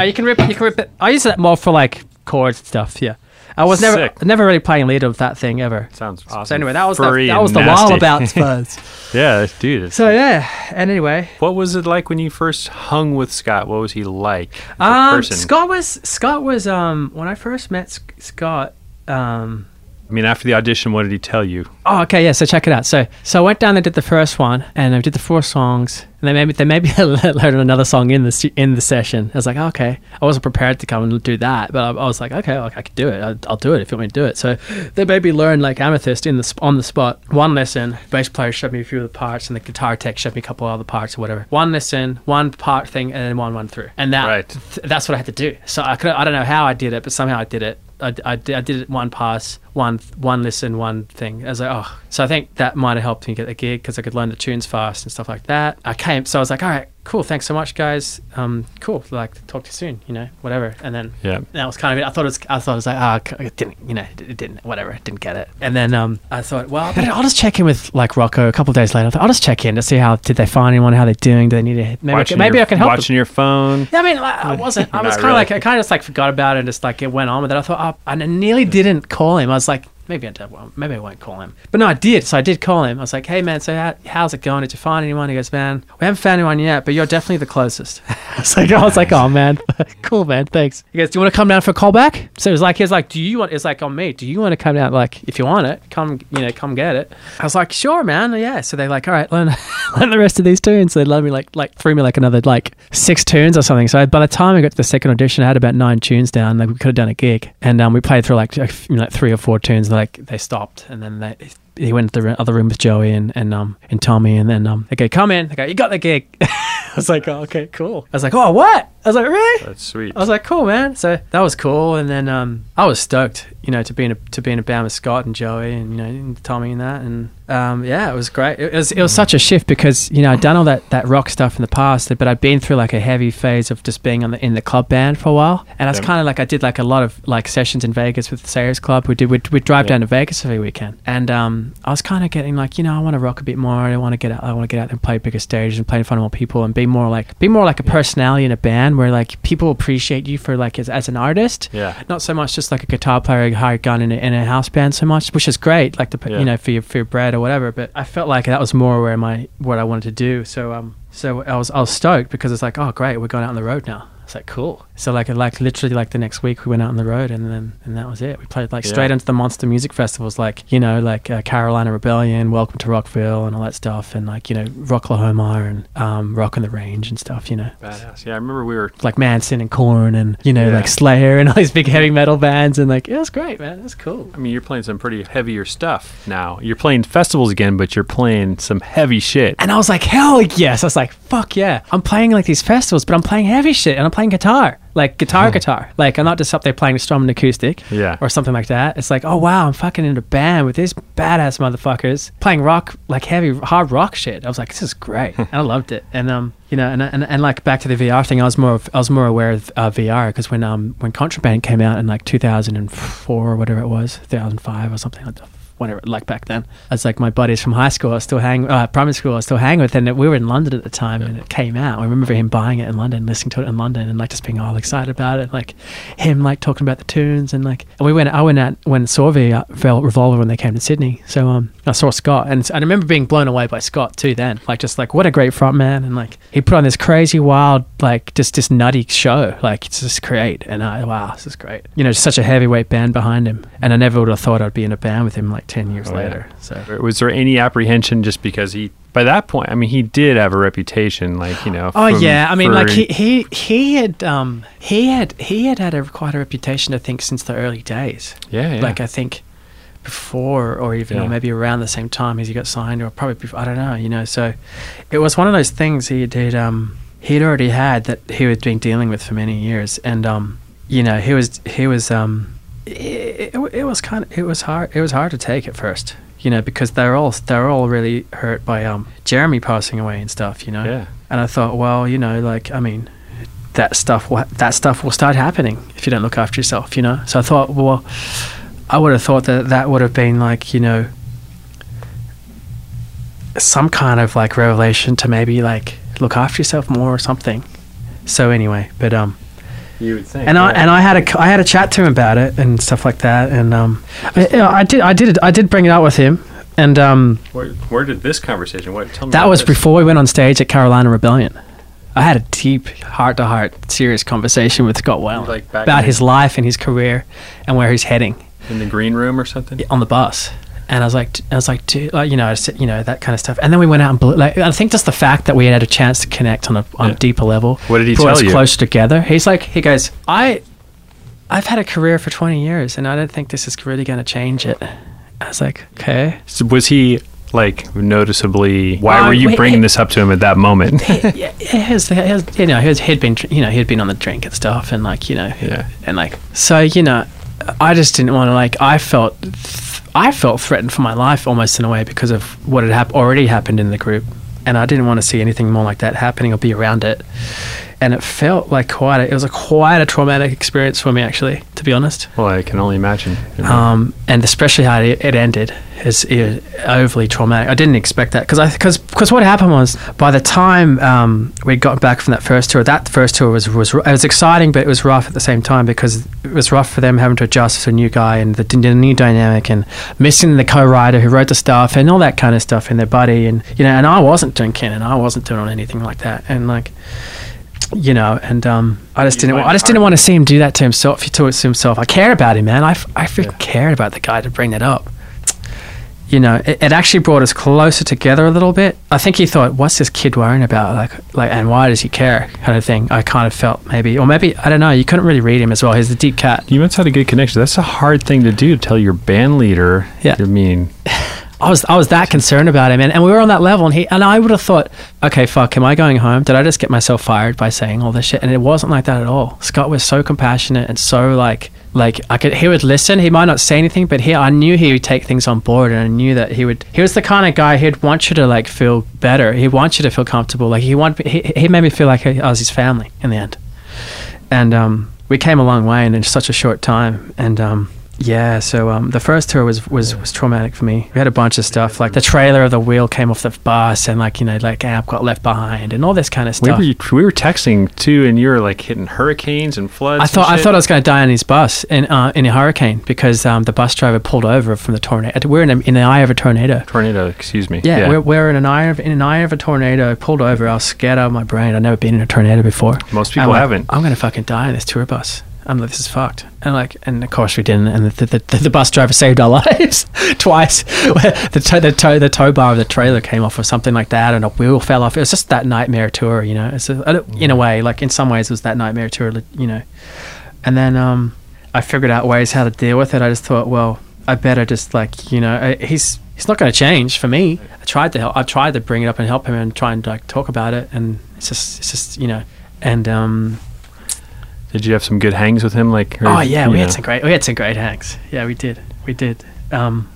you can rip you can rip it. I use that more for like chords and stuff. Yeah. I was never Sick. never really playing lead with that thing ever. Sounds awesome. So anyway, that was the, that was the. Wildabouts buzz. yeah, dude. so yeah, and anyway, what was it like when you first hung with Scott? What was he like? um, person? Scott was Scott was um when I first met Scott. Um, I mean, after the audition, what did he tell you? oh, okay, yeah. So check it out. So so I went down and did the first one, and I did the four songs, and they maybe they maybe learned another song in the in the session. I was like, okay, I wasn't prepared to come and do that, but I, I was like, okay, I could do it. I'll, I'll do it if you want me to do it. So they maybe learned like Amethyst in the on the spot. One lesson, bass player showed me a few of the parts, and the guitar tech showed me a couple of other parts or whatever. One lesson, one part thing, and then one one through, and that Right. th- that's what I had to do. So I could I don't know how I did it, but somehow I did it. I, I, did- I did it one pass, one one listen, one thing. I was like, oh, so I think that might have helped me get the gig because I could learn the tunes fast and stuff like that. I came, so I was like, all right, cool, thanks so much, guys. Um, cool, like talk to you soon, you know, whatever. And then Yeah. that was kind of it. I thought it was, I thought it was like, ah, oh, it didn't, you know, it didn't, whatever, didn't get it. And then um, I thought, well, better- I'll just check in with like Rocco a couple of days later. I thought, I'll just check in to see how did they find anyone, how they're doing, do they need a maybe, I can, maybe your, I can help them. Watching your phone. Yeah, I mean, like, I wasn't. I was kind of like. I kind of just like forgot about it and just like it went on with it. I thought, oh, I nearly didn't call him. I was like, maybe I did. Well, maybe I won't call him. But no, I did. So I did call him. I was like, hey man, so how, how's it going? Did you find anyone? He goes, man, we haven't found anyone yet, but you're definitely the closest. I was like, I was like, oh man, cool man, thanks. He goes, do you want to come down for a call back? So it was like, he was like, do you want? It's like on me. Do you want to come down? Like, if you want it, come, you know, come get it. I was like, sure, man, yeah. So they're like, all right, learn, learn the rest of these tunes. So they let me like, like threw me like another like six tunes or something. So by the time I got to the second audition, I had about nine tunes down. Like we could have done a gig, and um, we played through like, you know, like three or four tunes. Like they stopped, and then they. He went to the other room with Joey and, and um and Tommy, and then um they go come in. They go, you got the gig. I was like, oh, okay, cool. I was like, oh, what? I was like, really? That's sweet. I was like, cool, man. So that was cool. And then um, I was stoked, you know, to be in a to be in a band with Scott and Joey and you know and Tommy and that. And um, yeah, it was great. It was it was such a shift because you know I'd done all that, that rock stuff in the past, but I'd been through like a heavy phase of just being on the in the club band for a while. And it's Yeah. kind of like I did like a lot of like sessions in Vegas with the Sayers Club. We did we'd, we'd drive Yeah. down to Vegas every weekend, and um, I was kind of getting like you know I want to rock a bit more. I want to get out. I want to get out and play bigger stages and play in front of more people and be more like be more like a personality in a band where like people appreciate you for like as, as an artist. Yeah. Not so much just like a guitar player, a hired gun in a, in a house band so much, which is great, like the Yeah. you know for your for your bread or whatever. But I felt like that was more where my what I wanted to do. So um so I was I was stoked because it's like oh great we're going out on the road now. It's like cool. So like like literally like the next week we went out on the road and then and that was it. We played like straight into the monster music festivals like you know like uh, Carolina Rebellion, Welcome to Rockville and all that stuff and like you know Rocklahoma and um, Rock on the Range and stuff. You know Badass. Yeah, I remember we were. like Manson and Korn and you know Yeah. like Slayer and all these big heavy metal bands and like it was great man. It was cool. I mean, you're playing some pretty heavier stuff now. You're playing festivals again, but you're playing some heavy shit. And I was like, hell yes. I was like, fuck yeah. I'm playing like these festivals, but I'm playing heavy shit and I'm playing guitar. Like guitar, guitar. Like I'm not just up there playing strum and acoustic Yeah. or something like that. It's like, oh wow, I'm fucking in a band with these badass motherfuckers playing rock, like heavy, hard rock shit. I was like, this is great. and I loved it. And, um, you know, and, and, and like back to the VR thing, I was more, I was more aware of uh, VR because when, um, when Contraband came out in like 2004 or whatever it was, 2005 or something like that. Whatever, like back then. I was like my buddies from high school, I still hang, uh, primary school, I still hanging with, and we were in London at the time, and it came out. I remember him buying it in London, listening to it in London, and like just being all excited about it, like him like talking about the tunes, and like and we went. I went out when saw the uh, Vel- Revolver when they came to Sydney, so um, I saw Scott, and I remember being blown away by Scott too. Then, like just like what a great front man, and like he put on this crazy, wild, like just this nutty show, like it's just great, and I wow, this is great. You know, such a heavyweight band behind him, and I never would have thought I'd be in a band with him like ten years Oh, yeah. later. So. Was there any apprehension just because he, by that point, I mean, he did have a reputation, like you know. Oh from- yeah, I mean, like he, he he had um he had he had had a quite a reputation, I think, since the early days. yeah, yeah. Like I think before, or even Yeah. or maybe around the same time as he got signed, or probably before, I don't know. You know, so it was one of those things he did. Um, he'd already had that he had been dealing with for many years, and um, you know, he was he was um, it, it, it was kind of it was hard it was hard to take at first. You know, because they're all they're all really hurt by um Jeremy passing away and stuff. You know, yeah. and I thought, well, you know, like I mean, that stuff will, that stuff will start happening if you don't look after yourself, you know. So I thought, well, I would have thought that that would have been like, you know, some kind of like revelation to maybe like look after yourself more or something. So anyway, but um, You would think. and I and I had a I had a chat to him about it and stuff like that, and um, I, you know, I did I did I did bring it up with him, and um, where, where did this conversation? What? Tell me that was this. before we went on stage at Carolina Rebellion. I had a deep, heart to heart, serious conversation with Scott Weiland Like about his life and his career and where he's heading in the green room or something. on the bus. And I was like, I was like, dude, like, you know, I said, you know, that kind of stuff. And then we went out and blew, like, I think just the fact that we had a chance to connect on a on Yeah. a deeper level. What did he brought tell us you? Closer together. He's like, he goes, I, I've had a career for twenty years, and I don't think this is really going to change it. I was like, okay. So was he like noticeably? Why Uh, were you bringing it- this up to him at that moment? yeah, he he was, you know, he he'd been, you know, he'd been on the drink and stuff, and like, you know, Yeah. and like, so you know, I just didn't want to like. I felt, I felt threatened for my life almost in a way because of what had hap- already happened in the group, and I didn't want to see anything more like that happening or be around it. And it felt like quite a, it was a quite a traumatic experience for me actually, to be honest. well, I can only imagine. Um, and especially how it, it ended is overly traumatic. I didn't expect that because I because because what happened was by the time um, we got back from that first tour, that first tour was was it was exciting, but it was rough at the same time because it was rough for them having to adjust to a new guy and the, the new dynamic and missing the co-writer who wrote the stuff and all that kind of stuff in their buddy and you know and I wasn't drinking and I wasn't doing anything like that and like you know, and um, I just You didn't. find I just didn't want to see him do that to himself. He told us to himself, I care about him, man. I freaking Yeah. cared about the guy to bring that up. You know, it, it actually brought us closer together a little bit. I think he thought, "What's this kid worrying about?" Like, like, and why does he care? Kind of thing. I kind of felt maybe, or maybe I don't know. You couldn't really read him as well. He's a deep cat. You must have had a good connection. That's a hard thing to do to tell your band leader. Yeah. I mean, I was I was that concerned about him, and, and we were on that level, and he and I would have thought, okay, fuck, am I going home? Did I just get myself fired by saying all this shit? And it wasn't like that at all. Scott was so compassionate and so like like I could he would listen. He might not say anything, but he I knew he would take things on board, and I knew that he would. He was the kind of guy he'd want you to like feel better. He wants you to feel comfortable. Like he want he he made me feel like I was his family in the end, and um, we came a long way and in such a short time, and um. Yeah, so um, the first tour was, was, was traumatic for me. We had a bunch of stuff like the trailer of the wheel came off the bus, and like you know, like amp got left behind, and all this kind of stuff. we were we were texting too, and you were like hitting hurricanes and floods. I thought I thought I was going to die on his bus in uh, in a hurricane because um, the bus driver pulled over from the tornado. We're in, a, in the eye of a tornado. tornado. Excuse me. Yeah, We're, we're in an eye of in an eye of a tornado. Pulled over. I was scared out of my brain. I'd never been in a tornado before. Most I'm people haven't. I'm gonna fucking die on this tour bus. I'm like, this is fucked. And like, and of course we didn't. And the the, the, the bus driver saved our lives twice. the tow, the tow the tow bar of the trailer came off or something like that, and a wheel fell off. It was just that nightmare tour, you know. It's a, in a way, like in some ways, it was that nightmare tour, you know. And then um, I figured out ways how to deal with it. I just thought, well, I better just like, you know, I, he's he's not going to change for me. I tried to help. I tried to bring it up and help him and try and like talk about it, and it's just it's just you know, and um. Did you have some good hangs with him? Like, or, Oh yeah, we know, had some great we had some great hangs. Yeah, we did. We did. Um,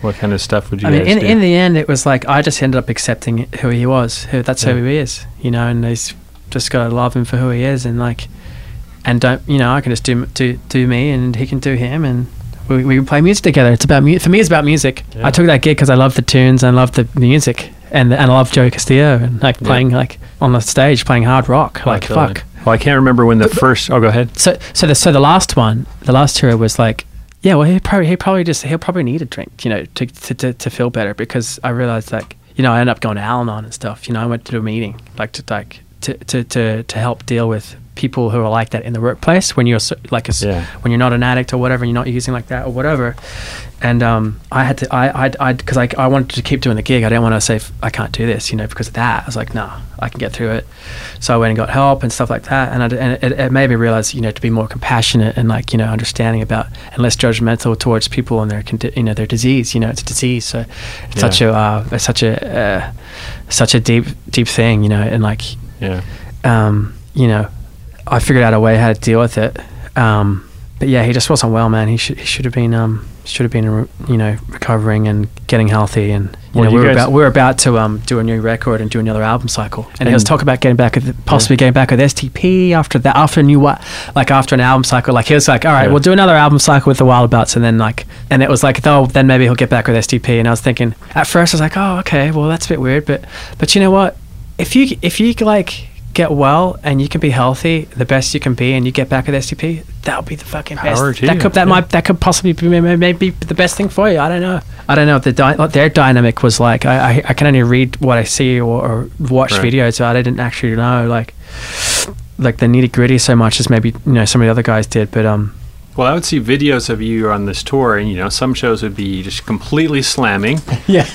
What kind of stuff would you I mean, in do? in the end, it was like I just ended up accepting who he was. Who that's Yeah. who he is, you know. And he's just got to love him for who he is, and like, and don't you know, I can just do do do me, and he can do him, and we, we play music together. It's about mu- for me. It's about music. Yeah. I took that gig because I love the tunes and I love the music and and I love Joe Castillo and like Yeah. playing like on the stage playing hard rock. Like Oh, totally. fuck. Well, I can't remember when the first. Oh, go ahead. So so the so the last one, the last tour was like, yeah, well he probably he probably just he'll probably need a drink, you know, to to to, to feel better because I realized like you know I ended up going to Al-Anon and stuff. You know, I went to a meeting like to like to to to, to help deal with people who are like that in the workplace when you're so, like a, Yeah. when you're not an addict or whatever, and you're not using like that or whatever. And um, I had to, I, I, I, because I, I wanted to keep doing the gig. I didn't want to say I can't do this, you know, because of that. I was like, no, I can get through it. So I went and got help and stuff like that. And, I, and it, it made me realize, you know, to be more compassionate and like, you know, understanding about and less judgmental towards people and their, condi- you know, their disease. You know, it's a disease. So it's Yeah. such a, uh, it's such a, uh, such a deep, deep thing, you know, and like, Yeah. um, you know, I figured out a way how to deal with it. Um, but yeah, he just wasn't well, man. He should he should have been um should have been you know recovering and getting healthy and you Well, know you we were about we were about to um do a new record and do another album cycle. And, he was And- talking about getting back with possibly getting back with STP after that after a new what like after an album cycle. Like he was like all right Yeah. we'll do another album cycle with the Wildabouts and then like and it was like oh then maybe he'll get back with STP and I was thinking at first I was like oh okay well that's a bit weird. But but you know what? If you if you like get well and you can be healthy the best you can be and you get back with STP that'll be the fucking Power best. that could that yeah. might that could possibly be maybe the best thing for you I don't know. I don't know if the dy- what their dynamic was like. I, I I can only read what I see or, or watch Right. videos so I didn't actually know like like the nitty gritty so much as maybe you know some of the other guys did but um Well, I would see videos of you on this tour, and you know, some shows would be just completely slamming. Yeah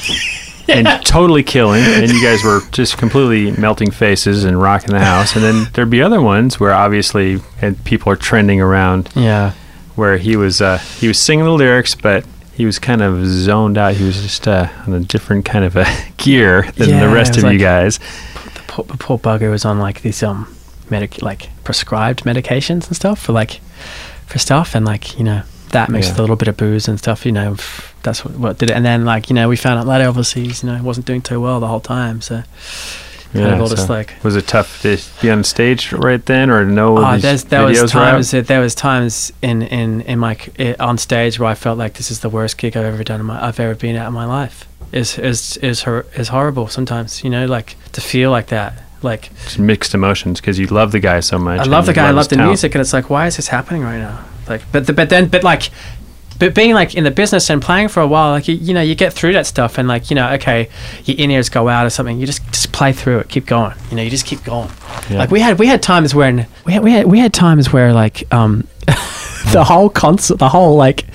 and totally killing, and you guys were just completely melting faces and rocking the house. And then there'd be other ones where obviously and people are trending around yeah where he was uh, he was singing the lyrics, but he was kind of zoned out. He was just uh, on a different kind of a gear than Yeah, the rest of was you guys. the poor, the poor bugger was on like these um medic like prescribed medications and stuff for like for stuff and like you know that mixed Yeah. with a little bit of booze and stuff you know that's what, what did it and then like you know we found out later obviously you know wasn't doing too well the whole time so kind of all just like was it tough to be on stage right then, or no? Oh, there's, there was times that there was times in in in my c- i- on stage where I felt like this is the worst gig I've ever done in my I've ever been at in my life. Is is is hor- is horrible sometimes. You know, like to feel like that. Like Just mixed emotions because you love the guy so much. I love the guy, I love the talent. music, and it's like, why is this happening right now? Like, but the, but then but like. But being like in the business and playing for a while, like you, you know, you get through that stuff, and like you know, okay, your in ears go out or something. You just just play through it, keep going. You know, you just keep going. Yeah. Like we had we had times when we had we had we had times where like um the whole console the whole like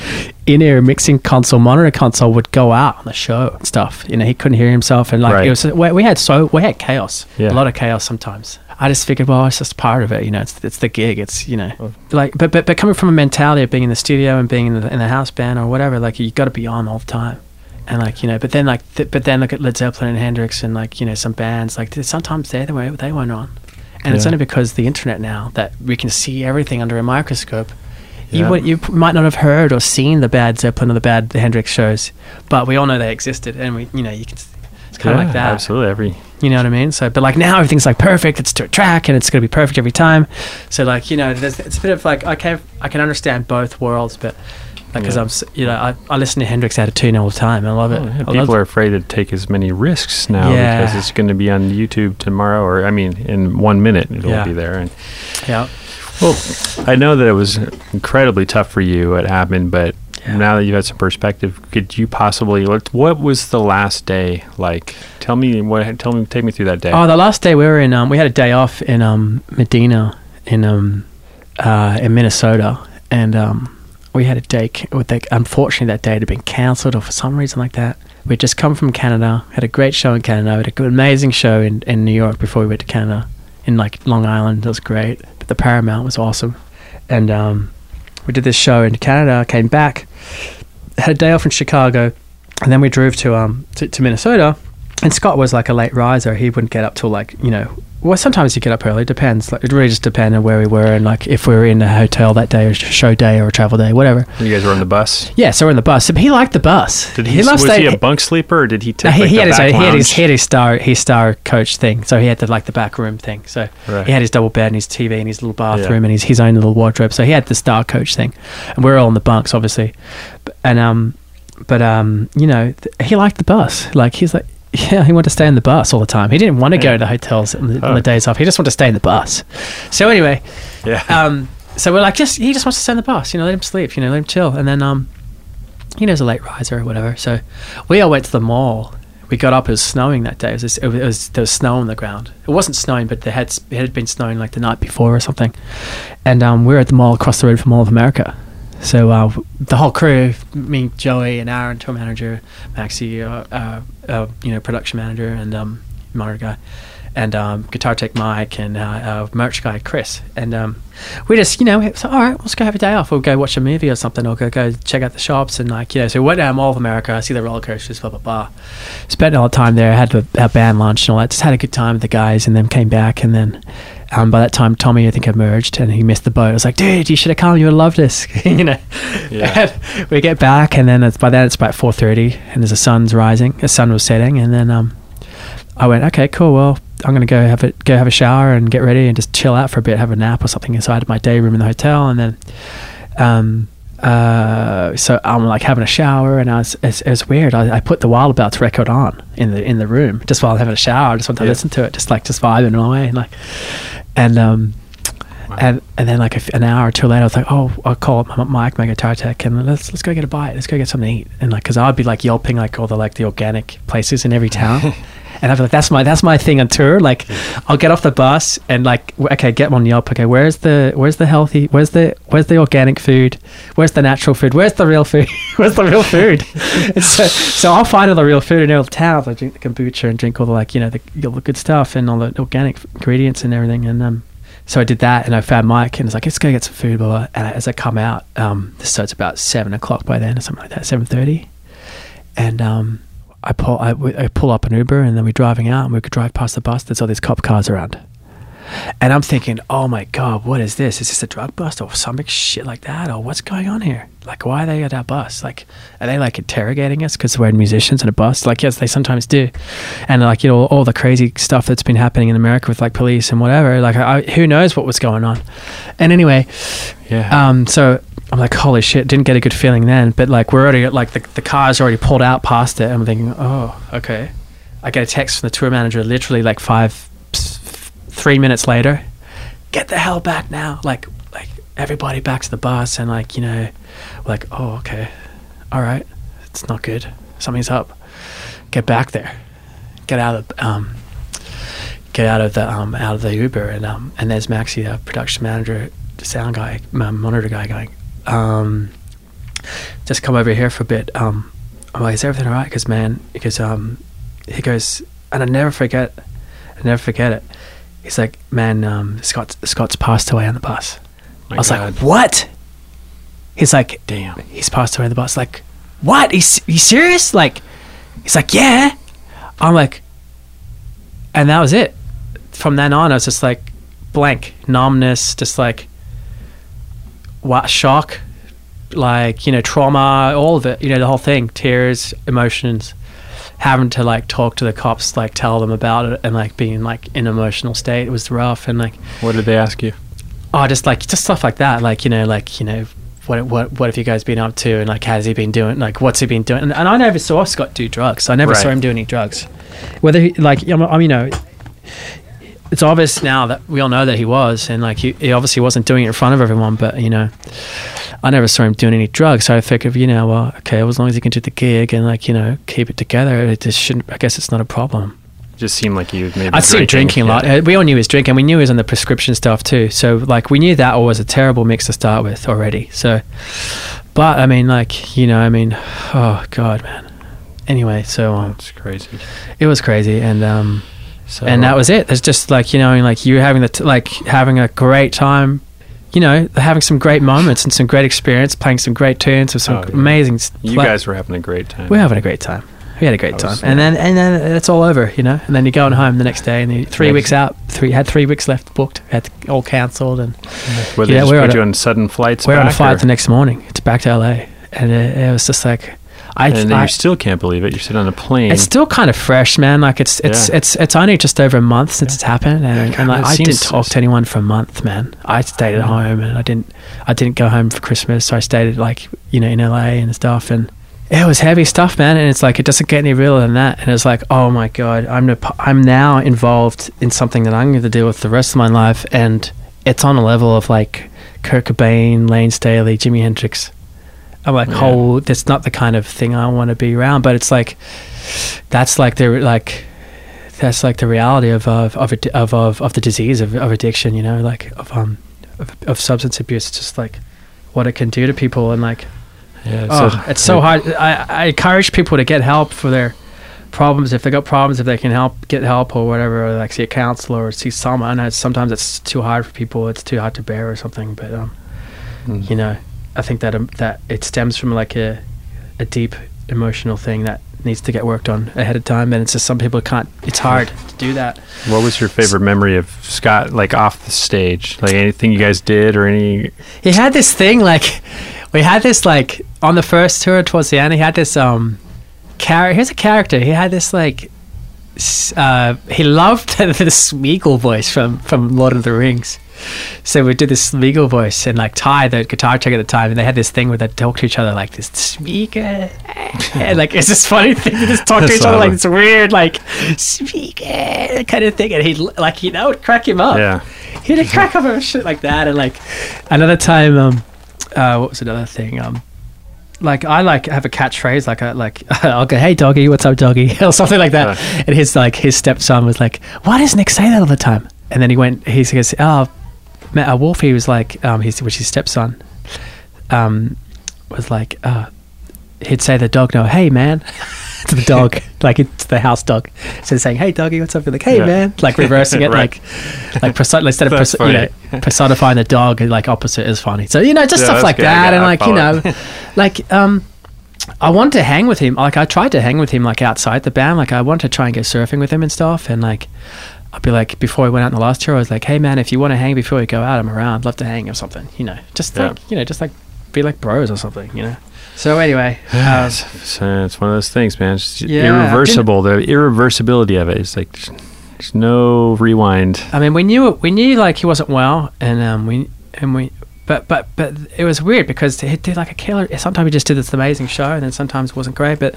in ear mixing console monitor console would go out on the show and stuff. You know, he couldn't hear himself and like Right. it was we, we had so we had chaos. Yeah. A lot of chaos sometimes. I just figured, well, it's just part of it. You know, it's it's the gig. It's you know, like but but but coming from a mentality of being in the studio and being in the in the house band or whatever, like you got to be on all the time. And like you know, but then like, th- but then look at Led Zeppelin and Hendrix and like you know some bands like sometimes they the way they weren't on, and it's only because the internet now that we can see everything under a microscope. You would, you might not have heard or seen the bad Zeppelin or the bad Hendrix shows, but we all know they existed, and we you know you can. Kind of Yeah, like that. Absolutely. Every You know what I mean? So, but like now everything's like perfect. It's to a track and it's going to be perfect every time. So, like, you know, there's, it's a bit of like, okay, I can I can understand both worlds, but like, because Yeah. I'm, you know, I, I listen to Hendrix out of tune all the time. I love it. Oh, yeah, I people love are afraid to take as many risks now Yeah. because it's going to be on YouTube tomorrow, or I mean, in one minute it'll be there. And Yeah. well, I know that it was incredibly tough for you what happened, but Yeah. now that you've had some perspective, could you possibly what, what was the last day like? Tell me what. Tell me. Take me through that day. Oh, the last day we were in, um, we had a day off in um, Medina in um, uh, in Minnesota, and um, we had a day. With the, unfortunately, that day had been cancelled, or for some reason like that. We'd just come from Canada, had a great show in Canada, we had a good, amazing show in, in New York before we went to Canada, in like Long Island. It was great. But the Paramount was awesome, and um, we did this show in Canada. Came back, had a day off in Chicago, and then we drove to um to, to Minnesota. And Scott was like a late riser. He wouldn't get up till like you know well, sometimes you get up early. It Depends. Like it really just depends on where we were and like if we were in a hotel that day or show day or a travel day, whatever. You guys were on the bus. Yeah, so we're on the bus. He liked the bus. Did he? loves was he a bunk sleeper or did he No, take he, like, he the had his, back he had his he had his star his star coach thing. So he had the like the back room thing. So Right. he had his double bed and his TV and his little bathroom and his his own little wardrobe. So he had the star coach thing, and we are all in the bunks, obviously. And um, but um, you know, th- he liked the bus. Like he's like. Yeah, he wanted to stay in the bus all the time. He didn't want to go to the hotels on the, on Oh. the days off. He just wanted to stay in the bus. So anyway, Yeah. um, so we're like, just he just wants to stay in the bus. You know, let him sleep. You know, let him chill. And then um, he knows a late riser or whatever. So we all went to the mall. We got up. It was snowing that day. It was, it was, it was there was snow on the ground. It wasn't snowing, but there had it had been snowing like the night before or something. And um, we were at the mall across the road from Mall of America. So uh, the whole crew, me, Joey, and Aaron, tour manager, Maxi, uh, uh, you know, production manager, and um, monitor guy, and um, guitar tech Mike, and uh, merch guy Chris, and um, we just, you know, so all right, let's go have a day off. We'll go watch a movie or something, or go go check out the shops, and like, you know, so we went down Mall of America, I see the roller coasters, blah blah blah. Spent all the time there, had a, a band lunch and all that. Just had a good time with the guys, and then came back, and then. Um, by that time, Tommy, I think, had merged and he missed the boat. I was like, dude, you should have come. You would have loved this. you know? Yeah. We get back, and then it's, by then it's about 4.30, and there's the sun's rising. The sun was setting, and then um, I went, okay, cool. Well, I'm gonna go have it, go have a shower and get ready and just chill out for a bit, have a nap or something inside of my day room in the hotel, and then, um, uh, so I'm like having a shower, and I was, it's, it was weird. I, I put the Wildabouts record on in the in the room just while I'm having a shower. I just wanted to Yeah. listen to it, just like just vibing away, and like, and um, and and then like f an hour or two later, I was like, oh, I'll call up Mike, my guitar tech, and let's let's go get a bite. Let's go get something to eat. And like, cause I'd be like yelping like all the like the organic places in every town. And I'd be like, that's my that's my thing on tour. Like, I'll get off the bus and like, okay, get on Yelp. Okay, where's the where's the healthy? Where's the where's the organic food? Where's the natural food? Where's the real food? where's the real food? so, so I'll find all the real food in all the towns. I drink the kombucha and drink all the like you know the, all the good stuff and all the organic ingredients and everything. And um, so I did that, and I found Mike, and it's like, let's go get some food. Blah, blah. And I, as I come out, um, so it's about seven o'clock by then, or something like that, seven thirty, and um, I pull, I, I pull up an Uber, and then we're driving out, and we could drive past the bus. There's all these cop cars around, and I'm thinking, oh my god, what is this? Is this a drug bust or some shit like that, or what's going on here? Like, why are they at our bus? Like, are they like interrogating us because we're musicians on a bus? Like, yes, they sometimes do, and like you know all the crazy stuff that's been happening in America with like police and whatever. Like, I, who knows what was going on? And anyway, yeah. um, so I'm like, holy shit, didn't get a good feeling then. But like, we're already like the the car's already pulled out past it. And I'm thinking, oh, okay. I get a text from the tour manager, literally like five, three minutes later. Get the hell back now! Like, like everybody back to the bus, and like you know, like, oh, okay, all right, it's not good. Something's up. Get back there. Get out of um, get out of the um, out of the Uber, and um, and there's Maxie, the production manager, sound guy, monitor guy, going, um, just come over here for a bit. Um, I'm like, is everything all right? Because man, because um, he goes, and I never forget, I never forget it. He's like, man, um, Scott Scott's passed away on the bus. My I was God. like, what? He's like, Damn. he's passed away on the bus. Like, what? He's you serious? Like, he's like, yeah. I'm like, and that was it. From then on, I was just like blank, numbness, just like what shock, like you know, trauma, all of it. You know, the whole thing, tears, emotions, having to like talk to the cops, like tell them about it, and like being like in an emotional state. It was rough, and like What did they ask you? oh, just like just stuff like that. Like you know, like you know, what what what have you guys been up to, and like how's he been doing? Like what's he been doing? And, and I never saw Scott do drugs. I never saw him do any drugs. Whether he like, I mean, you know, it's obvious now that we all know that he was, and like he, he obviously wasn't doing it in front of everyone. But you know, I never saw him doing any drugs. So I figured, you know, well, okay, well, as long as he can do the gig and like you know keep it together, it just shouldn't. I guess it's not a problem. Just seemed like you maybe. I'd seen him drinking a lot. We all knew he was drinking. We knew he was on the prescription stuff too. So like we knew that was a terrible mix to start with already. So, but I mean, like you know, I mean, oh god, man. Anyway, so um, That's crazy. it was crazy, and um, So and that was it. It's just like you know, like you having the t- like having a great time. You know, having some great moments and some great experience, playing some great tunes with some Oh, yeah. amazing. You guys were having a great time. we're having a great time. We had a great time, and then and then it's all over, you know. And then you're going home the next day, and then three weeks out, three had three weeks left booked. Had all cancelled, and Were Yeah, just we're put on you a- on sudden flights we're on a flight or- the next morning. It's back to LA, and it, it was just like I. and then I you still can't believe it. You're sitting on a plane. it's still kind of fresh, man. Like it's it's Yeah. it's it's only just over a month since it's happened, and, God, and like, I didn't talk to anyone for a month, man. I stayed at home, and I didn't I didn't go home for Christmas, so I stayed like you know in LA and stuff, and it was heavy stuff, man. And it's like it doesn't get any realer than that. And it's like, oh my god, I'm the, I'm now involved in something that I'm going to deal with the rest of my life, and it's on a level of like Kurt Cobain, Layne Staley, Jimi Hendrix. I'm like, Yeah. oh, that's not the kind of thing I want to be around. But it's like, that's like the like, that's like the reality of of of of, of, of the disease of, of addiction. You know, like of um of, of substance abuse. It's just like what it can do to people, and like, yeah, oh, it's so hard. I, I encourage people to get help for their problems if they got problems if they can help get help or whatever or like see a counselor or see someone I know sometimes it's too hard for people it's too hard to bear or something but um Mm. you know i think that um, that it stems from like a a deep emotional thing that needs to get worked on ahead of time and it's just some people can't it's hard to do that What was your favorite memory of Scott, like off the stage? Like anything you guys did, or any? he had this thing like we had this like on the first tour towards the end he had this um character here's a character he had this like uh he loved the Smeagol voice from from Lord of the Rings so we did this Smeagol voice and like Ty the guitar tech at the time and they had this thing where they talk to each other like this Smeagol and like it's this funny thing just talk to each other like this weird like Smeagol kind of thing. And he like you know would crack him up. Yeah, he'd crack up and shit like that. And like another time um uh what was another thing? Um like I like have a catchphrase like I like I'll go hey doggy what's up doggy? Or something like that. Uh. and his like his stepson was like why does Nick say that all the time? And then he went he goes oh Ma- uh, Wolfie was like um his which is his stepson um was like uh he'd say the dog no hey man. To the dog like it's the house dog. So saying hey doggy what's up? Like hey Yeah. man. Like reversing it Right. like like perso- instead of perso- you know personifying the dog like opposite is funny. So you know just Yeah, stuff like good. That and I like you know like um I wanted to hang with him. Like I tried to hang with him like outside the band. Like I wanted to try and go surfing with him and stuff. And like I'd be like before we went out in the last tour I was like hey man if you want to hang before we go out I'm around love to hang or something you know just Yeah. like you know just like be like bros or something you know so anyway um, it's, it's, uh, one of those things, man. It's Yeah, irreversible. The irreversibility of it. it is like there's, there's no rewind. I mean, we knew we knew like he wasn't well, and um, we and we, but but but it was weird because he did like a killer. Sometimes he just did this amazing show, and then sometimes it wasn't great. But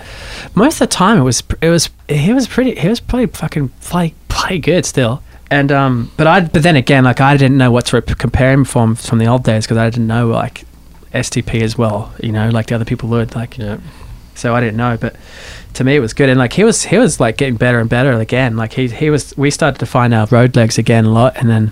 most of the time, it was it was he was pretty he was pretty fucking play play good still. And um, but I but then again, like I didn't know what to compare him from from the old days because I didn't know like STP as well, you know, like the other people would like Yeah, so I didn't know, but to me it was good. And like he was, he was like getting better and better again. Like he, he was. We started to find our road legs again a lot, and then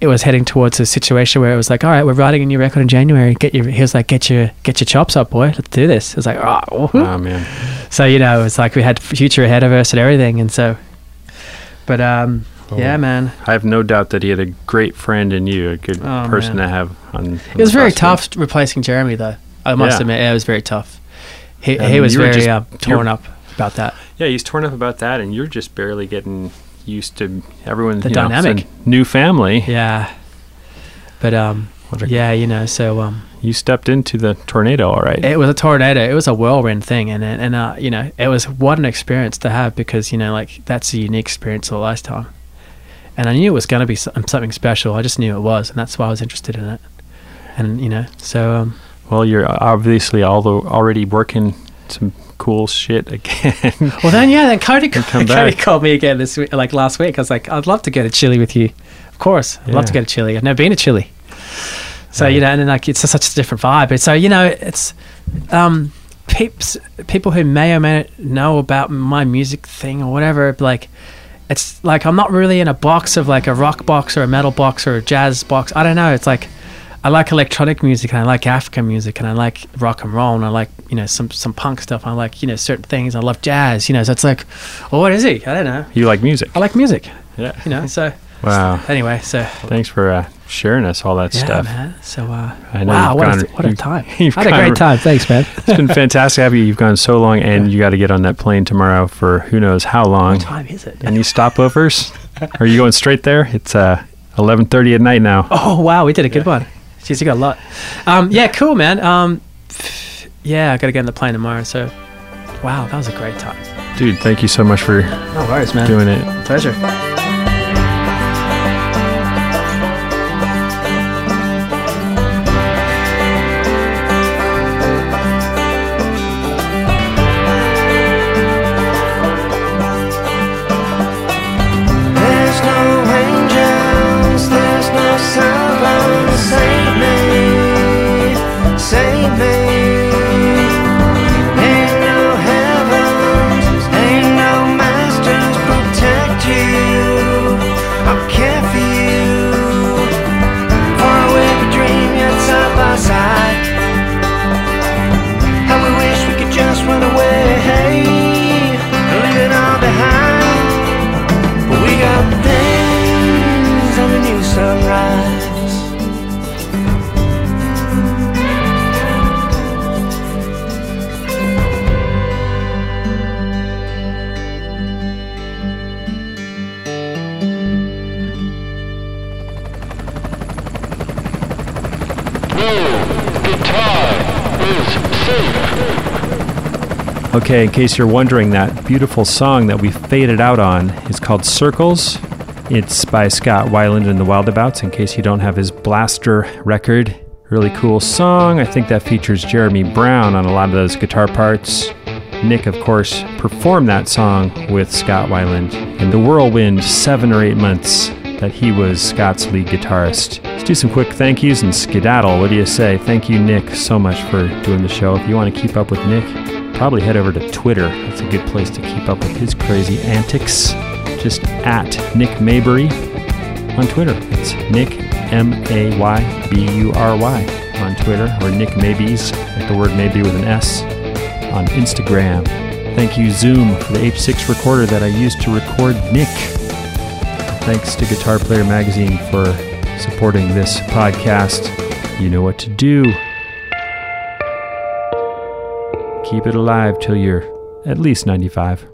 it was heading towards a situation where it was like, all right, we're writing a new record in January. Get your, he was like, get your, get your chops up, boy. Let's do this. It was like, oh, oh man. so you know, it's like we had future ahead of us and everything, and so. But um, Oh. yeah, man, I have no doubt that he had a great friend in you, a good Oh, person man. to have on. it was very tough replacing Jeremy, though. I must Yeah. admit, it was very tough. He, And he was very just- uh, torn up about that. Yeah, he's torn up about that, and you're just barely getting used to everyone. The you know, dynamic. new family. Yeah. But um a- yeah, you know, so um You stepped into the tornado, all right. it was a tornado. It was a whirlwind thing and and and, uh you know, it was what an experience to have because, you know, like that's a unique experience of a lifetime. And I knew it was going to be something special. I just knew it was, and that's why I was interested in it. And you know, so um well, you're obviously already working some cool shit again. well then yeah, then Cody Cody back. called me again this week, like last week. I was like, I'd love to go to Chile with you. Of course, I'd love to Yeah. go to Chile. I've never been to Chile. So Right. you know, and then like it's such a different vibe. And so you know, it's um, peeps, people who may or may not know about my music thing or whatever. Like, it's like I'm not really in a box of like a rock box or a metal box or a jazz box. I don't know. It's like I like electronic music and I like African music and I like rock and roll and I like you know some some punk stuff. I like you know certain things. I love jazz. You know, so it's like, well, what is he? I don't know. you like music? I like music. Yeah. You know, so Wow. anyway, so Thanks for uh, sharing us all that yeah, stuff. man. So uh, I know wow, what, gone- a, what a time! you've I had a great time. Thanks, man. It's been fantastic have you. You've gone so long, and you got to get on that plane tomorrow for who knows how long. What time is it? Any stopovers? Are you going straight there? It's uh, 11:30 at night now. Oh wow, we did a good one. Jeez, you got a lot. Um, yeah, cool, man. Um, yeah, I got to get on the plane tomorrow. So, wow, that was a great time. Dude, thank you so much for No worries, man. doing it. Pleasure. Okay, in case you're wondering, that beautiful song that we faded out on is called Circles. It's by Scott Weiland and the Wildabouts, in case you don't have his Blaster record. Really cool song. I think that features Jeremy Brown on a lot of those guitar parts. Nick, of course, performed that song with Scott Weiland in the whirlwind seven or eight months that he was Scott's lead guitarist. Let's do some quick thank yous and skedaddle. What do you say? Thank you, Nick, so much for doing the show. If you want to keep up with Nick, probably head over to Twitter. That's a good place to keep up with his crazy antics. Just at Nick Maybury on Twitter. It's Nick M A Y B U R Y on Twitter, or Nick Maybes, like the word maybe with an S, on Instagram. Thank you, Zoom, for the H6 recorder that I used to record Nick. Thanks to Guitar Player Magazine for supporting this podcast. You know what to do. Keep it alive till you're at least 95.